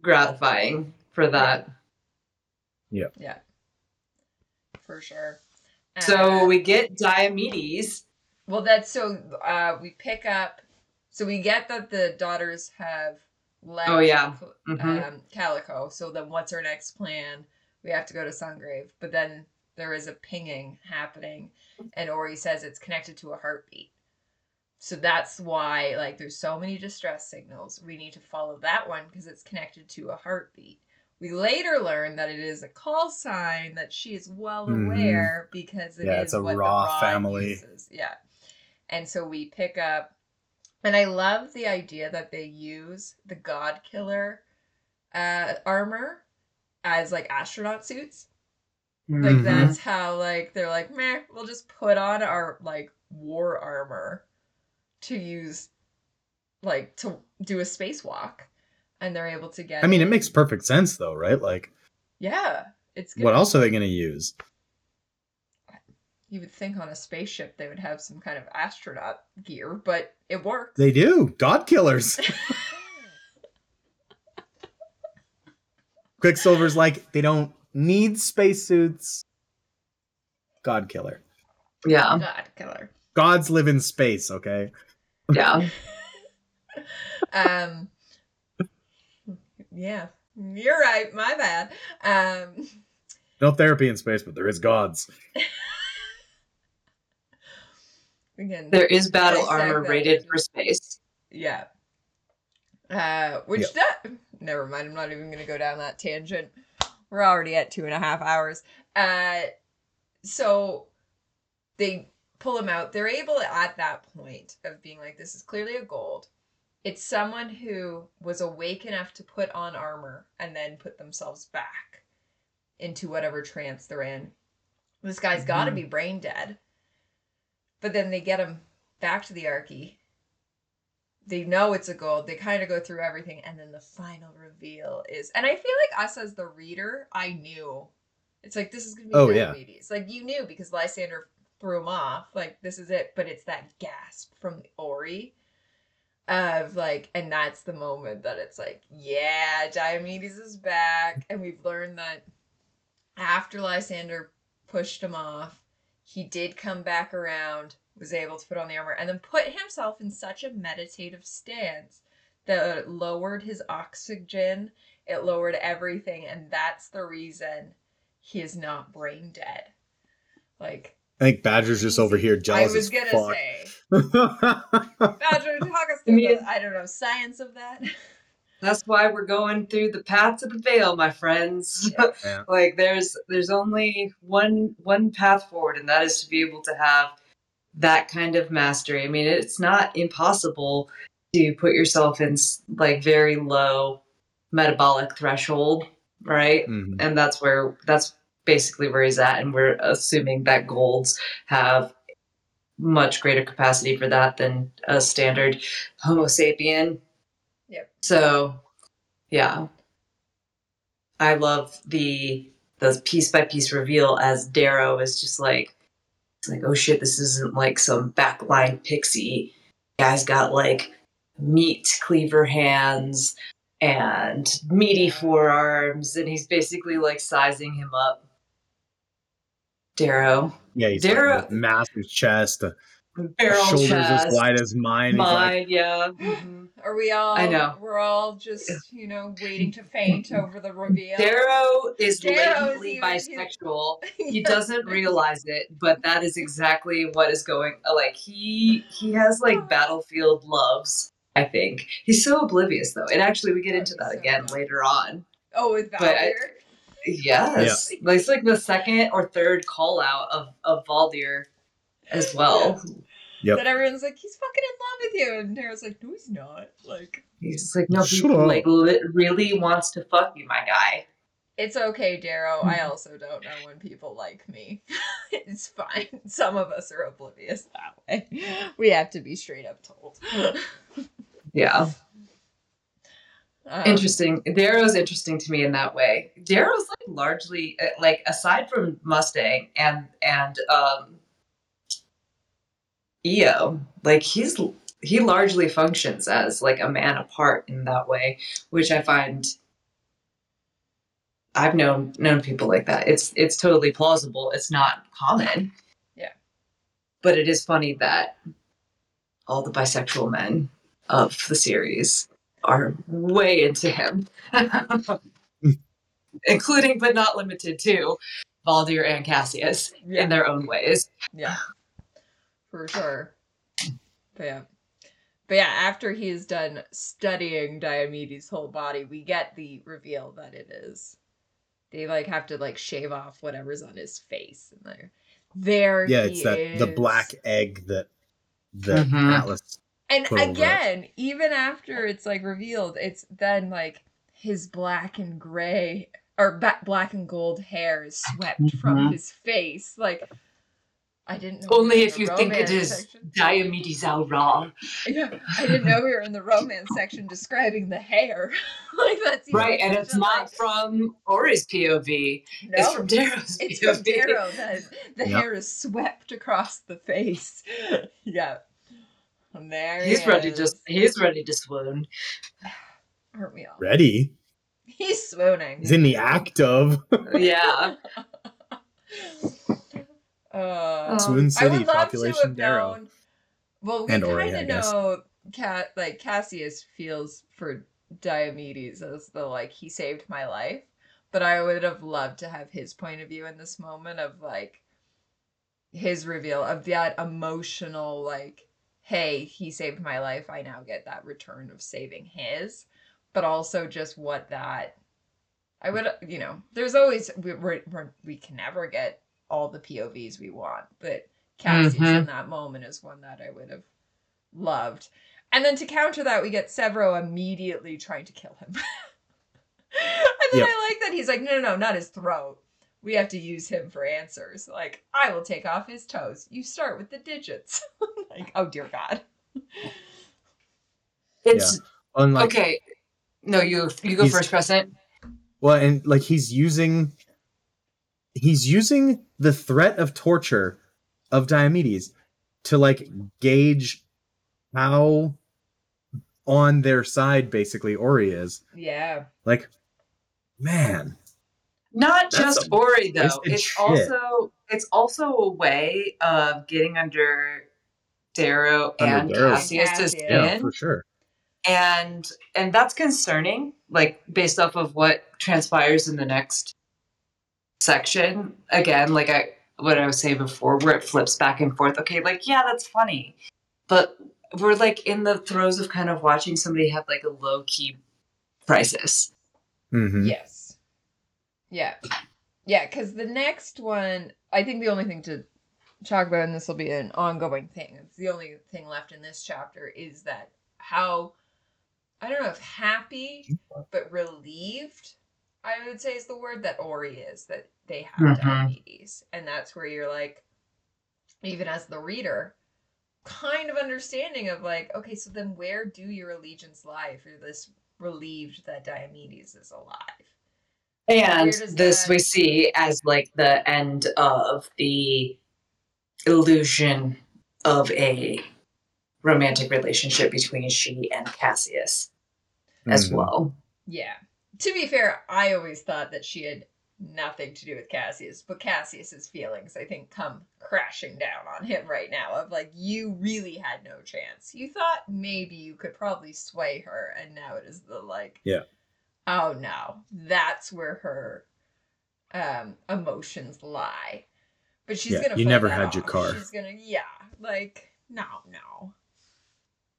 gratifying for that. Yeah. Yeah. For sure. So Uh, we get Diomedes. Well, that's so. Uh, we pick up. So we get that the daughters have left. Oh, yeah. um, Mhm. Calico. So then, what's our next plan? We have to go to Sungrave, but then there is a pinging happening, and Ori says it's connected to a heartbeat. So that's why, like, there's so many distress signals. We need to follow that one because it's connected to a heartbeat. We later learn that it is a call sign that she is well Mhm. aware because it is Yeah, it's a what the Raa family. uses. Yeah. And so we pick up, and I love the idea that they use the God Killer uh, armor as like astronaut suits. Like Mhm. that's how like they're like, meh, we'll just put on our like war armor to use like to do a spacewalk. And they're able to get I mean, it in. makes perfect sense, though, right? Like, Yeah. It's good. what else are they going to use? You would think on a spaceship they would have some kind of astronaut gear, but it works. They do. God killers. Quicksilver's like, they don't need spacesuits. God killer. Yeah. God killer. Gods live in space, okay? Yeah. um yeah you're right my bad um No therapy in space, but there is gods. We can There is battle armor that. rated for space. Yeah. Uh, which that never mind. I'm not even gonna go down that tangent. We're already at two and a half hours. Uh, so they pull him out. They're able at that point of being like, this is clearly a gold. It's someone who was awake enough to put on armor and then put themselves back into whatever trance they're in. This guy's got to mm-hmm. be brain dead. But then they get him back to the Archie they know it's a gold. They kind of go through everything, and then the final reveal is. And I feel like us as the reader, I knew. It's like this is gonna be Oh, yeah. Diomedes. Like you knew because Lysander threw him off. Like this is it. But it's that gasp from Ori of like, and that's the moment that it's like, yeah, Diomedes is back, and we've learned that after Lysander pushed him off, he did come back around, was able to put on the armor, and then put himself in such a meditative stance that it lowered his oxygen, it lowered everything, and that's the reason he is not brain dead. Like I think Badger's just over here I jealous was as gonna fuck. say, Badger, talk us through Me- the I don't know science of that. That's why we're going through the path of the veil, my friends. Yeah. Yeah. like there's there's only one one path forward, and that is to be able to have that kind of mastery. I mean, it's not impossible to put yourself in like very low metabolic threshold, right? Mhm. and that's where that's basically where he's at and we're assuming that golds have much greater capacity for that than a standard homo sapien Yep. so yeah i love the the piece by piece reveal as darrow is just like it's like oh shit this isn't like some backline pixie guy's got like meat cleaver hands and meaty forearms, and he's basically like sizing him up. Darrow, Yeah, he's Darrow- got a massive chest, a barrel shoulders chest, as wide as mine. He's like, mine, yeah. mhm. Are we all? I know. We're all just you know waiting to faint over the reveal. Darrow is Darrow is blatantly even- bisexual. He doesn't realize it, but that is exactly what is going. Like he he has like battlefield loves. I think he's so oblivious though, and actually we get into that again later on. Oh, with But I- Valdir. Yes, like it's like the second or third call out of of Valdir as well. Yep. That everyone's like, he's fucking in love with you, and Darrow's like, no, he's not. Like, He's just like, no, he like li- really wants to fuck you, my guy. it's okay, Darrow. I also don't know when people like me. it's fine. Some of us are oblivious that way. We have to be straight up told. Yeah, Um, interesting. Darrow's interesting to me in that way. Darrow's like largely uh, like aside from Mustang and and um Eo, like he's he largely functions as like a man apart in that way, which I find I've known known people like that. It's it's totally plausible. It's not common. Yeah. But it is funny that all the bisexual men of the series are way into him. Including but not limited to Valdir and Cassius yeah, in their own ways. yeah, for sure. But yeah. But yeah, after he's done studying Diomedes' whole body, we get the reveal that it is. They like have to like shave off whatever's on his face, and there, there. yeah, he it's that the black egg that that Mhm. Atlas. And put again, even after it's like revealed, it's then like his black and gray or ba- black and gold hair is swept from Mhm. his face. Like I didn't know. Only were if you think it is section. Diomedes au Raa. Yeah, I didn't know we were in the romance section describing the hair. like that's even Right, and it's not like, from Ori's POV. no, It's from Darrow's It's POV. from Darrow that the Yep. hair is swept across the face. yeah. And there he He's ready is. to he's ready to swoon. Aren't we all? Ready? He's swooning. He's in the act of Yeah. Uh, Swoon I City would love to population have Darrow. known. Well, we And Ori, kind of know Cat like Cassius feels for Diomedes as the like he saved my life, but I would have loved to have his point of view in this moment of like his reveal of that emotional like hey he saved my life i now get that return of saving his but also just what that i would you know there's always we we're, we're, can never get all the povs we want but cassie's Mhm. in that moment is one that i would have loved and then to counter that we get sevro immediately trying to kill him and then Yep. i like that he's like no no no not his throat we have to use him for answers. Like, I will take off his toes. You start with the digits. like, oh dear God. It's Unlike okay. No, you you go first, Crescent. well, and like he's using he's using the threat of torture of Diomedes to like gauge how on their side basically Ori is. Yeah. Like, man, Not That's just some Ori though. It's shit. also it's also a way of getting under Darrow and Darrow. Cassius to Cassius. yeah, for sure. and and that's concerning like based off of what transpires in the next section again like i what i was saying before where it flips back and forth okay like yeah that's funny but we're like in the throes of kind of watching somebody have like a low-key crisis hmm Yes. Yeah. Yeah, because the next one, I think the only thing to talk about, and this will be an ongoing thing, it's the only thing left in this chapter, is that how, I don't know if happy, but relieved, I would say is the word that Ori is, that they have Mhm. Diomedes. And that's where you're like, even as the reader, kind of understanding of like, okay, so then where do your allegiance lie if you're this relieved that Diomedes is alive? And this we see as like the end of the illusion of a romantic relationship between she and cassius as Mhm. well Yeah. To be fair, I always thought that she had nothing to do with Cassius, but Cassius's feelings, I think, come crashing down on him right now. Of like, you really had no chance. You thought maybe you could probably sway her, and now it is the like, Yeah. Oh no, that's where her um emotions lie. But she's Yeah, gonna. you never had your car. She's gonna, yeah, like no, no.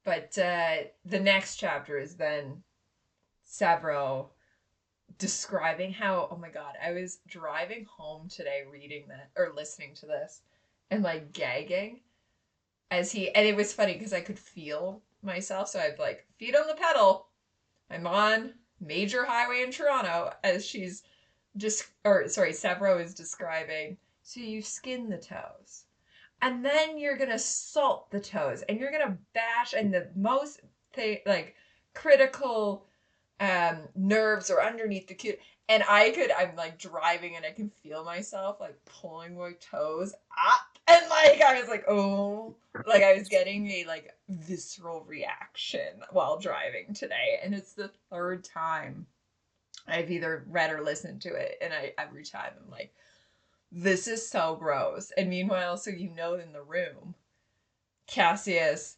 But uh the next chapter is then Sevro describing how oh my god i was driving home today reading that or listening to this and like gagging as he and it was funny because i could feel myself so i've like feet on the pedal i'm on major highway in toronto as she's just or sorry sevro is describing. So you skin the toes. And then you're gonna salt the toes and you're gonna bash and the most thing like critical um nerves are underneath the cute and i could i'm like driving and i can feel myself like pulling my toes up. And like i was like oh like i was getting a like visceral reaction while driving today. And it's the third time i've either read or listened to it. And i every time i'm like this is so gross. And meanwhile so you know in the room cassius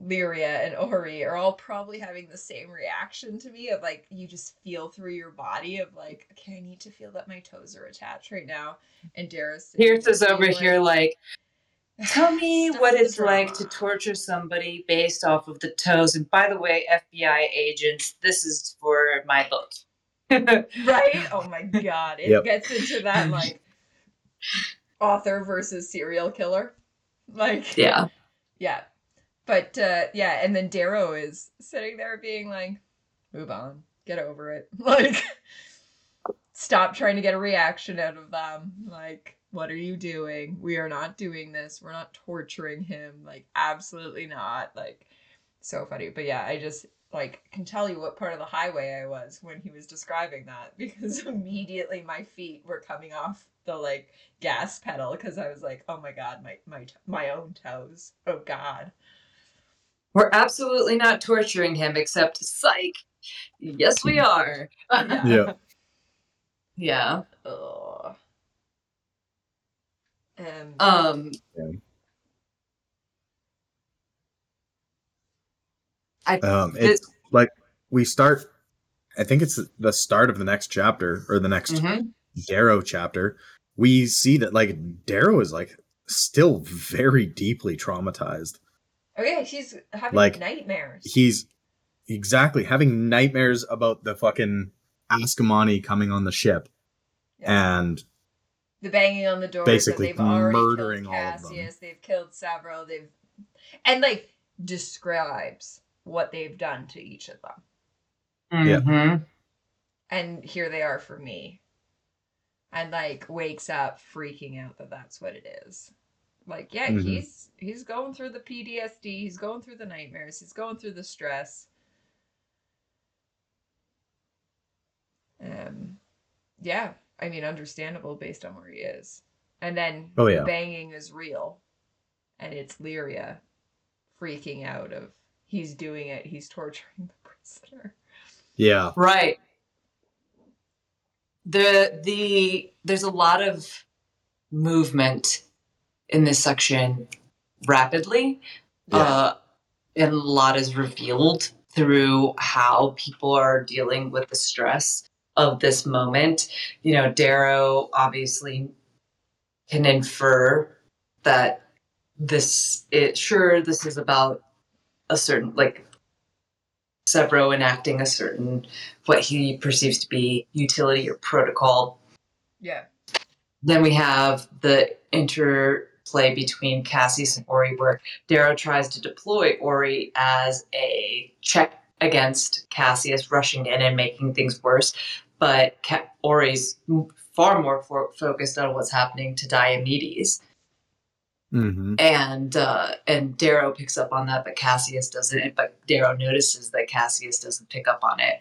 Lyria and Ori are all probably having the same reaction to me of like you just feel through your body of like okay I need to feel that my toes are attached right now and Darrow's sitting Pierce there is over being here like, tell me what the it's like to torture somebody based off of the toes. And by the way, FBI agents, this is for my book. right oh my god it Yep. gets into that like author versus serial killer like yeah. Yeah. But uh yeah, and then Darrow is sitting there being like, move on, get over it. Like stop trying to get a reaction out of them. Like, what are you doing? We are not doing this. We're not torturing him. Like, absolutely not. Like, so funny. But yeah, I just like can tell you what part of the highway I was when he was describing that because immediately my feet were coming off the like gas pedal because I was like, oh my god, my my my own toes. Oh god. We're absolutely not torturing him, except psych. Yes, we are. Yeah. Yeah. yeah. Ugh. Um, Um. Yeah. I Um, This- it's like we start I think it's the start of the next chapter or the next Mhm. Darrow chapter, we see that like Darrow is like still very deeply traumatized. Oh yeah, she's having Like, nightmares. He's exactly having nightmares about the fucking Ascomanni coming on the ship Yeah. and the banging on the door. basically that they've already murdering killed all of them. Cassius, They've killed several. They've and like describes what they've done to each of them. Yeah. Mhm. And here they are for me. And like wakes up freaking out that that's what it is. Like yeah, Mhm. he's he's going through the PTSD. He's going through the nightmares. He's going through the stress. Um, yeah, I mean, understandable based on where he is. And then Oh, yeah. banging is real, and it's Lyria freaking out of he's doing it. He's torturing the prisoner. yeah. Right. The the there's a lot of movement in this section rapidly. Yeah. Uh and a lot is revealed through how people are dealing with the stress of this moment. You know, Darrow obviously can infer that this it sure this is about a certain like Sevro enacting a certain what he perceives to be utility or protocol. Yeah. Then we have the interplay between Cassius and Ori, where Darrow tries to deploy Ori as a check against Cassius rushing in and making things worse. But Ca- Ori's far more for- focused on what's happening to Diomedes hmm and uh, and Darrow picks up on that, but Cassius doesn't. But Darrow notices that Cassius doesn't pick up on it.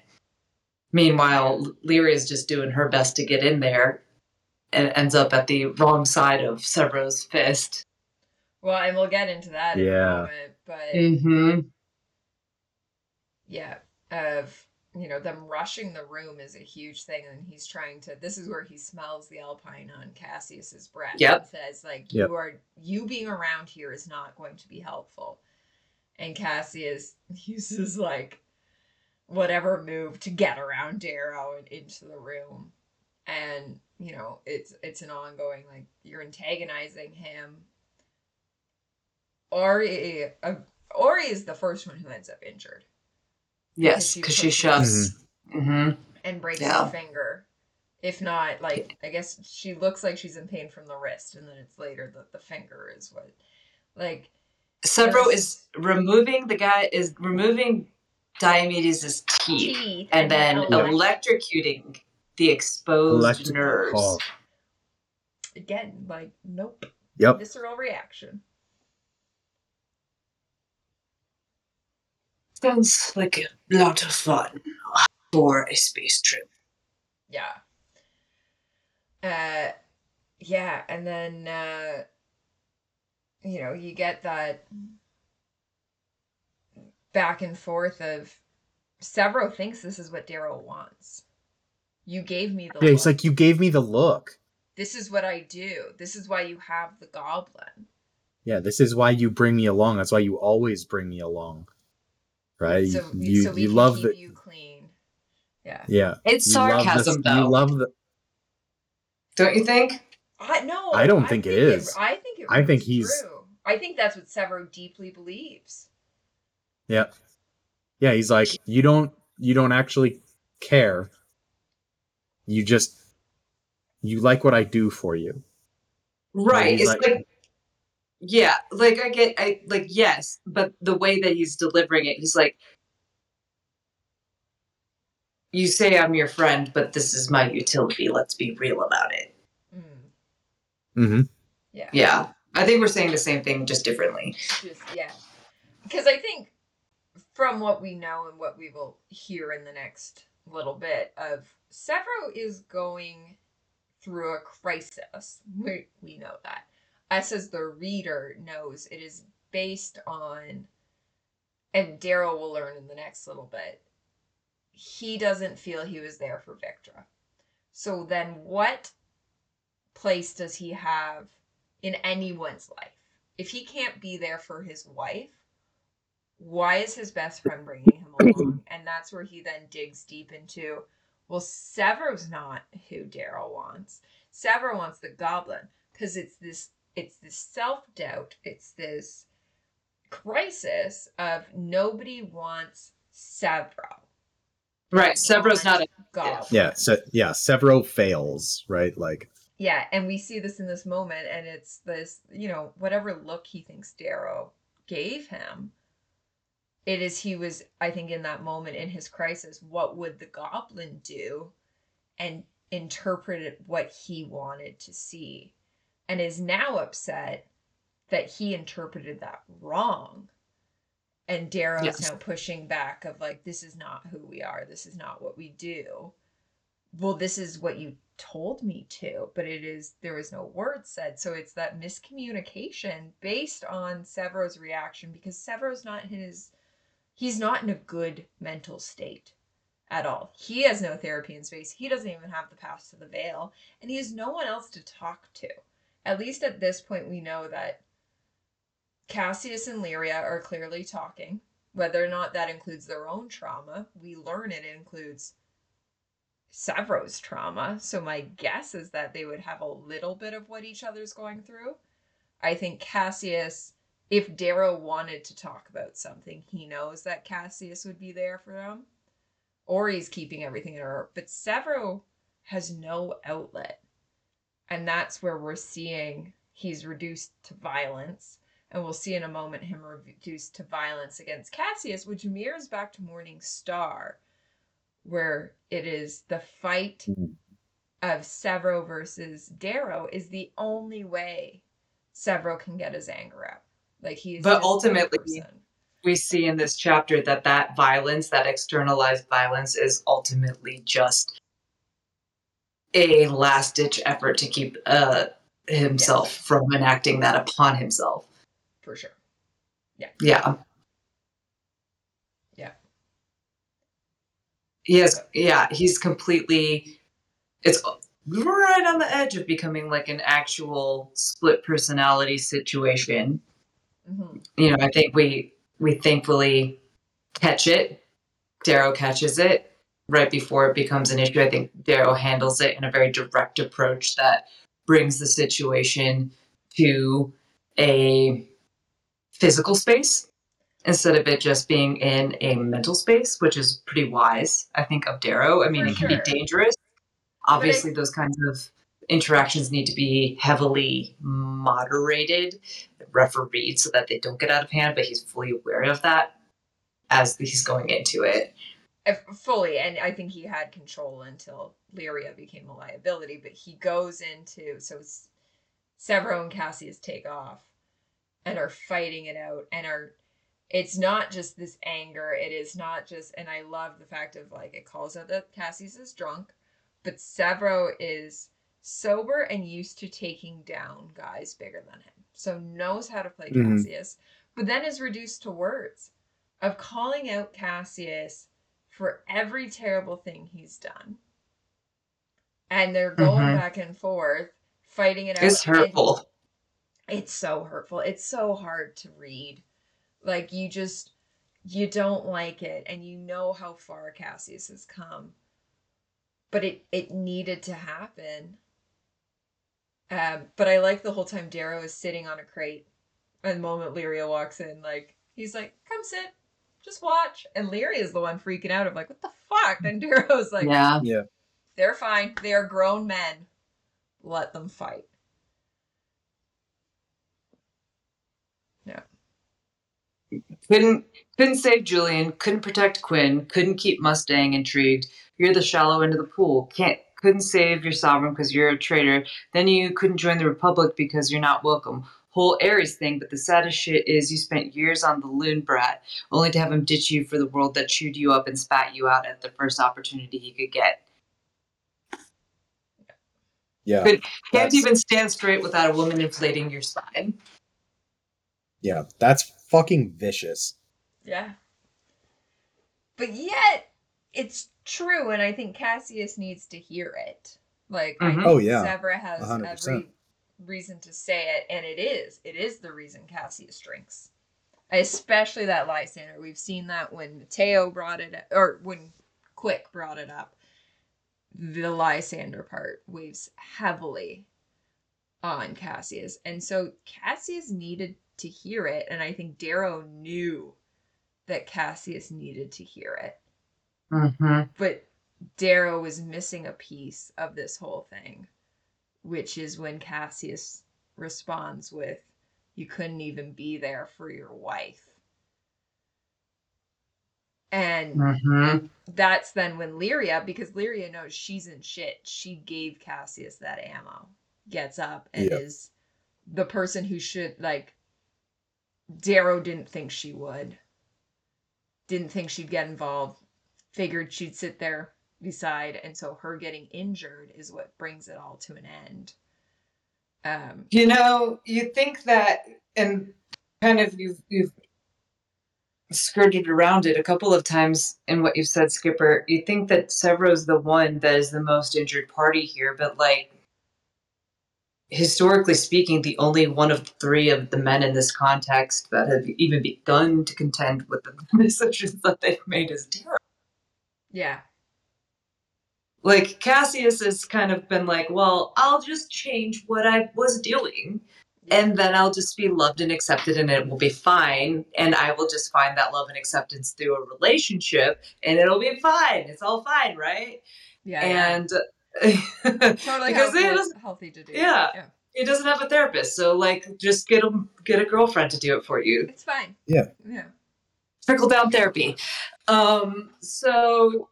Meanwhile, Lyria is just doing her best to get in there, and ends up at the wrong side of Sevro's fist. Well, and we'll get into that in a Yeah. moment, but Mm-hmm. yeah, of you know them rushing the room is a huge thing, and he's trying to. This is where he smells the alpine on Cassius's breath. Yep. and says like Yep. you are you being around here is not going to be helpful, and Cassius uses like whatever move to get around Darrow and into the room, and you know it's it's an ongoing like you're antagonizing him. Ori, uh, Ori is the first one who ends up injured Yes, because she puts shoves. Mm-hmm. and breaks Yeah. her finger. If not, like I guess she looks like she's in pain from the wrist, and then it's later that the finger is what, like Sevro Yes. is removing the guy is removing Diomedes' teeth, teeth, and then elect- electrocuting the exposed Electric- nerves. again, like nope, Yep. visceral reaction. Sounds like a lot of fun for a space trip. Yeah. Uh, yeah, and then uh, you know you get that back and forth of Sevro thinks this is what Darrow wants. You gave me the. Yeah, he's look. like, you gave me the look. this is what I do. This is why you have the goblin. Yeah, this is why you bring me along. That's why you always bring me along. Right? So, you so we you can love keep the you clean. Yeah. yeah. It's you love the- sarcasm, though. You love the Don't you think? I no. I don't think it is. I think it. I think he's- True. I think that's what Sevro deeply believes. yeah. Yeah, he's like, you don't you don't actually care. You just you like what I do for you. Right. It's like- like, yeah, like I get, I like yes, but the way that he's delivering it, he's like, you say I'm your friend, but this is my utility. Let's be real about it. Mm, Mm-hmm. yeah. Yeah, I think we're saying the same thing, just differently. Just yeah. Because I think from what we know and what we will hear in the next little bit of Sevro is going through a crisis. We we know that. Us as the reader knows it is based on and Darrow will learn in the next little bit. He doesn't feel he was there for Victra. So then what place does he have in anyone's life? If he can't be there for his wife, why is his best friend bringing him along. and that's where he then digs deep into well, Sevro's not who Darrow wants. Sevro wants the goblin because it's this it's this self-doubt, it's this crisis of nobody wants Sevro. Right. Sevro's not a goblin. Yeah, so yeah, Sevro fails, right? Like Yeah, and we see this in this moment, and it's this, you know, whatever look he thinks Darrow gave him, it is he was, I think, in that moment in his crisis, what would the goblin do? And interpreted what he wanted to see, and is now upset that he interpreted that wrong. And Darrow Yes. is now pushing back of like, this is not who we are, this is not what we do well this is what you told me to but it is there was no word said so it's that miscommunication based on sevro's reaction because sevro's not in his he's not in a good mental state at all. He has no therapy in space. He doesn't even have the pass to the veil. And he has no one else to talk to. At least at this point we know that cassius and lyria are clearly talking. Whether or not that includes their own trauma we learn it includes Sevro's trauma. So my guess is that they would have a little bit of what each other's going through. I think Cassius, if Darrow wanted to talk about something, he knows that Cassius would be there for him. Or he's keeping everything in her. But Sevro has no outlet. And that's where we're seeing he's reduced to violence. And we'll see in a moment him reduced to violence against Cassius, which mirrors back to Morning Star where it is the fight of Sevro versus Darrow is the only way Sevro can get his anger out. Like he is But ultimately- we see in this chapter that that violence, that externalized violence, is ultimately just a last ditch effort to keep uh, himself from enacting that upon himself. for sure. Yeah. Yeah. He has, yeah, he's completely, it's right on the edge of becoming like an actual split personality situation. Hmm you know, I think we we thankfully catch it. Darrow catches it right before it becomes an issue. I think Darrow handles it in a very direct approach that brings the situation to a physical space instead of it just being in a mental space, which is pretty wise, I think, of Darrow. I mean, For it can sure. be dangerous. Obviously, those kinds of interactions need to be heavily moderated refereed so that they don't get out of hand, but he's fully aware of that as he's going into it. Fully, and I think he had control until Lyria became a liability. But he goes into so Sevro and Cassius take off and are fighting it out, and are. It's not just this anger. It is not just, and I love the fact of like it calls out that Cassius is drunk, but Sevro is sober and used to taking down guys bigger than him, so knows how to play Mhm. Cassius, but then is reduced to words of calling out Cassius for every terrible thing he's done. And they're going Mhm. back and forth, fighting it out. It's hurtful. It's so hurtful. It's so hard to read. Like you just you don't like it and you know how far Cassius has come. But it it needed to happen. Um, but I like the whole time Darrow is sitting on a crate and the moment Lyria walks in, like he's like, Come sit, just watch. And Lyria is the one freaking out of like, what the fuck? And Darrow's like, yeah. yeah, they're fine. They are grown men. Let them fight. Yeah. Couldn't couldn't save Julian, couldn't protect Quinn, couldn't keep Mustang intrigued. You're the shallow end of the pool. Can't couldn't save your sovereign because you're a traitor. Then you couldn't join the Republic because you're not welcome. Whole Ares thing, but the saddest shit is you spent years on the loon brat, only to have him ditch you for the world that chewed you up and spat you out at the first opportunity he could get. yeah, But- Can't That's- even stand straight without a woman inflating your spine. yeah, that's fucking vicious. Yeah. But yet, it's true, and I think Cassius needs to hear it. Like, I Mhm. think Oh, yeah. Sevro has 100%. every reason to say it, and it is. It is the reason Cassius drinks. especially that Lysander. We've seen that when Mateo brought it up, or when Quick brought it up. The Lysander part weighs heavily on Cassius. And so Cassius needed to hear it, and I think Darrow knew that Cassius needed to hear it. Mm-hmm. But Darrow was missing a piece of this whole thing, which is when Cassius responds with, You couldn't even be there for your wife. And Mm-hmm. that's then when Lyria, because Lyria knows she's in shit, she gave Cassius that ammo, gets up and Yeah. is the person who should, like, Darrow didn't think she would, didn't think she'd get involved, figured she'd sit there beside, and so her getting injured is what brings it all to an end. Um, You know, you think that, and kind of you've you've skirted around it a couple of times in what you've said, Skipper. You think that Sevro's the one that is the most injured party here, but like historically speaking, the only one of three of the men in this context that have even begun to contend with the decisions that they've made is Darrow. Yeah, like Cassius has kind of been like, well, I'll just change what I was doing and then I'll just be loved and accepted and it will be fine and I will just find that love and acceptance through a relationship and it'll be fine. It's all fine, right? yeah, yeah. And totally because healthy, it healthy to do. Yeah. yeah, he doesn't have a therapist, so like just get a get a girlfriend to do it for you. it's fine. Yeah. yeah. trickle down therapy. Um, so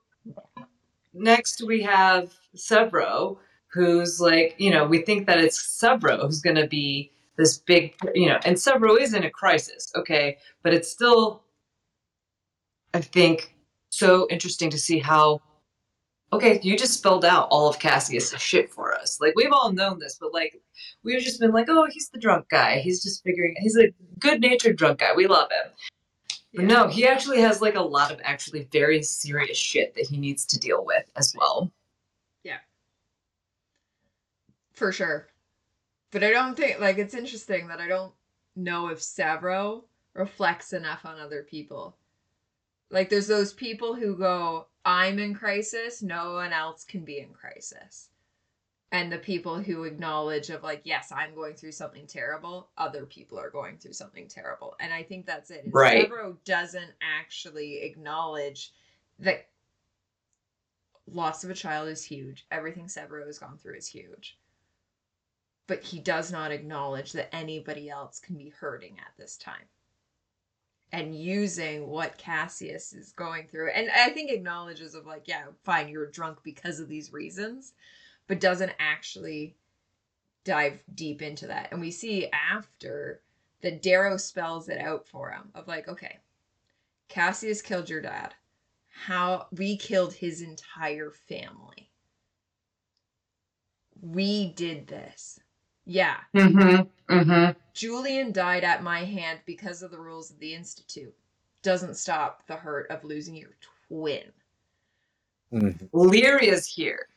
next we have Sevro, who's like, you know, we think that it's Sevro who's going to be this big, you know, and Sevro is in a crisis, okay, but it's still, I think, so interesting to see how. Okay, you just spelled out all of Cassius' shit for us. Like we've all known this, but like we've just been like, oh, he's the drunk guy. He's just figuring. He's a good-natured drunk guy. We love him. But no, he actually has like a lot of actually very serious shit that he needs to deal with as well. Yeah. For sure. But I don't think like it's interesting that I don't know if Sevro reflects enough on other people. Like there's those people who go, I'm in crisis, no one else can be in crisis. And the people who acknowledge of like, yes, I'm going through something terrible, other people are going through something terrible. And I think that's it Right. Sevro doesn't actually acknowledge that loss of a child is huge. Everything Sevro has gone through is huge but he does not acknowledge that anybody else can be hurting at this time. And using what Cassius is going through, and I think acknowledges of like, yeah, fine, you're drunk because of these reasons, but doesn't actually dive deep into that. And we see after that Darrow spells it out for him of like, okay, Cassius killed your dad. How we killed his entire family. We did this. Yeah, Mm-hmm. Mm-hmm. Julian died at my hand because of the rules of the Institute. Doesn't stop the hurt of losing your twin. Mhm. Lyria's here.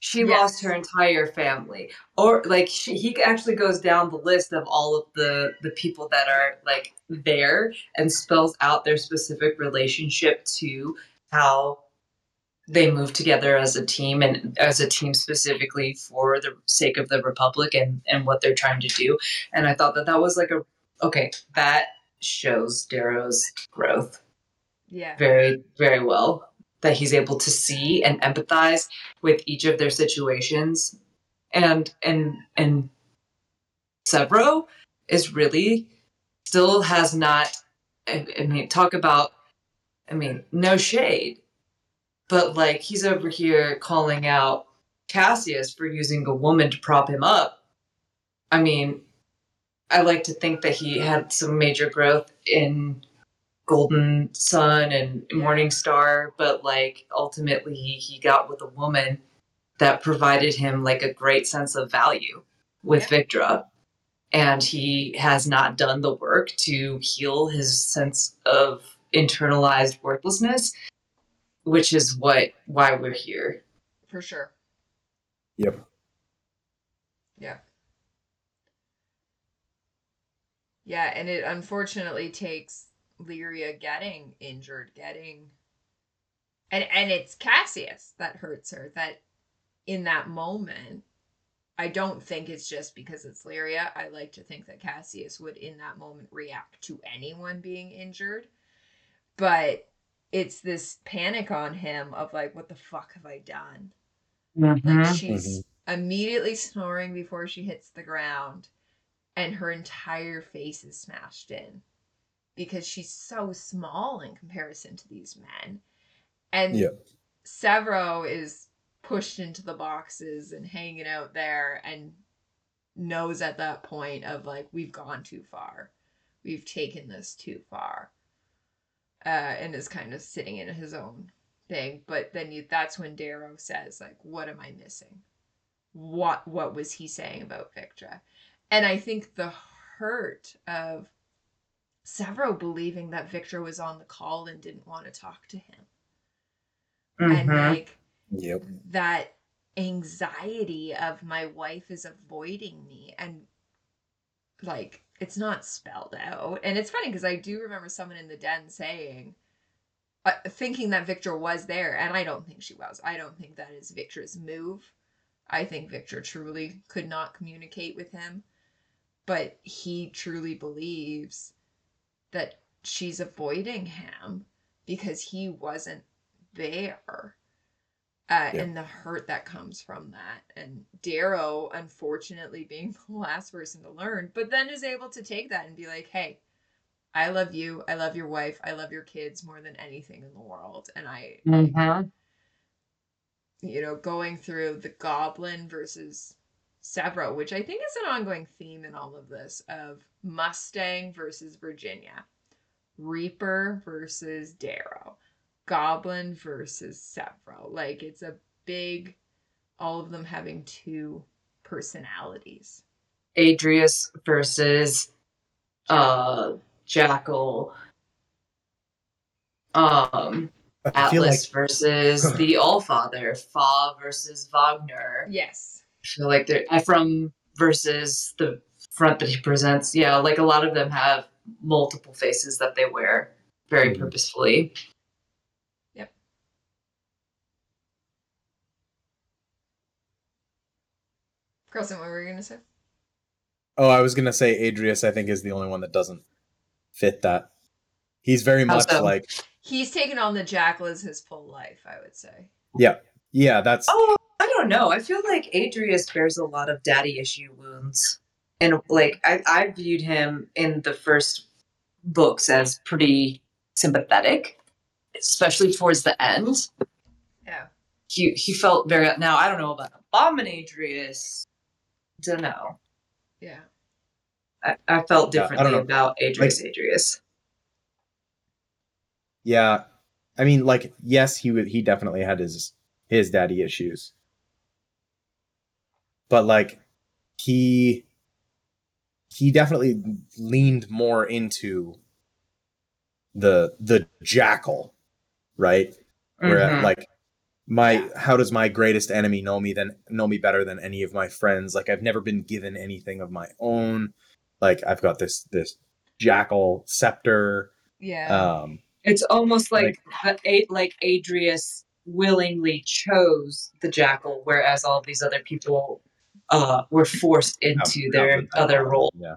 She Yes. lost her entire family. Or like she, he actually goes down the list of all of the the people that are like there and spells out their specific relationship to how they move together as a team and as a team specifically for the sake of the republic and and what they're trying to do and i thought that that was like a okay that shows darrow's growth Yeah. very very well that he's able to see and empathize with each of their situations. And and and Sevro is really still has not I, I mean talk about I mean no shade but like he's over here calling out Cassius for using a woman to prop him up. I mean I like to think that he had some major growth in Golden Son and Morning Star, but like ultimately he, he got with a woman that provided him like a great sense of value with Victra. And he has not done the work to heal his sense of internalized worthlessness, which is what why we're here. For sure. Yep. Yeah. Yeah, and it unfortunately takes Lyria getting injured, getting and and it's Cassius that hurts her that in that moment I don't think it's just because it's Lyria. I like to think that Cassius would in that moment react to anyone being injured. But it's this panic on him of like what the fuck have I done? Like Mhm. she's immediately snoring before she hits the ground, and her entire face is smashed in because she's so small in comparison to these men. And Yeah. Sevro is pushed into the boxes and hanging out there and knows at that point of like we've gone too far. We've taken this too far. Uh, and is kind of sitting in his own thing. But then you that's when Darrow says, like, what am I missing? What what was he saying about Victra? And I think the hurt of Sevro believing that Victra was on the call and didn't want to talk to him. And Mhm. like Yep. that anxiety of my wife is avoiding me and like it's not spelled out and it's funny because i do remember someone in the den saying uh, thinking that victra was there and i don't think she was i don't think that is victra's move i think victra truly could not communicate with him but he truly believes that she's avoiding him because he wasn't there uh, Yeah. and the hurt that comes from that. And Darrow, unfortunately, being the last person to learn, but then is able to take that and be like, hey, I love you. I love your wife. I love your kids more than anything in the world. And I, Mhm. you know, going through the goblin versus Sevro, which I think is an ongoing theme in all of this of Mustang versus Virginia, Reaper versus Darrow, Goblin versus Sevro. Like it's a big, all of them having two personalities. Adrius versus uh Jackal. Um I feel like Atlas versus the Allfather, Fa versus Wagner. Yes. I feel like they're Ephraim versus the front that he presents. Yeah, like a lot of them have multiple faces that they wear very Mhm. purposefully. Yep. Carlson, what were you going to say? Oh, I was gonna say Adrius. I think is the only one that doesn't fit that. He's very How much so? like He's taken on the jackal as his full life, I would say. yeah, yeah. That's Oh, I don't know. I feel like Adrius bears a lot of daddy issue wounds. And like I, I viewed him in the first books as pretty sympathetic, especially towards the end. Yeah. He he felt very now I don't know about Abominadrius. Don't know. Yeah. I, I felt Yeah, I differently about Adrius Adrius. yeah. I mean, like yes, he would. He definitely had his his daddy issues, but like he he definitely leaned more into the the jackal, right? where Mhm. like my how does my greatest enemy know me than know me better than any of my friends like i've never been given anything of my own like i've got this this jackal scepter Yeah. um It's almost like the like Adrius willingly chose the jackal, whereas all these other people uh, were forced into out- their out other one, role. yeah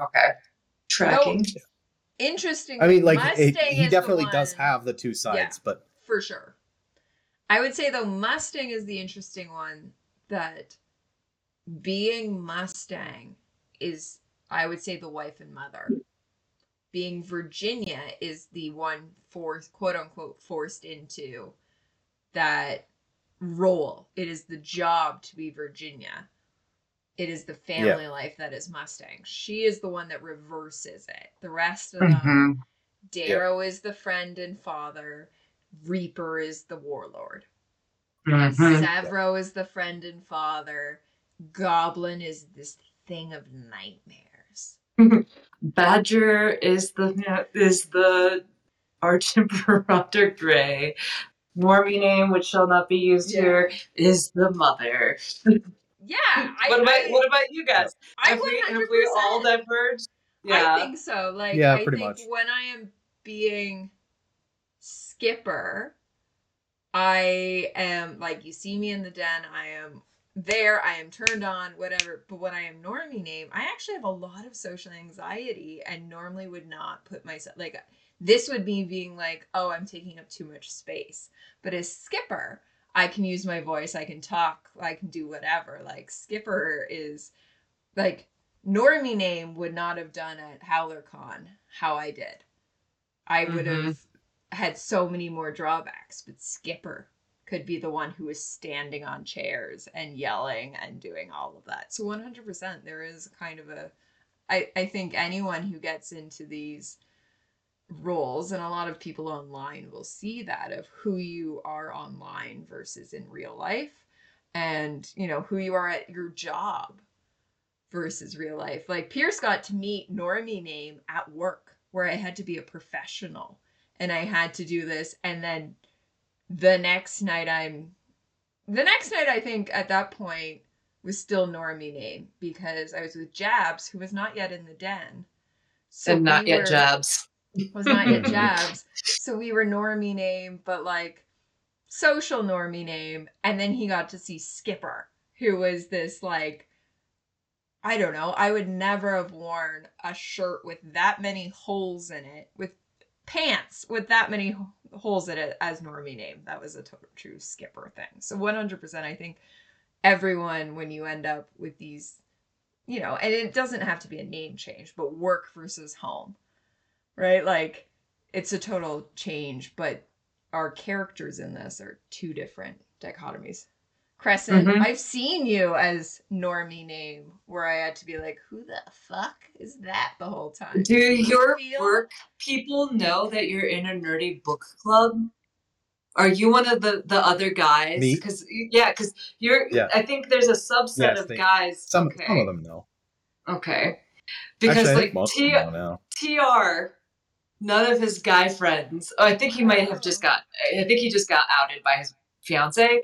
Okay, tracking. Interesting. i mean like it, he definitely does have the two sides but for sure. I would say though Mustang is the interesting one that being Mustang is I would say the wife and mother. Being Virginia is the one forced quote unquote forced into that role. It is the job to be Virginia. It is the family life that is Mustang. She is the one that reverses it. The rest of them Mhm. Darrow is the friend and father. Reaper is the warlord. Mhm. Sevro is the friend and father. Goblin is this thing of nightmares. Badger is the is the Arch Grey. Mormy name, which shall not be used Yeah. here, is the mother. Yeah, I, what about I, what about you guys? I have we have we all 100%. diverged? I think so. Like Yeah, I pretty think much. when I am being Skipper, I am like you see me in the den, I am there, I am turned on, whatever. But when I am Normie name, I actually have a lot of social anxiety and normally would not put myself like this would be being like, oh, I'm taking up too much space. But as Skipper, I can use my voice, I can talk, I can do whatever. Like Skipper is like Normie name would not have done at HowlerCon how I did. I would Mhm. have had so many more drawbacks, but Skipper could be the one who is standing on chairs and yelling and doing all of that. So 100% there is kind of a I I think anyone who gets into these roles and a lot of people online will see that of who you are online versus in real life and you know who you are at your job versus real life. Like Pierce got to meet Normie name at work where I had to be a professional and I had to do this and then the next night I'm the next night I think at that point was still Normie name because I was with Jabs who was not yet in the den. So and not we yet were- jabs. Was not yet. Jabs. So we were Normie name, but like social Normie name. And then he got to see Skipper, who was this like, I don't know, I would never have worn a shirt with that many holes in it, with pants with that many holes in it as Normie name. That was a total true Skipper thing. So 100%, I think everyone, when you end up with these, you know, and it doesn't have to be a name change, but work versus home right? Like it's a total change, but our characters in this are two different dichotomies. Crescent, Mhm. I've seen you as Normie name where I had to be like, who the fuck is that the whole time? Do your feel- work people know that you're in a nerdy book club? Are you one of the the other guys? Me? Because yeah, because you're. Yeah. I think there's a subset Yes, of they- guys. Some okay. some of them know. Okay. Because Actually, I like think most T- of them know now. TR, none of his guy friends. Oh, I think he might have just got. I think he just got outed by his fiance.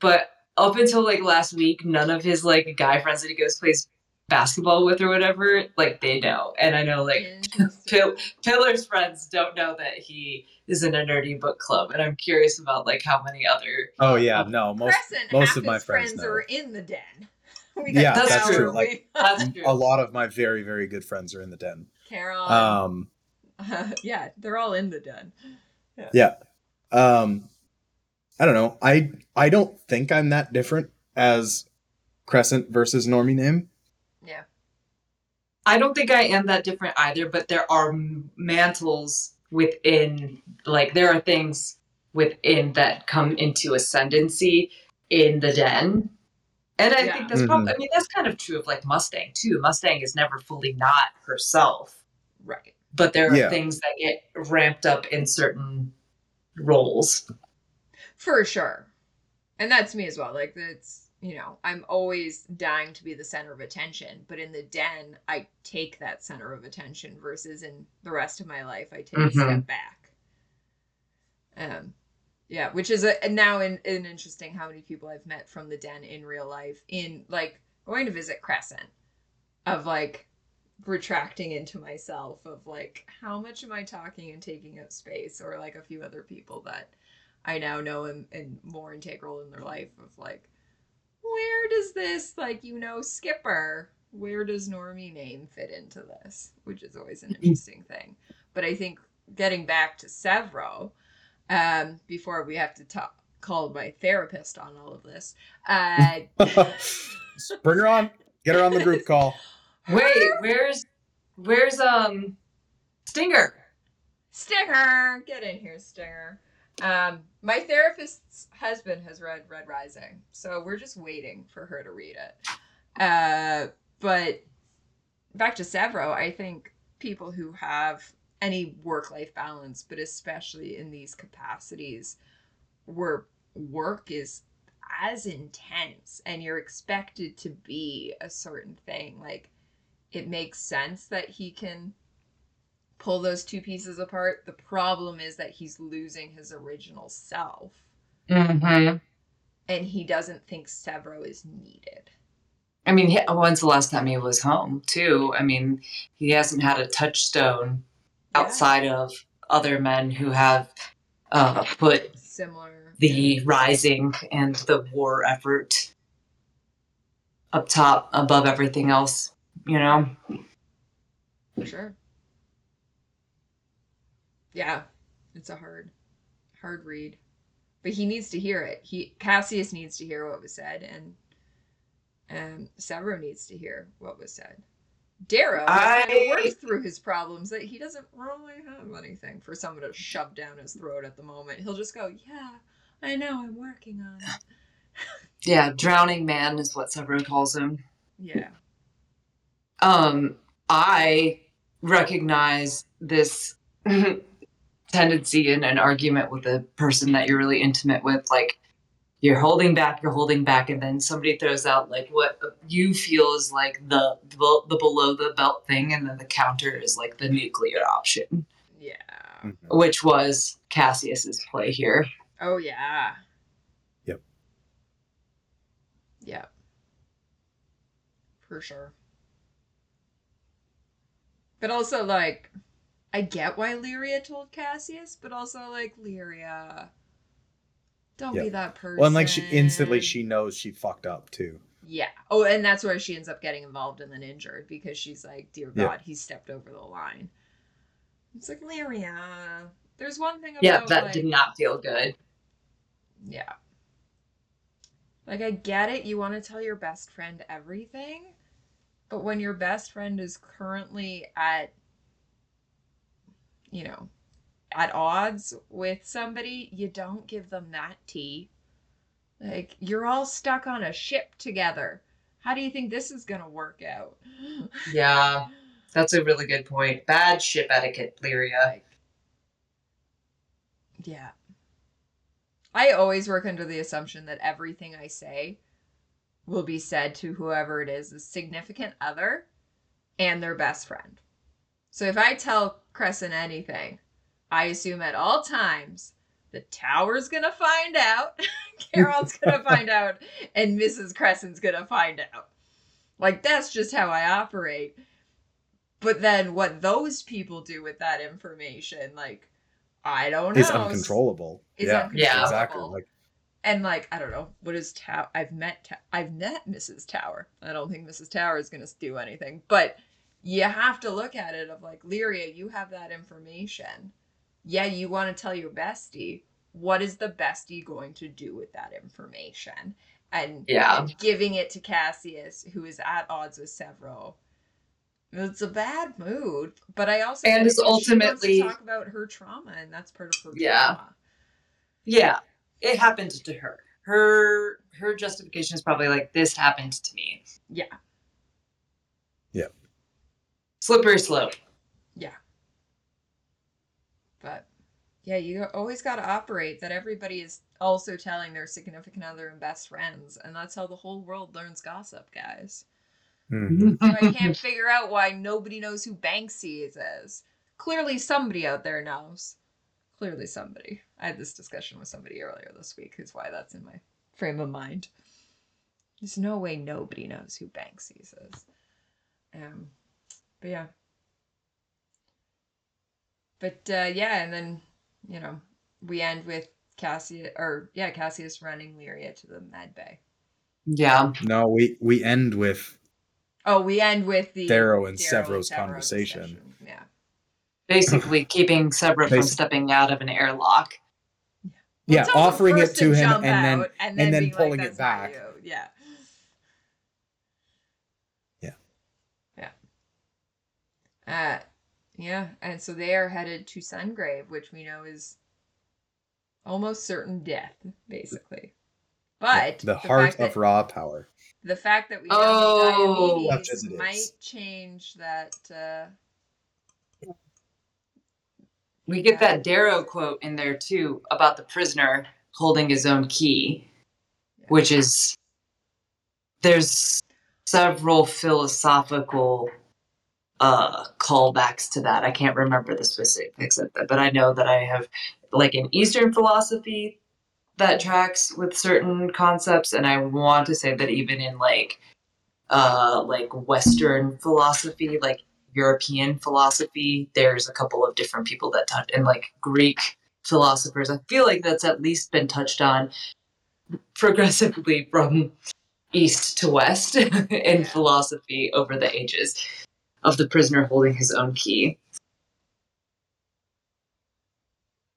But up until like last week, none of his like guy friends that he goes plays basketball with or whatever, like they know. And I know like Interesting. Pill- Pillar's friends don't know that he is in a nerdy book club, and I'm curious about like how many other. Oh yeah, no, most Crescent, most of my friends friends are in the den. We Yeah, got that's true, like- That's true. a lot of my very very good friends are in the den. Carol. Um, yeah, they're all in the den. yeah. Um, I don't know. I I don't think I'm that different as Crescent versus Normie name. Yeah. I don't think I am that different either, but there are mantles within, like, there are things within that come into ascendancy in the den. And I Yeah. think that's Mm-hmm. probably, I mean, that's kind of true of like Mustang too. Mustang is never fully not herself, Right. But there are Yeah. things that get ramped up in certain roles. For sure. And that's me as well. Like that's you know, I'm always dying to be the center of attention, but in the den I take that center of attention versus in the rest of my life I take a Mhm. step back. Um yeah, which is a and now in, an interesting how many people I've met from the den in real life in like going to visit Crescent of like retracting into myself of like how much am I talking and taking up space or like a few other people that I now know and, and more integral in their life of like, where does this, like, you know, Skipper, where does Normie name fit into this? Which is always an interesting thing. But I think getting back to Sevro, um, before we have to talk, call my therapist on all of this, uh, Bring her on. Get her on the group call. Wait, where's, where's, um, Stinger? Stinger, get in here, Stinger. Um, my therapist's husband has read Red Rising, so we're just waiting for her to read it. Uh, but back to Sevro, I think people who have any work-life balance, but especially in these capacities where work is as intense and you're expected to be a certain thing, like it makes sense that he can pull those two pieces apart. The problem is that he's losing his original self Mm-hmm. and he doesn't think Sevro is needed. I mean, he, when's the last time he was home, too? I mean, he hasn't had a touchstone Yeah. outside of other men who have uh, put Similar. the rising and the war effort up top above everything else. You know, For sure. Yeah, it's a hard, hard read, but he needs to hear it. He Cassius needs to hear what was said, and and Sevro needs to hear what was said. Darrow I- worked through his problems that he doesn't really have anything for someone to shove down his throat at the moment. He'll just go, "Yeah, I know, I'm working on it." yeah, drowning man is what Sevro calls him. Yeah, um i recognize this tendency in an argument with a person that you're really intimate with like you're holding back you're holding back and then somebody throws out like what you feel is like the the, the below the belt thing and then the counter is like the nuclear option yeah. Mhm. which was cassius's play here Oh yeah. Yep. Yep. For sure. But also like I get why Lyria told Cassius, but also like Lyria don't be that person. Well, and like she instantly she knows she fucked up too. Yeah. Oh, and that's where she ends up getting involved and then injured because she's like, Dear Yeah. God, he stepped over the line. It's like Lyria. There's one thing about yeah that like, did not feel good yeah. Like, I get it. You want to tell your best friend everything. But when your best friend is currently at, you know, at odds with somebody, you don't give them that tea. Like, you're all stuck on a ship together. How do you think this is going to work out? yeah that's a really good point bad ship etiquette lyria Like, yeah. I always work under the assumption that everything I say will be said to whoever it is, a significant other and their best friend. So if I tell Crescent anything, I assume at all times the tower's gonna find out, Carol's gonna find out, and Mrs. Crescent's gonna find out. Like that's just how I operate. But then what those people do with that information, like I don't know. Is uncontrollable. Is yeah, uncontrollable. exactly. Like And like I don't know what is Tower. I've met Ta- I've met Mrs. Tower. I don't think Mrs. Tower is gonna do anything, but you have to look at it of like Lyria, you have that information. Yeah, you want to tell your bestie. What is the bestie going to do with that information? And Yeah. giving it to Cassius, who is at odds with Sevro. It's a bad mood, but I also And is 'cause she wants to ultimately- talk about her trauma, and that's part of her Yeah. trauma. Yeah, it happened to her. Her her justification is probably like this happened to me. Yeah. Yeah. Slippery slope. Yeah. But yeah, you always got to operate that everybody is also telling their significant other and best friends, and that's how the whole world learns gossip, guys. mhm. So I can't figure out why nobody knows who Banksy is. Clearly, somebody out there knows. Clearly, somebody. I had this discussion with somebody earlier this week, who's why that's in my frame of mind. There's no way nobody knows who Banksy is. Um, but yeah. But uh, yeah, and then you know we end with Cassius, or yeah, Cassius running Lyria to the med bay. yeah. no, we we end with Oh, we end with the Darrow and Darrow Sevro's Sevro conversation. discussion. Yeah. Basically keeping Sevro from stepping out of an airlock. yeah, tell offering it first to him and then out, and and then being like, pulling it back. Yeah. Yeah. Yeah. Uh, yeah, and so they are headed to Sungrave, which we know is almost certain death, basically. But the heart fact that, of raw power. the fact that we Oh. have Diomedes might change that. Uh, We get that Darrow quote in there too about the prisoner holding his own key, which is there's several philosophical uh callbacks to that. I can't remember the specifics of that, but I know that I have like in Eastern philosophy that tracks with certain concepts, and I want to say that even in like uh like Western philosophy, like European philosophy, there's a couple of different people that touch, and like Greek philosophers. I feel like that's at least been touched on progressively from east to west in philosophy over the ages of the prisoner holding his own key.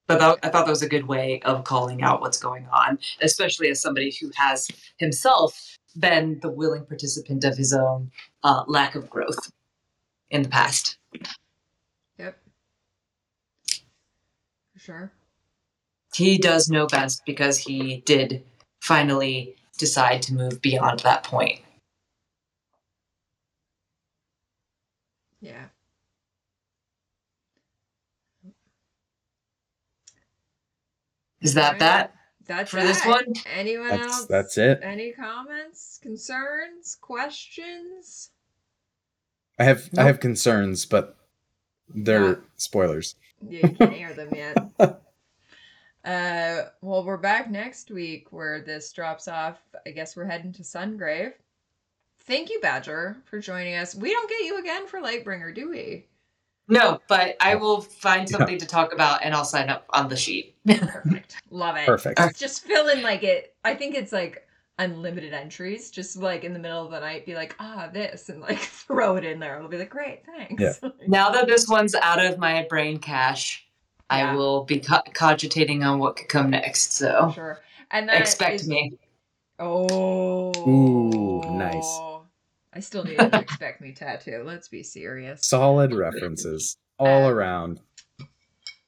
But that, I thought that was a good way of calling out what's going on, especially as somebody who has himself been the willing participant of his own uh, lack of growth in the past. Yep. For sure. He does know best because he did finally decide to move beyond that point. Yeah. Is that Alright. that? That's For this one? Anyone That's else? that's it. Any comments, concerns, questions? I have I have concerns, but they're Yeah. spoilers. Yeah, you can't hear them yet. Uh, well, we're back next week where this drops off. I guess we're heading to Sungrave. Thank you, Badger, for joining us. We don't get you again for Lightbringer, do we? No, but I Oh. will find Yeah. something to talk about and I'll sign up on the sheet. Perfect. Love it. Perfect. Alright. Just fill in like it. I think it's like unlimited entries. Just like in the middle of the night, be like, ah, this, and like throw it in there. It'll be like, great, thanks. Yeah. now that this one's out of my brain cache, Yeah. I will be co- cogitating on what could come next. So sure. And then expect is- me. Oh. Ooh, nice. I still need an expect me tattoo. Let's be serious. Solid references all Um, around.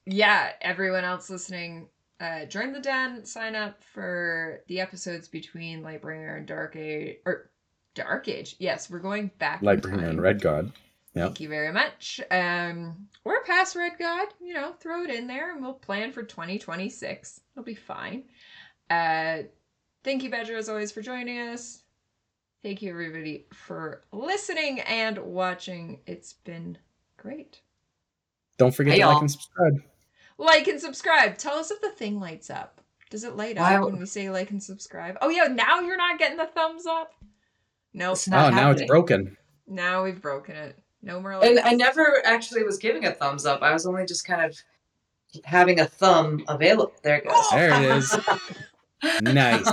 yeah, everyone else listening, uh, join the den. Sign up for the episodes between Lightbringer and Dark Age, or Dark Age. Yes, we're going back. in Lightbringer and Red God. Yep. Thank you very much. Um, or past Red God, you know, throw it in there, and we'll plan for 2026. It'll be fine. Uh, thank you, Badger, as always, for joining us. Thank you, everybody, for listening and watching. It's been great. Don't forget Hey, to like y'all. and subscribe. Like and subscribe. Tell us if the thing lights up. Does it light Why up w- when we say like and subscribe? Oh yeah, now you're not getting the thumbs up. Nope. It's not oh, now it's broken. Now we've broken it. No more. And. I never actually was giving a thumbs up. I was only just kind of having a thumb available. There it goes. There it is. Nice.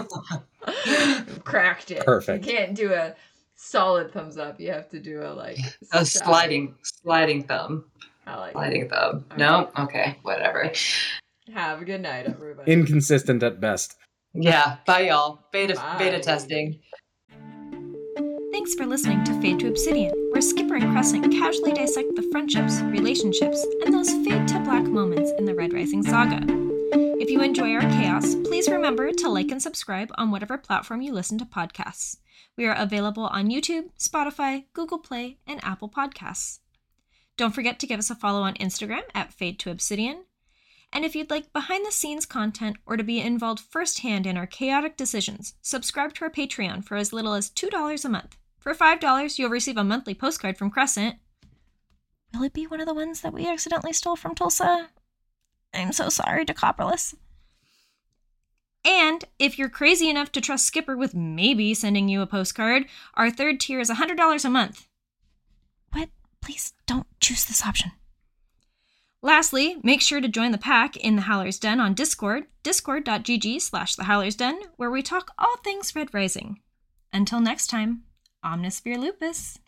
Cracked it. Perfect. You can't do a solid thumbs up. You have to do a like a sliding, sliding thumb, I like it. sliding thumb. No, okay, whatever. Have a good night, everybody. Inconsistent at best. Yeah, bye y'all. Beta, Bye. beta testing. Thanks for listening to Fade to Obsidian, where Skipper and Crescent casually dissect the friendships, relationships, and those fade to black moments in the Red Rising saga. If you enjoy our chaos, please remember to like and subscribe on whatever platform you listen to podcasts. We are available on YouTube, Spotify, Google Play, and Apple Podcasts. Don't forget to give us a follow on Instagram at Fade to Obsidian. And if you'd like behind the scenes content or to be involved firsthand in our chaotic decisions, subscribe to our Patreon for as little as $2 a month. For $5, you'll receive a monthly postcard from Crescent. Will it be one of the ones that we accidentally stole from Tulsa? I'm so sorry, Decopperless. And if you're crazy enough to trust Skipper with maybe sending you a postcard, our third tier is $100 a month. Please don't choose this option. Lastly, make sure to join the pack in the Howler's Den on Discord, discord.gg slash the Howler's Den, where we talk all things Red Rising. Until next time, Omnis vir lupus.